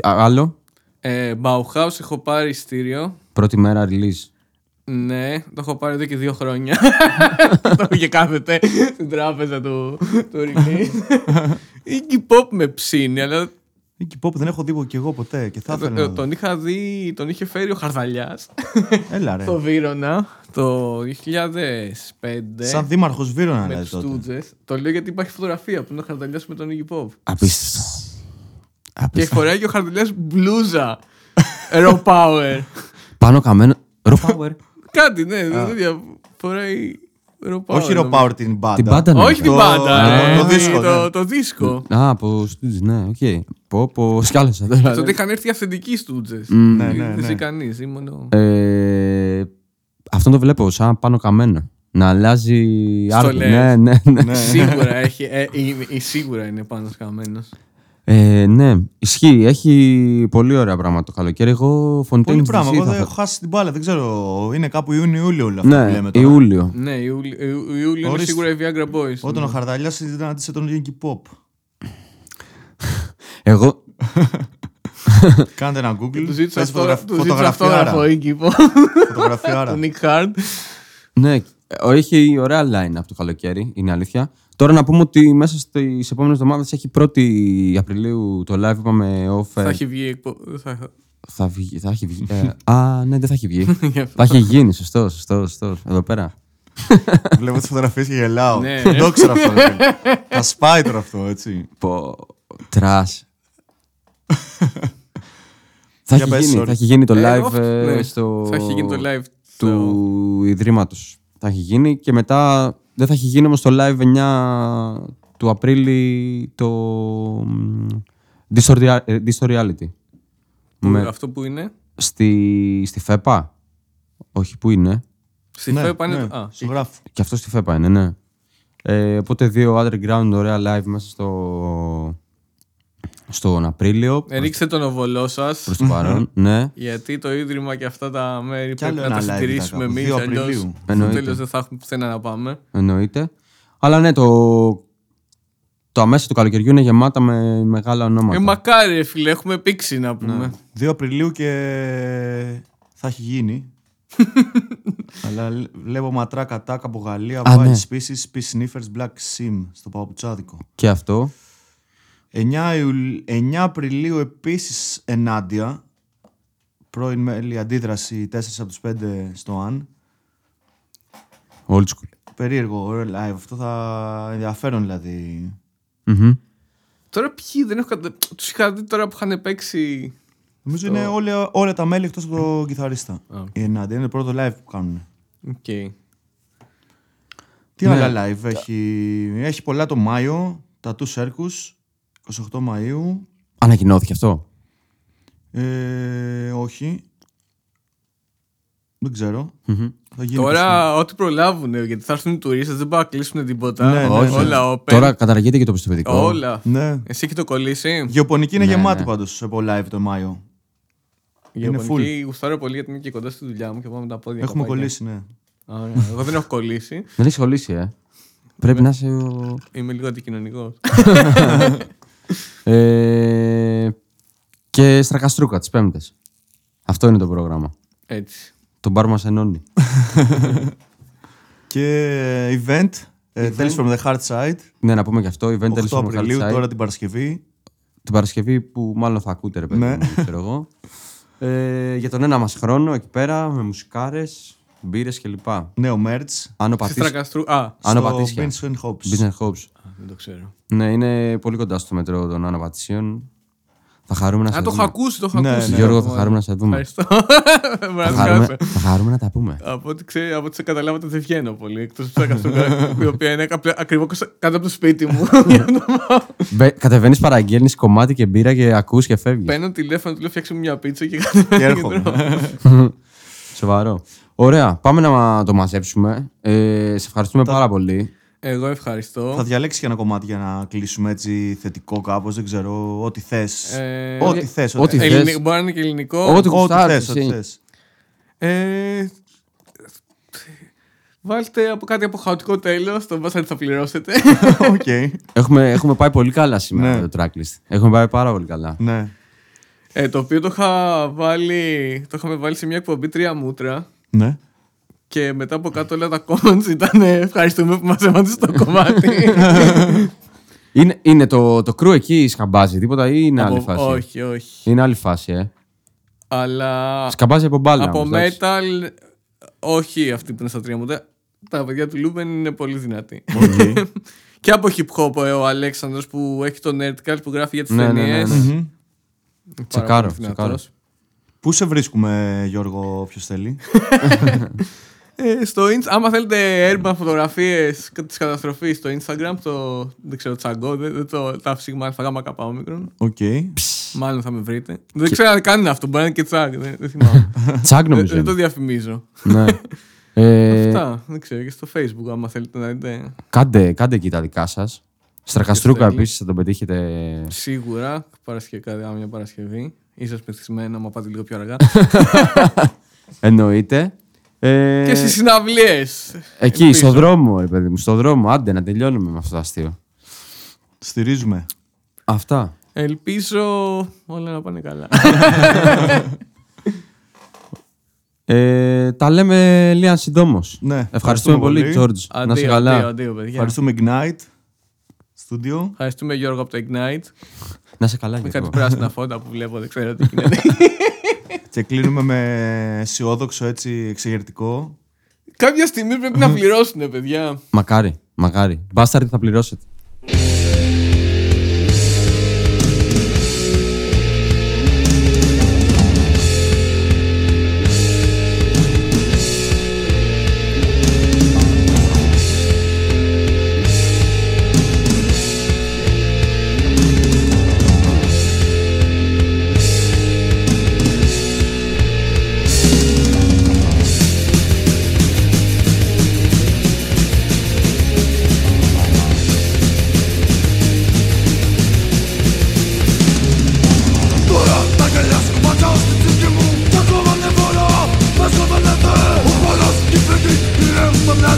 άλλο. ε, Bauhaus έχω πάρει ειστήριο. Πρώτη μέρα release. Ναι, το έχω πάρει εδώ και δύο χρόνια. *laughs* το έχω και κάθεται στην τράπεζα του, του release. Η Iggy Pop με ψήνει, αλλά Εκεί pop δεν έχω δει κι εγώ ποτέ και θα ήθελα. να ε, δω. τον είχα δει, τον είχε φέρει ο Χαρδαλιάς Έλα, ρε. *laughs* στο Βύρονα το 2005. Σαν δήμαρχος Βύρονα, με δηλαδή τους τότε. Τούτζες. Το λέω γιατί υπάρχει φωτογραφία που είναι ο Χαρδαλιάς με τον Iggy Pop. Απίστευτο. Και Απίστευτο. φοράει και ο Χαρδαλιάς μπλούζα. *laughs* Raw power. Πάνω καμένο. Raw power. Κάτι, ναι, τέτοια. Φοράει raw power. Όχι νομίζω. Raw Power την μπάντα. Την πάντα ναι. Όχι την Το- πάντα. ε, ρε, το δίσκο, Το, ναι. το δίσκο. Α, από στούτζ, ναι, οκ. Πω, πω, σκάλεσα τώρα. Τότε είχαν έρθει αυθεντικοί στούτζες. Ναι, ναι, Δεν ναι. ζει κανείς, ή μόνο... Ε, αυτό το βλέπω σαν πάνω καμένο. Να αλλάζει άρθρο. λες. Ναι, ναι, ναι. Ναι. Σίγουρα έχει, ε, είναι- ε, σίγουρα είναι πάνω σκαμμένος. Ε, ναι, ισχύει. Έχει πολύ ωραία πράγματα το καλοκαίρι. Εγώ Πολύ Fontaine πράγμα. DC Εγώ θα δεν φέρω. έχω χάσει την μπάλα. Δεν ξέρω. Είναι κάπου Ιούνιο-Ιούλιο όλα αυτά που Ναι, λέμε τώρα. Ιούλιο. Ναι, Ιούλιο Ιούλιο είναι Ορίστε. σίγουρα οι Viagra Boys. Όταν ναι. ο Χαρδαλιά συνάντησε τον Iggy Pop. *laughs* Εγώ. *laughs* Κάντε ένα Google. Του ζήτησα πες αυτό- φωτογραφ- του ζήτησα φωτογραφιάρα. αυτόγραφο Iggy Pop. Φωτογραφιάρα. *laughs* Το Nick Hard. Ναι, ε, έχει ωραία line από το καλοκαίρι, είναι αλήθεια. Τώρα να πούμε ότι μέσα στις επόμενες εβδομάδες έχει 1η Απριλίου το live που είπαμε off. ε, Θα έχει βγει εκπο- θα- θα βγει. Θα έχει βγει. ε, *laughs* α, ναι, δεν θα έχει βγει. *laughs* Γι' αυτό. θα έχει γίνει, σωστό, σωστό, σωστό. Εδώ πέρα. *laughs* Βλέπω τις φωτογραφίες και γελάω. Ναι. Δεν το ξέρω αυτό. ρε φίλε. Θα σπάει τώρα αυτό, έτσι. Πω. Τρας. θα, Για έχει πες, γίνει, sorry. θα έχει γίνει το Ε, live off, ε, ναι. στο. Θα έχει γίνει το live του στο- Ιδρύματος. Θα έχει γίνει και μετά δεν θα έχει γίνει όμως το live 9 του Απρίλη το, μ, Distor Rea- ε, Distor Reality. Που- Με- Αυτό που είναι; Στη, στη ΦΕΠΑ. Όχι, πού είναι. Στη ναι, ΦΕΠ είναι. ναι, το- Α, στο γράφω. Και αυτό στη ΦΕΠΑ είναι, ναι. Ε, οπότε δύο underground ωραία live μέσα στο. Στον Απρίλιο. ε, ρίξτε τον οβολό σας. Προς το παρόν. *laughs* ναι. Γιατί το ίδρυμα και αυτά τα μέρη Κι πρέπει άλλο να τα ένα live συντηρήσουμε ήταν κάπου, εμεί. 2 Αλλιώς Απριλίου. στο Εννοείται. τέλος δεν θα έχουμε πουθενά να πάμε. Εννοείται. Αλλά ναι, το. Το αμέσα του καλοκαιριού είναι γεμάτα με μεγάλα ονόματα. Ε, μακάρι, ρε φίλε, έχουμε πήξει να πούμε. Ναι. 2 Απριλίου και θα έχει γίνει. *laughs* Αλλά λ- βλέπω ματρά κατά από Γαλλία, Α, Wild ναι. Species, Peace Sniffers, Black Sim στο Παπουτσάδικο. Και αυτό. 9, Ιουλ... 9 Απριλίου επίσης ενάντια. Πρώην μέλη αντίδραση 4 από τους 5 στο ΑΝ. Old school. Περίεργο, ωραίο live. Αυτό θα ενδιαφέρον δηλαδή. Μμμ. Τώρα ποιοι δεν έχω κατα... Τους είχα δει τώρα που είχαν παίξει. Νομίζω είναι όλα, όλα τα μέλη εκτός από τον κιθαρίστα. οκ. Η ενάντια είναι το πρώτο live που κάνουν. Οκ. Τι Ναι. άλλα live έχει; Έχει πολλά το Μάιο. Τα του Circus 28 Μαΐου. Ανακοινώθηκε αυτό; Ε, όχι. Δεν ξέρω. Μμμ. Θα γίνει Τώρα ό,τι προλάβουν, γιατί θα έρθουν οι τουρίστες, δεν μπορούν να κλείσουν τίποτα. Ναι, ναι, όλα ναι. όλα open. Τώρα καταργείται και το πιστοποιητικό. Όλα. Ναι. Εσύ έχει το κολλήσει. Γεωπονική είναι Ναι, γεμάτη ναι. πάντως από live το Μάιο. Η είναι Ιαπωνική γουστάρω πολύ γιατί είμαι και κοντά στη δουλειά μου και πάμε τα πόδια. Έχουμε καπάκια. κολλήσει, ναι. Α, ναι. Εγώ δεν έχω κολλήσει. Δεν έχεις κολλήσει, ε. Πρέπει να είσαι ο. Είμαι λίγο αντικοινωνικός. *laughs* *laughs* Ε, και στρακαστρούκα τις Πέμπτες. Αυτό είναι το πρόγραμμα. Έτσι. Το μπαρ μας ενώνει. *laughs* Και ε, event. ε, Tales from the Hard Side. ναι, να πούμε και αυτό. Event 8 Tales from Απριλίου, Hard Side. τώρα την Παρασκευή. Την Παρασκευή που μάλλον θα ακούτε, ρε παιδί Ναι. μου, ξέρω εγώ. Ε, για τον ένα μας χρόνο εκεί πέρα με μουσικάρες, μπύρες κλπ. Στη Νέο merch. Άνω πατήσια. Στρακαστρού. Α, Άνω στο Πατήσια. Vincent Hobbes. Business Hopes. δεν το ξέρω. Ναι, είναι πολύ κοντά στο μετρό των Άνω Πατήσιων. Θα χαρούμε να σε Α, το δούμε. έχω ακούσει, το έχω Ναι, ακούσει. ναι. Γιώργο, θα χαρούμε να σε δούμε. Ευχαριστώ. Μπορεί Θα *laughs* να χαρούμε, σκάσω. θα χαρούμε να τα πούμε. Από ό,τι ξέρει, από ό,τι σε καταλάβατε δεν βγαίνω πολύ. Εκτός από Στρακαστρού, η οποία είναι ακριβώς κάτω από το σπίτι μου. Κατεβαίνεις, παραγγέλνεις κομμάτι και μπύρα και ακούς και φεύγεις. Παίρνω τηλέφωνο, του λέω φτιάξε μου μια πίτσα και *laughs* Και κατεβαίνω. έρχομαι. *laughs* Σοβαρό. Ωραία. Πάμε να το μαζέψουμε. Ε, σε ευχαριστούμε πάρα πολύ. Εγώ ευχαριστώ. Θα διαλέξεις και ένα κομμάτι για να κλείσουμε έτσι θετικό κάπως, δεν ξέρω, ό,τι θες. Ε, ό,τι θες. ό,τι Ό,τι, θες. Ελληνι- Μπορεί να είναι και ελληνικό. Ό,τι ό,τι γουστάρεις, θες, ό,τι εσύ. θες. Ε, βάλτε από κάτι από χαοτικό τέλος. Το βάσατε θα πληρώσετε. *laughs* Οκ, Έχουμε, έχουμε πάει πολύ καλά σήμερα Ναι. με το tracklist. Έχουμε πάει πάρα πολύ καλά. ναι. ε, το οποίο το είχα βάλει. Το είχαμε βάλει σε μια εκπομπή τρία μούτρα. Ναι. Και μετά από κάτω όλα τα comments ήταν ε, ευχαριστούμε που μας έβαλε στο κομμάτι. *laughs* Είναι, είναι το, το crew εκεί σκαμπάζει τίποτα ή είναι άλλη Από- φάση; όχι, όχι. Είναι άλλη φάση, ε. Αλλά Σκαμπάζει από μπάλα. από όμως, εντάξει. metal, όχι αυτή που είναι στα τρία μούτρα. Τα παιδιά του Λούμπεν είναι πολύ δυνατοί. *laughs* και από hip hop ε, ο Αλέξανδρος που έχει το Nerdcast που γράφει για τις Ναι, ναι, ναι, ταινίες. ναι. Μμμ. Πάρα Τσεκάρω, πολύ τσεκάρω. Δυνατός. Πού σε βρίσκουμε, Γιώργο, όποιος θέλει; *laughs* Ε, στο Inst- άμα θέλετε urban φωτογραφίες της καταστροφής στο Instagram, το δεν ξέρω, τσαγκό, δεν, δεν το τα σίγμα αλφαγάμα καπά όμικρον. Οκ. Μάλλον θα με βρείτε. Δεν ξέρω αν κάνει αυτό, μπορεί να είναι και τσαγκ, δεν, δεν θυμάμαι. *laughs* Τσάγκ δεν, νομίζω. δεν το είναι. διαφημίζω. ναι. *laughs* ε, Αυτά, δεν ξέρω, και στο facebook άμα θέλετε να δείτε. κάντε, κάντε εκεί τα δικά σας. Στρακαστρούκα θέλει. επίσης θα τον πετύχετε. Σίγουρα, Παρασκευή, κάτι άλλο μια Παρασκευή. Ίσως μεθυσμένα, άμα πάτε λίγο πιο αργά. *laughs* Εννοείται. Ε, και στις συναυλίες. εκεί, στο δρόμο, ρε παιδί μου, στο δρόμο. Άντε να τελειώνουμε με αυτό το αστείο. Στηρίζουμε. Αυτά. Ελπίζω όλα να πάνε καλά. *laughs* Ε, τα λέμε λίγα συντόμως. Ναι, Ευχαριστούμε πολύ, πολύ. George. να Αντίο, είσαι καλά. αντίο, αντίο, παιδιά. Ευχαριστούμε Ignite. Studio. Ευχαριστούμε Γιώργο από το Ignite. Να είσαι καλά, Με Γιώργο. κάτι πράσινα φώτα που βλέπω, δεν ξέρω τι γίνεται. *laughs* Και κλείνουμε με αισιόδοξο έτσι εξεγερτικό. Κάποια στιγμή πρέπει να πληρώσουν, παιδιά. Μακάρι, μακάρι. Μπάσταρδι θα πληρώσετε.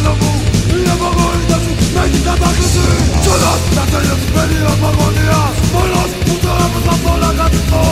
πάνω μου Η απαγορήτια σου με έχει κατακλείσει Κι όλος να τέλειωσει περίοδος αγωνίας Μόνος που τώρα με τα φόλα κατηθώ